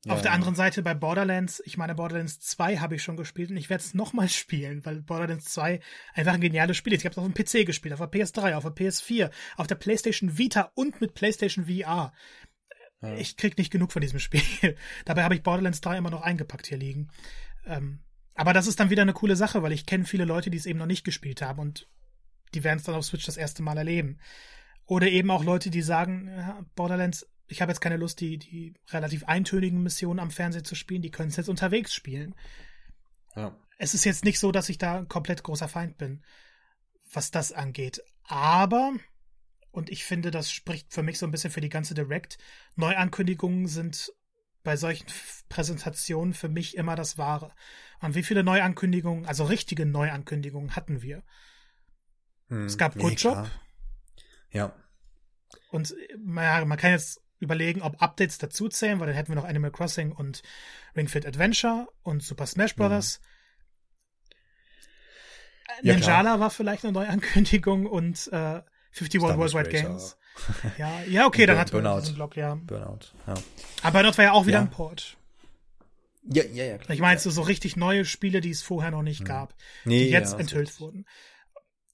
Ja, Auf der anderen Seite bei Borderlands, ich meine, Borderlands 2 habe ich schon gespielt und ich werde es nochmal spielen, weil Borderlands 2 einfach ein geniales Spiel ist. Ich habe es auf dem PC gespielt, auf der PS3, auf der PS4, auf der PlayStation Vita und mit PlayStation VR. Ja. Ich krieg nicht genug von diesem Spiel. Dabei habe ich Borderlands 3 immer noch eingepackt hier liegen. Ähm, aber das ist dann wieder eine coole Sache, weil ich kenne viele Leute, die es eben noch nicht gespielt haben und die werden es dann auf Switch das erste Mal erleben. Oder eben auch Leute, die sagen, ja, Borderlands ich habe jetzt keine Lust, die, die relativ eintönigen Missionen am Fernseher zu spielen, die können es jetzt unterwegs spielen. Ja. Es ist jetzt nicht so, dass ich da komplett großer Feind bin, was das angeht. Aber, und ich finde, das spricht für mich so ein bisschen für die ganze Direct, Neuankündigungen sind bei solchen Präsentationen für mich immer das Wahre. Und wie viele Neuankündigungen, also richtige Neuankündigungen hatten wir? Hm, es gab Good Job. Ja. Und man, man kann jetzt überlegen, ob Updates dazu zählen, weil dann hätten wir noch Animal Crossing und Ring Fit Adventure und Super Smash Bros. Mhm. Ja, Ninjala klar. war vielleicht eine Neuankündigung und äh, 51 Worldwide Games. ja, ja, okay, dann hat Burnout. diesen Block, ja. Burnout, ja. Aber dort war ja auch wieder ja. ein Port. Ja, ja, ja. Klar. Ich meine, so, so richtig neue Spiele, die es vorher noch nicht hm. gab, nee, die jetzt ja, enthüllt wurden.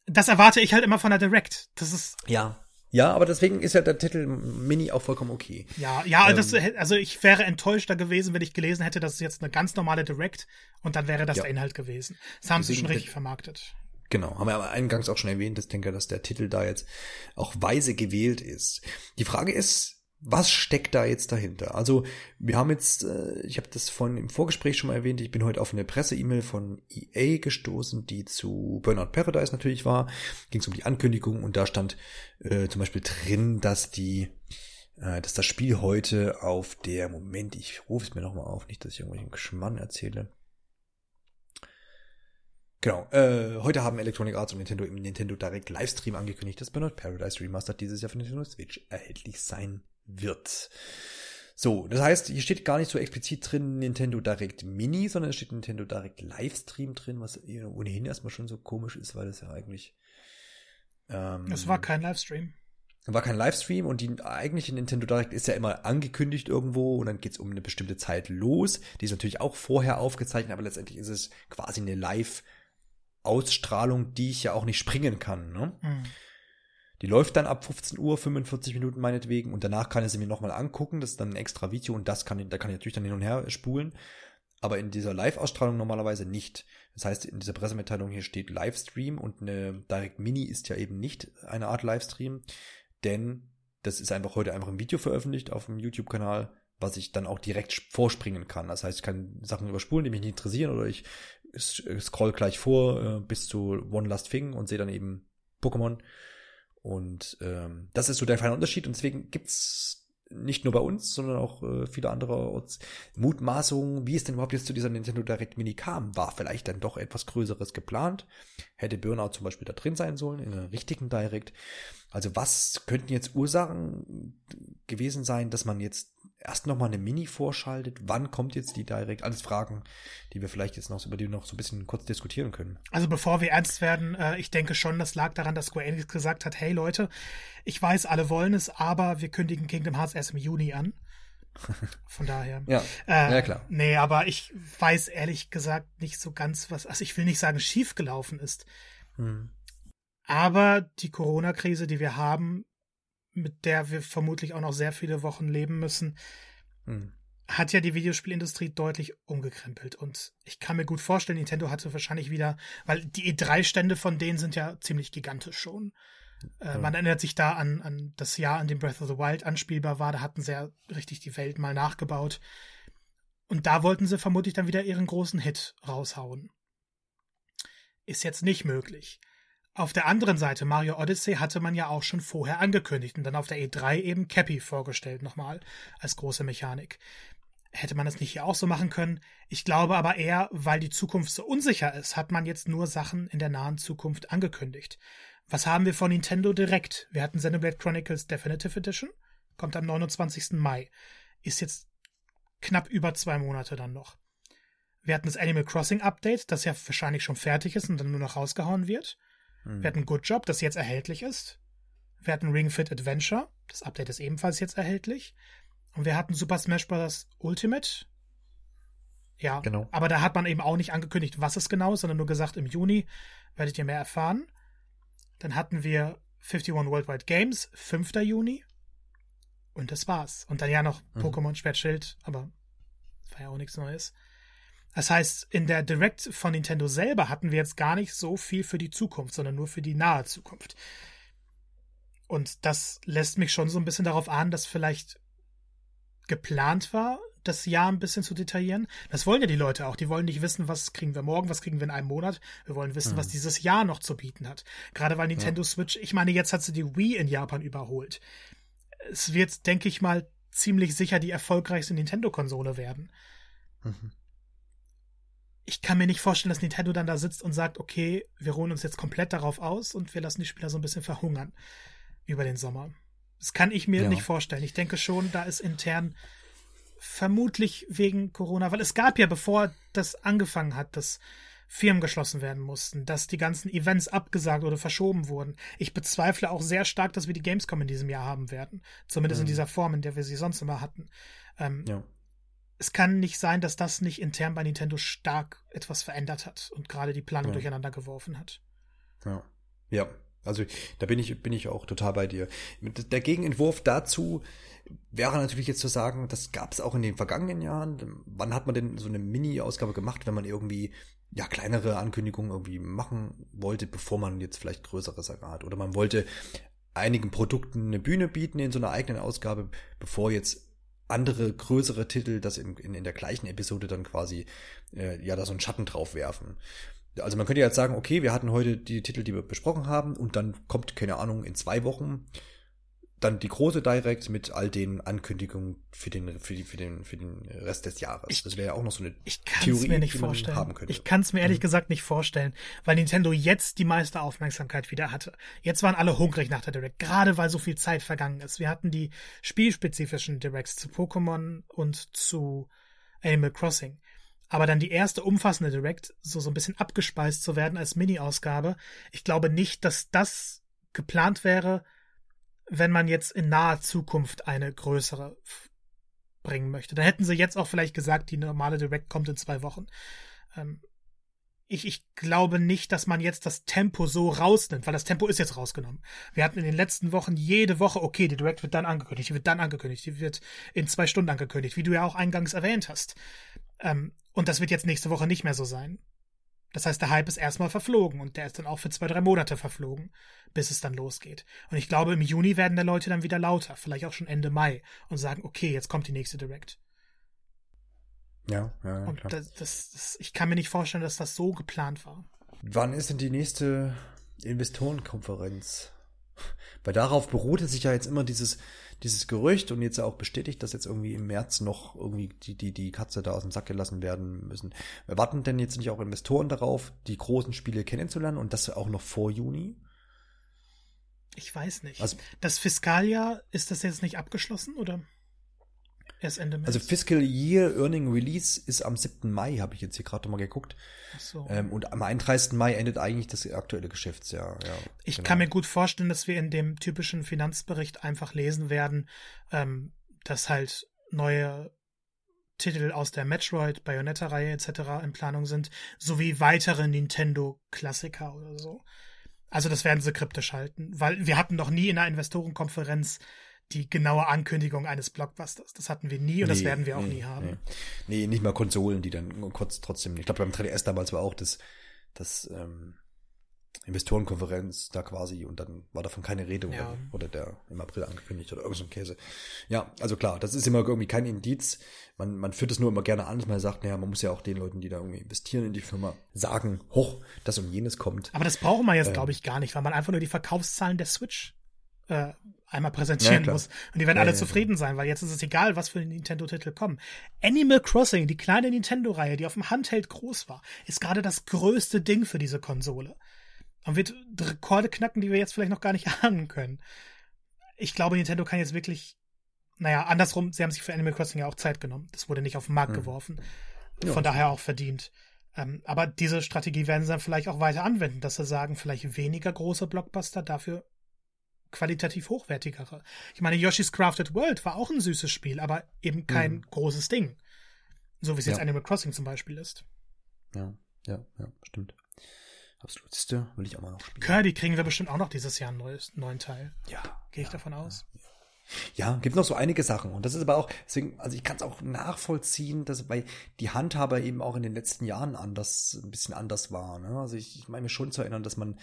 Das erwarte ich halt immer von der Direct. Das ist. Ja. Ja, aber deswegen ist ja der Titel Mini auch vollkommen okay. Ja, ja, ähm, das, also ich wäre enttäuschter gewesen, wenn ich gelesen hätte, das ist jetzt eine ganz normale Direct und dann wäre das ja. der Inhalt gewesen. Das haben deswegen sie schon richtig vermarktet. Genau, haben wir aber eingangs auch schon erwähnt, ich denke, dass der Titel da jetzt auch weise gewählt ist. Die Frage ist, was steckt da jetzt dahinter? Also wir haben jetzt, äh, ich habe das von im Vorgespräch schon mal erwähnt, ich bin heute auf eine Presse-E-Mail von EA gestoßen, die zu Burnout Paradise natürlich war. Ging es um die Ankündigung und da stand äh, zum Beispiel drin, dass die, äh, dass das Spiel heute auf der Moment, ich rufe es mir nochmal auf, nicht, dass ich irgendwelchen Geschmann erzähle. Genau, äh, heute haben Electronic Arts und Nintendo im Nintendo Direct Livestream angekündigt, dass Burnout Paradise Remastered dieses Jahr für Nintendo Switch erhältlich sein wird. So, das heißt, hier steht gar nicht so explizit drin Nintendo Direct Mini, sondern es steht Nintendo Direct Livestream drin, was ohnehin erstmal schon so komisch ist, weil das ja eigentlich. Ähm, es war kein Livestream. War kein Livestream und die eigentliche Nintendo Direct ist ja immer angekündigt irgendwo und dann geht's um eine bestimmte Zeit los. Die ist natürlich auch vorher aufgezeichnet, aber letztendlich ist es quasi eine Live-Ausstrahlung, die ich ja auch nicht springen kann. Ne? Mhm. Die läuft dann ab 15 Uhr, 45 Minuten meinetwegen und danach kann ich sie mir nochmal angucken. Das ist dann ein extra Video und das kann, da kann ich natürlich dann hin und her spulen. Aber in dieser Live-Ausstrahlung normalerweise nicht. Das heißt, in dieser Pressemitteilung hier steht Livestream und eine Direct Mini ist ja eben nicht eine Art Livestream, denn das ist einfach heute einfach ein Video veröffentlicht auf dem YouTube-Kanal, was ich dann auch direkt vorspringen kann. Das heißt, ich kann Sachen überspulen, die mich nicht interessieren oder ich scroll gleich vor äh, bis zu One Last Thing und sehe dann eben Pokémon und ähm, das ist so der feine Unterschied. Und deswegen gibt's nicht nur bei uns, sondern auch äh, viele andere Mutmaßungen, wie es denn überhaupt jetzt zu dieser Nintendo Direct Mini kam. War vielleicht dann doch etwas Größeres geplant? Hätte Burnout zum Beispiel da drin sein sollen, in einer richtigen Direct? Also was könnten jetzt Ursachen gewesen sein, dass man jetzt erst nochmal eine Mini vorschaltet? Wann kommt jetzt die Direct? Alles Fragen, die wir vielleicht jetzt noch über die noch so ein bisschen kurz diskutieren können. Also bevor wir ernst werden, äh, ich denke schon, das lag daran, dass Square Enix gesagt hat, hey Leute, ich weiß, alle wollen es, aber wir kündigen Kingdom Hearts erst im Juni an. Von daher. ja, äh, ja, klar. Nee, aber ich weiß ehrlich gesagt nicht so ganz, was, also ich will nicht sagen, schiefgelaufen ist. Hm. Aber die Corona-Krise, die wir haben, mit der wir vermutlich auch noch sehr viele Wochen leben müssen, hm. hat ja die Videospielindustrie deutlich umgekrempelt. Und ich kann mir gut vorstellen, Nintendo hatte wahrscheinlich wieder, weil die E3-Stände von denen sind ja ziemlich gigantisch schon. Äh, man erinnert sich da an, an das Jahr, an dem Breath of the Wild anspielbar war. Da hatten sie ja richtig die Welt mal nachgebaut. Und da wollten sie vermutlich dann wieder ihren großen Hit raushauen. Ist jetzt nicht möglich. Auf der anderen Seite, Mario Odyssey hatte man ja auch schon vorher angekündigt und dann auf der E3 eben Cappy vorgestellt nochmal als große Mechanik. Hätte man das nicht hier auch so machen können? Ich glaube aber eher, weil die Zukunft so unsicher ist, hat man jetzt nur Sachen in der nahen Zukunft angekündigt. Was haben wir von Nintendo direkt? Wir hatten Xenoblade Chronicles Definitive Edition, kommt am 29. Mai. Ist jetzt knapp über zwei Monate dann noch. Wir hatten das Animal Crossing Update, das ja wahrscheinlich schon fertig ist und dann nur noch rausgehauen wird. Mhm. Wir hatten Good Job, das jetzt erhältlich ist. Wir hatten Ring Fit Adventure, das Update ist ebenfalls jetzt erhältlich. Und wir hatten Super Smash Bros. Ultimate. Ja, genau. aber da hat man eben auch nicht angekündigt, was es genau ist, sondern nur gesagt, im Juni werdet ihr mehr erfahren. Dann hatten wir 51 Worldwide Games, 5. Juni. Und das war's. Und dann ja noch mhm. Pokémon Schwertschild, aber war ja auch nichts Neues. Das heißt, in der Direct von Nintendo selber hatten wir jetzt gar nicht so viel für die Zukunft, sondern nur für die nahe Zukunft. Und das lässt mich schon so ein bisschen darauf ahnen, dass vielleicht geplant war, das Jahr ein bisschen zu detaillieren. Das wollen ja die Leute auch. Die wollen nicht wissen, was kriegen wir morgen, was kriegen wir in einem Monat. Wir wollen wissen, mhm. was dieses Jahr noch zu bieten hat. Gerade weil Nintendo ja. Switch, ich meine, jetzt hat sie die Wii in Japan überholt. Es wird, denke ich mal, ziemlich sicher die erfolgreichste Nintendo-Konsole werden. Mhm ich kann mir nicht vorstellen, dass Nintendo dann da sitzt und sagt, okay, wir ruhen uns jetzt komplett darauf aus und wir lassen die Spieler so ein bisschen verhungern über den Sommer. Das kann ich mir ja. nicht vorstellen. Ich denke schon, da ist intern vermutlich wegen Corona, weil es gab ja, bevor das angefangen hat, dass Firmen geschlossen werden mussten, dass die ganzen Events abgesagt oder verschoben wurden. Ich bezweifle auch sehr stark, dass wir die Gamescom in diesem Jahr haben werden. Zumindest mhm. in dieser Form, in der wir sie sonst immer hatten. Ähm, ja es kann nicht sein, dass das nicht intern bei Nintendo stark etwas verändert hat und gerade die Planung ja. durcheinander geworfen hat. Ja. Ja. Also da bin ich, bin ich auch total bei dir. Der Gegenentwurf dazu wäre natürlich jetzt zu sagen, das gab es auch in den vergangenen Jahren. Wann hat man denn so eine Mini-Ausgabe gemacht, wenn man irgendwie ja kleinere Ankündigungen irgendwie machen wollte, bevor man jetzt vielleicht größeres hat? Oder man wollte einigen Produkten eine Bühne bieten in so einer eigenen Ausgabe, bevor jetzt andere größere Titel das in, in, in der gleichen Episode dann quasi äh, ja da so einen Schatten drauf werfen. Also man könnte jetzt sagen, okay, wir hatten heute die Titel, die wir besprochen haben, und dann kommt, keine Ahnung, in zwei Wochen dann die große Direct mit all den Ankündigungen für den, für, die, für, den, für den Rest des Jahres. Ich, das wäre ja auch noch so eine ich Theorie, mir nicht die man haben könnte. Ich kann es mir ehrlich mhm. gesagt nicht vorstellen, weil Nintendo jetzt die meiste Aufmerksamkeit wieder hatte. Jetzt waren alle hungrig nach der Direct, gerade weil so viel Zeit vergangen ist. Wir hatten die spielspezifischen Directs zu Pokémon und zu Animal Crossing. Aber dann die erste umfassende Direct, so, so ein bisschen abgespeist zu werden als Mini-Ausgabe, ich glaube nicht, dass das geplant wäre, wenn man jetzt in naher Zukunft eine größere bringen möchte. Dann hätten sie jetzt auch vielleicht gesagt, die normale Direct kommt in zwei Wochen. Ähm, ich, ich glaube nicht, dass man jetzt das Tempo so rausnimmt, weil das Tempo ist jetzt rausgenommen. Wir hatten in den letzten Wochen jede Woche, okay, die Direct wird dann angekündigt, die wird dann angekündigt, die wird in zwei Stunden angekündigt, wie du ja auch eingangs erwähnt hast. Ähm, und das wird jetzt nächste Woche nicht mehr so sein. Das heißt, der Hype ist erstmal verflogen und der ist dann auch für zwei, drei Monate verflogen, bis es dann losgeht. Und ich glaube, im Juni werden die Leute dann wieder lauter, vielleicht auch schon Ende Mai und sagen, okay, jetzt kommt die nächste Direct. Ja, ja. Und das, das, das, ich kann mir nicht vorstellen, dass das so geplant war. Wann ist denn die nächste Investorenkonferenz? Weil darauf beruhte sich ja jetzt immer dieses, dieses Gerücht und jetzt auch bestätigt, dass jetzt irgendwie im März noch irgendwie die, die, die Katze da aus dem Sack gelassen werden müssen. Warten denn jetzt nicht auch Investoren darauf, die großen Spiele kennenzulernen und das auch noch vor Juni? Ich weiß nicht. Also, das Fiskaljahr, ist das jetzt nicht abgeschlossen oder? Erst Ende März. Also Fiscal Year Earning Release ist am 7. Mai, habe ich jetzt hier gerade mal geguckt. Ach so. Ähm, und am 31. Mai endet eigentlich das aktuelle Geschäftsjahr. Ja, ich genau. kann mir gut vorstellen, dass wir in dem typischen Finanzbericht einfach lesen werden, ähm, dass halt neue Titel aus der Metroid, Bayonetta-Reihe etc. in Planung sind, sowie weitere Nintendo-Klassiker oder so. Also das werden sie kryptisch halten, weil wir hatten noch nie in einer Investorenkonferenz die genaue Ankündigung eines Blockbusters. Das hatten wir nie und nee, das werden wir auch nee, nie haben. Nee. nee. nicht mal Konsolen, die dann kurz trotzdem. Ich glaube, beim 3DS damals war auch das, das ähm, Investorenkonferenz da quasi und dann war davon keine Rede ja. oder, oder der im April angekündigt oder irgend so ein Käse. Ja, also klar, das ist immer irgendwie kein Indiz. Man, man führt es nur immer gerne an, dass man sagt, naja, man muss ja auch den Leuten, die da irgendwie investieren in die Firma, sagen, hoch, das und jenes kommt. Aber das brauchen wir jetzt, ähm, glaube ich, gar nicht, weil man einfach nur die Verkaufszahlen der Switch äh, einmal präsentieren ja, muss. Und die werden ja, alle ja, zufrieden sein, weil jetzt ist es egal, was für Nintendo-Titel kommen. Animal Crossing, die kleine Nintendo-Reihe, die auf dem Handheld groß war, ist gerade das größte Ding für diese Konsole. Und wird Rekorde knacken, die wir jetzt vielleicht noch gar nicht ahnen können. Ich glaube, Nintendo kann jetzt wirklich, naja, andersrum, sie haben sich für Animal Crossing ja auch Zeit genommen. Das wurde nicht auf den Markt mhm. geworfen. Von daher auch verdient. Ähm, aber diese Strategie werden sie dann vielleicht auch weiter anwenden, dass sie sagen, vielleicht weniger große Blockbuster, dafür qualitativ hochwertigere. Ich meine, Yoshi's Crafted World war auch ein süßes Spiel, aber eben kein mhm. großes Ding. So wie es ja. jetzt Animal Crossing zum Beispiel ist. Ja, ja, ja, stimmt. Absolut. Siehste, will ich auch mal noch spielen. Kirby kriegen wir bestimmt auch noch dieses Jahr einen neues, neuen Teil. Ja. Gehe ich ja, davon aus. Ja, ja, gibt noch so einige Sachen. Und das ist aber auch, deswegen, also ich kann es auch nachvollziehen, dass bei die Handhaber eben auch in den letzten Jahren anders, ein bisschen anders war. Ne? Also ich, ich meine mir schon zu erinnern, dass man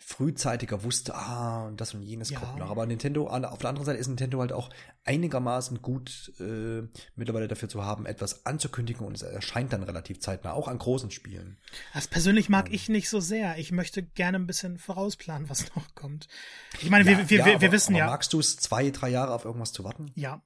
frühzeitiger wusste, ah, und das und jenes ja. kommt noch. Aber Nintendo, auf der anderen Seite ist Nintendo halt auch einigermaßen gut äh, mittlerweile dafür zu haben, etwas anzukündigen und es erscheint dann relativ zeitnah, auch an großen Spielen. Das persönlich mag ähm. ich nicht so sehr. Ich möchte gerne ein bisschen vorausplanen, was noch kommt. Ich meine, ja, wir, wir, ja, wir, aber, wissen ja. Magst du es zwei, drei Jahre auf irgendwas zu warten? Ja.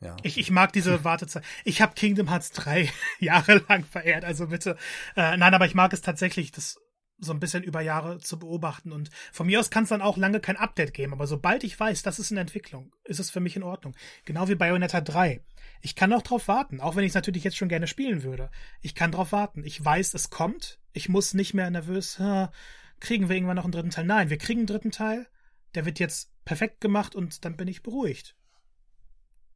Ja. Ich, ich mag diese Wartezeit. Ich habe Kingdom Hearts 3 Jahre lang verehrt, also bitte. Äh, nein, aber ich mag es tatsächlich, das so ein bisschen über Jahre zu beobachten. Und von mir aus kann es dann auch lange kein Update geben, aber sobald ich weiß, das ist eine Entwicklung, ist es für mich in Ordnung. Genau wie Bayonetta 3. Ich kann auch drauf warten, auch wenn ich es natürlich jetzt schon gerne spielen würde. Ich kann drauf warten. Ich weiß, es kommt. Ich muss nicht mehr nervös, kriegen wir irgendwann noch einen dritten Teil? Nein, wir kriegen einen dritten Teil. Der wird jetzt perfekt gemacht und dann bin ich beruhigt.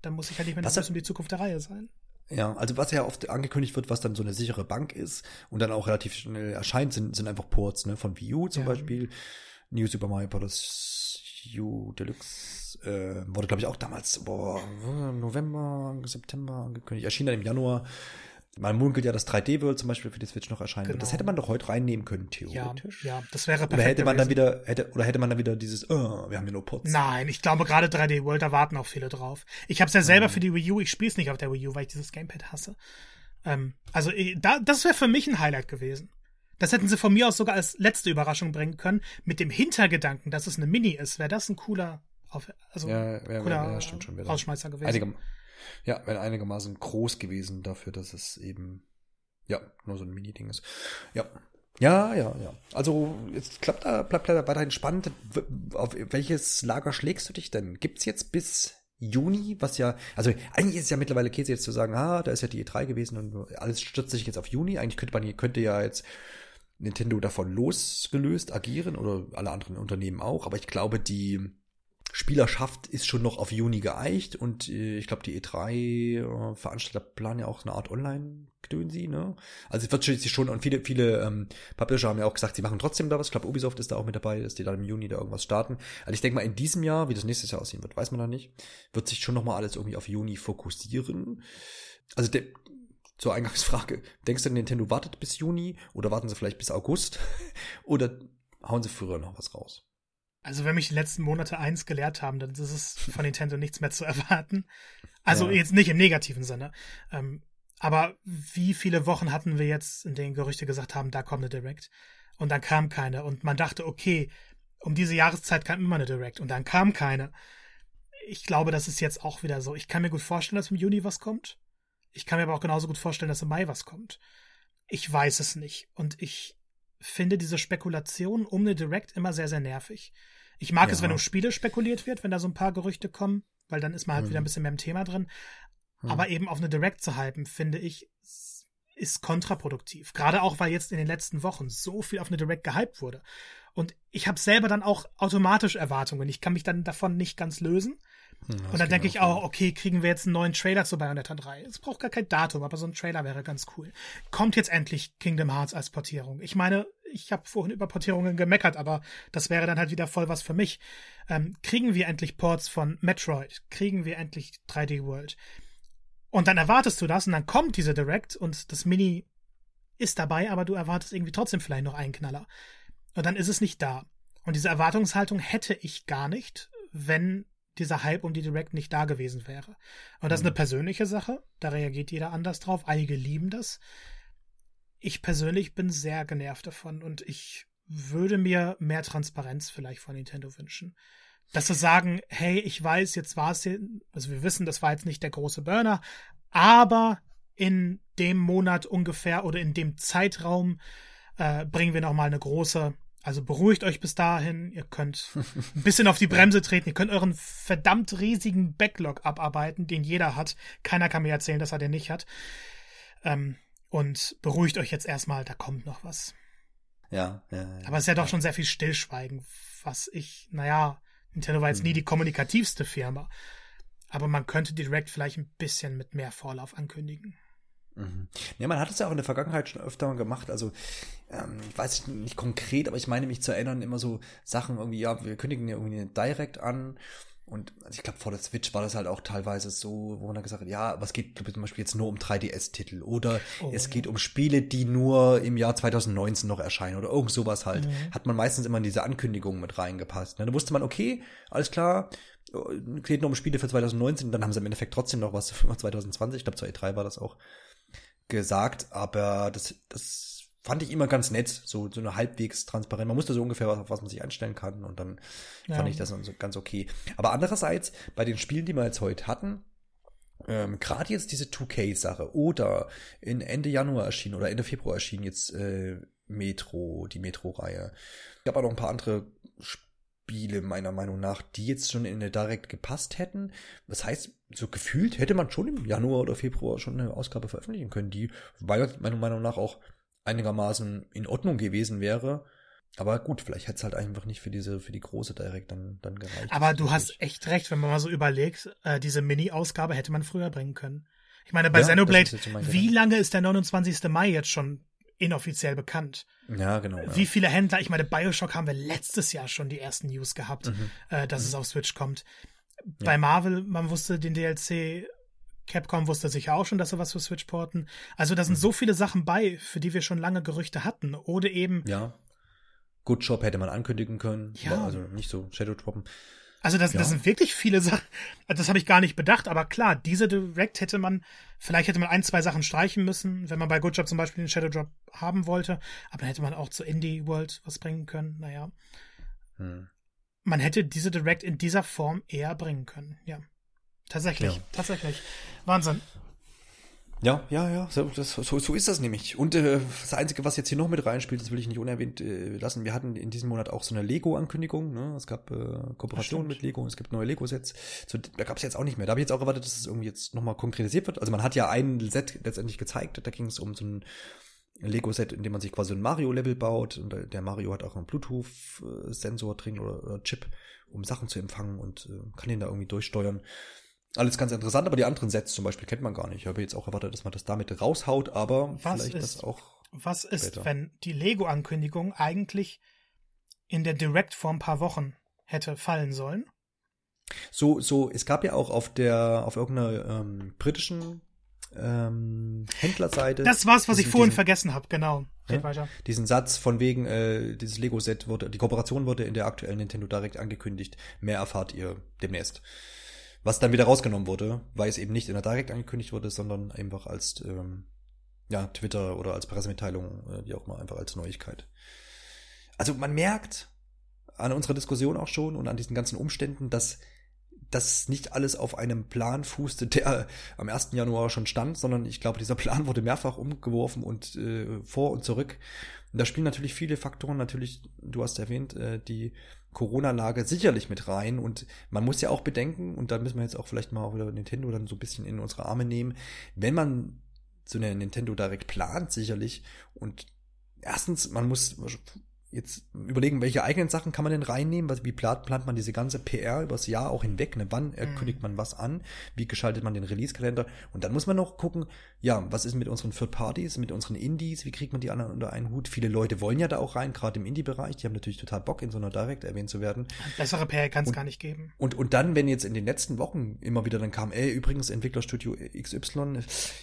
Dann muss ich halt nicht mehr nervös um die Zukunft der Reihe sein. Ja, also was ja oft angekündigt wird, was dann so eine sichere Bank ist und dann auch relativ schnell erscheint, sind, sind einfach Ports, ne, von Wii U zum ja. Beispiel. New Super Mario Bros. U Deluxe äh, wurde, glaube ich, auch damals, boah, November, September angekündigt, erschien dann im Januar. Man munkelt ja, dass 3D World zum Beispiel für die Switch noch erscheinen genau. wird. Das hätte man doch heute reinnehmen können, theoretisch. Ja, ja das wäre perfekt. Oder hätte man gewesen. dann wieder, hätte, oder hätte man dann wieder dieses, oh, wir haben ja nur Pots. Nein, ich glaube gerade 3D World, da warten auch viele drauf. Ich habe es ja selber mhm. für die Wii U, ich spiele es nicht auf der Wii U, weil ich dieses Gamepad hasse. Ähm, also, da, das wäre für mich ein Highlight gewesen. Das hätten sie von mir aus sogar als letzte Überraschung bringen können, mit dem Hintergedanken, dass es eine Mini ist. Wäre das ein cooler, also ja, ja, cooler ja, wieder. Rausschmeißer gewesen. Einige, ja, wäre einigermaßen groß gewesen dafür, dass es eben, ja, nur so ein Mini-Ding ist. Ja. Ja, ja, ja. Also, jetzt klappt da, bleibt da weiterhin spannend. Auf welches Lager schlägst du dich denn? Gibt's jetzt bis Juni, was ja, also eigentlich ist es ja mittlerweile Käse jetzt zu sagen, ah, da ist ja die E3 gewesen und alles stürzt sich jetzt auf Juni. Eigentlich könnte man, könnte ja jetzt Nintendo davon losgelöst agieren oder alle anderen Unternehmen auch, aber ich glaube, die, Spielerschaft ist schon noch auf Juni geeicht und äh, ich glaube, die E3-Veranstalter äh, planen ja auch eine Art Online-Gedönsi, ne? Also es wird sich schon, und viele, viele ähm, Publisher haben ja auch gesagt, sie machen trotzdem da was. Ich glaube, Ubisoft ist da auch mit dabei, dass die dann im Juni da irgendwas starten. Also ich denke mal, in diesem Jahr, wie das nächstes Jahr aussehen wird, weiß man noch nicht, wird sich schon noch mal alles irgendwie auf Juni fokussieren. Also der, zur Eingangsfrage, denkst du, Nintendo wartet bis Juni oder warten sie vielleicht bis August oder hauen sie früher noch was raus? Also wenn mich die letzten Monate eins gelehrt haben, dann ist es von Nintendo nichts mehr zu erwarten. Also ja. jetzt nicht im negativen Sinne. Ähm, aber wie viele Wochen hatten wir jetzt, in denen Gerüchte gesagt haben, da kommt eine Direct? Und dann kam keine. Und man dachte, okay, um diese Jahreszeit kam immer eine Direct und dann kam keine. Ich glaube, das ist jetzt auch wieder so. Ich kann mir gut vorstellen, dass im Juni was kommt. Ich kann mir aber auch genauso gut vorstellen, dass im Mai was kommt. Ich weiß es nicht. Und ich finde diese Spekulation um eine Direct immer sehr, sehr nervig. Ich mag ja. es, wenn um Spiele spekuliert wird, wenn da so ein paar Gerüchte kommen, weil dann ist man halt mhm. wieder ein bisschen mehr im Thema drin. Mhm. Aber eben auf eine Direct zu hypen, finde ich, ist kontraproduktiv. Gerade auch, weil jetzt in den letzten Wochen so viel auf eine Direct gehypt wurde. Und ich habe selber dann auch automatisch Erwartungen. Ich kann mich dann davon nicht ganz lösen. Ja, und dann denke ich auch, okay, kriegen wir jetzt einen neuen Trailer zu Bayonetta 3? Es braucht gar kein Datum, aber so ein Trailer wäre ganz cool. Kommt jetzt endlich Kingdom Hearts als Portierung? Ich meine, ich habe vorhin über Portierungen gemeckert, aber das wäre dann halt wieder voll was für mich. Ähm, kriegen wir endlich Ports von Metroid? Kriegen wir endlich 3D World? Und dann erwartest du das und dann kommt diese Direct und das Mini ist dabei, aber du erwartest irgendwie trotzdem vielleicht noch einen Knaller. Und dann ist es nicht da. Und diese Erwartungshaltung hätte ich gar nicht, wenn dieser Hype um die Direct nicht da gewesen wäre. Und das ist eine mhm. persönliche Sache, da reagiert jeder anders drauf. Einige lieben das. Ich persönlich bin sehr genervt davon und ich würde mir mehr Transparenz vielleicht von Nintendo wünschen dass sie sagen, hey, ich weiß, jetzt war es hier, also wir wissen, das war jetzt nicht der große Burner, aber in dem Monat ungefähr oder in dem Zeitraum äh, bringen wir nochmal eine große, also beruhigt euch bis dahin, ihr könnt ein bisschen auf die Bremse treten, ihr könnt euren verdammt riesigen Backlog abarbeiten, den jeder hat. Keiner kann mir erzählen, dass er den nicht hat. Ähm, und beruhigt euch jetzt erstmal, da kommt noch was. Ja, ja, ja. Aber es ist ja doch schon sehr viel Stillschweigen, was ich, naja, Nintendo war jetzt mhm. nie die kommunikativste Firma. Aber man könnte Direct vielleicht ein bisschen mit mehr Vorlauf ankündigen. Mhm. Ja, man hat es ja auch in der Vergangenheit schon öfter mal gemacht. Also, ähm, ich weiß nicht konkret, aber ich meine mich zu erinnern, immer so Sachen irgendwie, ja, wir kündigen ja irgendwie eine Direct an und also ich glaube, vor der Switch war das halt auch teilweise so, wo man dann gesagt hat, ja, was geht zum Beispiel jetzt nur um 3DS-Titel oder oh, es ja. geht um Spiele, die nur im Jahr 2019 noch erscheinen oder irgend sowas halt. Mhm. Hat man meistens immer in diese Ankündigungen mit reingepasst. Ne? Da wusste man, okay, alles klar, geht nur um Spiele für 2019, dann haben sie im Endeffekt trotzdem noch was für 2020. Ich glaube, zur E3 war das auch gesagt, aber das, das fand ich immer ganz nett, so, so eine halbwegs transparent. Man musste so ungefähr, was, auf was man sich einstellen kann und dann ja. fand ich das so ganz okay. Aber andererseits, bei den Spielen, die wir jetzt heute hatten, ähm, gerade jetzt diese 2K-Sache oder in Ende Januar erschienen oder Ende Februar erschienen jetzt äh, Metro, die Metro-Reihe. Ich habe auch noch ein paar andere Spiele meiner Meinung nach, die jetzt schon in eine Direct gepasst hätten. Das heißt, so gefühlt hätte man schon im Januar oder Februar schon eine Ausgabe veröffentlichen können, die meiner Meinung nach auch einigermaßen in Ordnung gewesen wäre. Aber gut, vielleicht hätte es halt einfach nicht für diese, für die große Direct dann, dann gereicht. Aber du hast echt recht, wenn man mal so überlegt, äh, diese Mini-Ausgabe hätte man früher bringen können. Ich meine, bei ja, Xenoblade, wie lange ist der 29. Mai jetzt schon inoffiziell bekannt? Ja, genau. Ja. Wie viele Händler, ich meine, Bioshock haben wir letztes Jahr schon die ersten News gehabt, mhm. äh, dass mhm. es auf Switch kommt. Ja. Bei Marvel, man wusste den DLC Capcom wusste sicher auch schon, dass sie was für Switch porten. Also da sind mhm. so viele Sachen bei, für die wir schon lange Gerüchte hatten. Oder eben. Ja. Good Shop hätte man ankündigen können. Ja. Also nicht so Shadow droppen. Also das, ja. das sind wirklich viele Sachen. Das habe ich gar nicht bedacht, aber klar, diese Direct hätte man, vielleicht hätte man ein, zwei Sachen streichen müssen, wenn man bei Good Job zum Beispiel den Shadow Drop haben wollte. Aber dann hätte man auch zu Indie World was bringen können. Naja. Hm. Man hätte diese Direct in dieser Form eher bringen können, ja. Tatsächlich, ja. tatsächlich. Wahnsinn. Ja, ja, ja, so, das, so, so ist das nämlich. Und äh, das Einzige, was jetzt hier noch mit reinspielt, das will ich nicht unerwähnt äh, lassen. Wir hatten in diesem Monat auch so eine Lego-Ankündigung. Ne? Es gab äh, Kooperationen mit Lego, es gibt neue Lego-Sets. So, da gab es jetzt auch nicht mehr. Da habe ich jetzt auch erwartet, dass es irgendwie jetzt nochmal konkretisiert wird. Also man hat ja ein Set letztendlich gezeigt. Da ging es um so ein Lego-Set, in dem man sich quasi ein Mario-Level baut. Und der Mario hat auch einen Bluetooth-Sensor drin oder, oder Chip, um Sachen zu empfangen und äh, kann den da irgendwie durchsteuern. Alles ganz interessant, aber die anderen Sets zum Beispiel kennt man gar nicht. Ich habe jetzt auch erwartet, dass man das damit raushaut, aber was vielleicht ist, das auch. Was ist, später. wenn die Lego-Ankündigung eigentlich in der Direct vor ein paar Wochen hätte fallen sollen? So, so, es gab ja auch auf der, auf irgendeiner ähm, britischen ähm, Händlerseite. Das war's, was ich vorhin diesen, vergessen habe, genau. Ja, weiter. Diesen Satz von wegen, äh, dieses Lego-Set wurde, die Kooperation wurde in der aktuellen Nintendo Direct angekündigt. Mehr erfahrt ihr demnächst. Was dann wieder rausgenommen wurde, weil es eben nicht in der Direct angekündigt wurde, sondern einfach als ähm, ja, Twitter oder als Pressemitteilung, äh, wie auch mal, einfach als Neuigkeit. Also man merkt, an unserer Diskussion auch schon und an diesen ganzen Umständen, dass das nicht alles auf einem Plan fußte, der am 1. Januar schon stand, sondern ich glaube, dieser Plan wurde mehrfach umgeworfen und äh, vor und zurück. Und da spielen natürlich viele Faktoren, natürlich, du hast erwähnt, äh, die Corona-Lage sicherlich mit rein. Und man muss ja auch bedenken, und da müssen wir jetzt auch vielleicht mal auch wieder Nintendo dann so ein bisschen in unsere Arme nehmen, wenn man so eine Nintendo Direct plant, sicherlich, und erstens, man muss jetzt überlegen, welche eigenen Sachen kann man denn reinnehmen? Wie plant, plant man diese ganze PR übers Jahr auch hinweg? Ne? Wann mhm. kündigt man was an? Wie gestaltet man den Release-Kalender? Und dann muss man noch gucken, ja, was ist mit unseren Third Parties, mit unseren Indies? Wie kriegt man die anderen unter einen Hut? Viele Leute wollen ja da auch rein, gerade im Indie-Bereich. Die haben natürlich total Bock, in so einer Direct erwähnt zu werden. Bessere PR kann es gar nicht geben. Und, und dann, wenn jetzt in den letzten Wochen immer wieder dann kam, ey, übrigens Entwicklerstudio XY,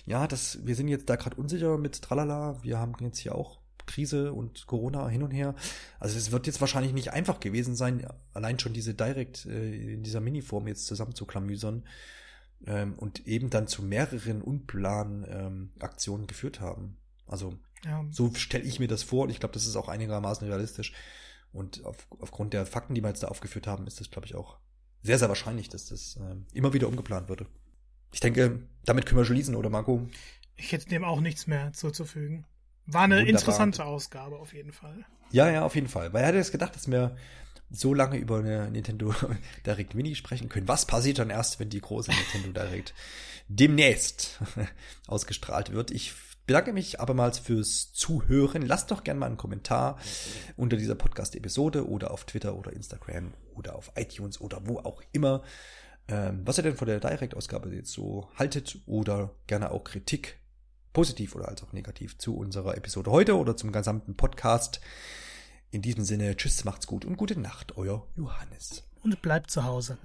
ja, das, wir sind jetzt da gerade unsicher mit Tralala. Wir haben jetzt hier auch Krise und Corona hin und her. Also es wird jetzt wahrscheinlich nicht einfach gewesen sein, allein schon diese Direct äh, in dieser Miniform jetzt zusammenzuklamüsern ähm, und eben dann zu mehreren unplanen ähm, Aktionen geführt haben. Also ja. so stelle ich mir das vor und ich glaube, das ist auch einigermaßen realistisch. Und auf, aufgrund der Fakten, die wir jetzt da aufgeführt haben, ist das, glaube ich, auch sehr, sehr wahrscheinlich, dass das ähm, immer wieder umgeplant würde. Ich denke, damit können wir schließen, oder Marco? Ich hätte dem auch nichts mehr zuzufügen. War eine Wunderbar. interessante Ausgabe auf jeden Fall. Ja, ja, auf jeden Fall. Weil er hätte es gedacht, dass wir so lange über eine Nintendo Direct Mini sprechen können. Was passiert dann erst, wenn die große Nintendo Direct demnächst ausgestrahlt wird? Ich bedanke mich abermals fürs Zuhören. Lasst doch gerne mal einen Kommentar unter dieser Podcast-Episode oder auf Twitter oder Instagram oder auf iTunes oder wo auch immer, ähm, was ihr denn von der Direct-Ausgabe jetzt so haltet oder gerne auch Kritik positiv oder als auch negativ zu unserer Episode heute oder zum gesamten Podcast. In diesem Sinne, tschüss, macht's gut und gute Nacht, euer Johannes. Und bleibt zu Hause.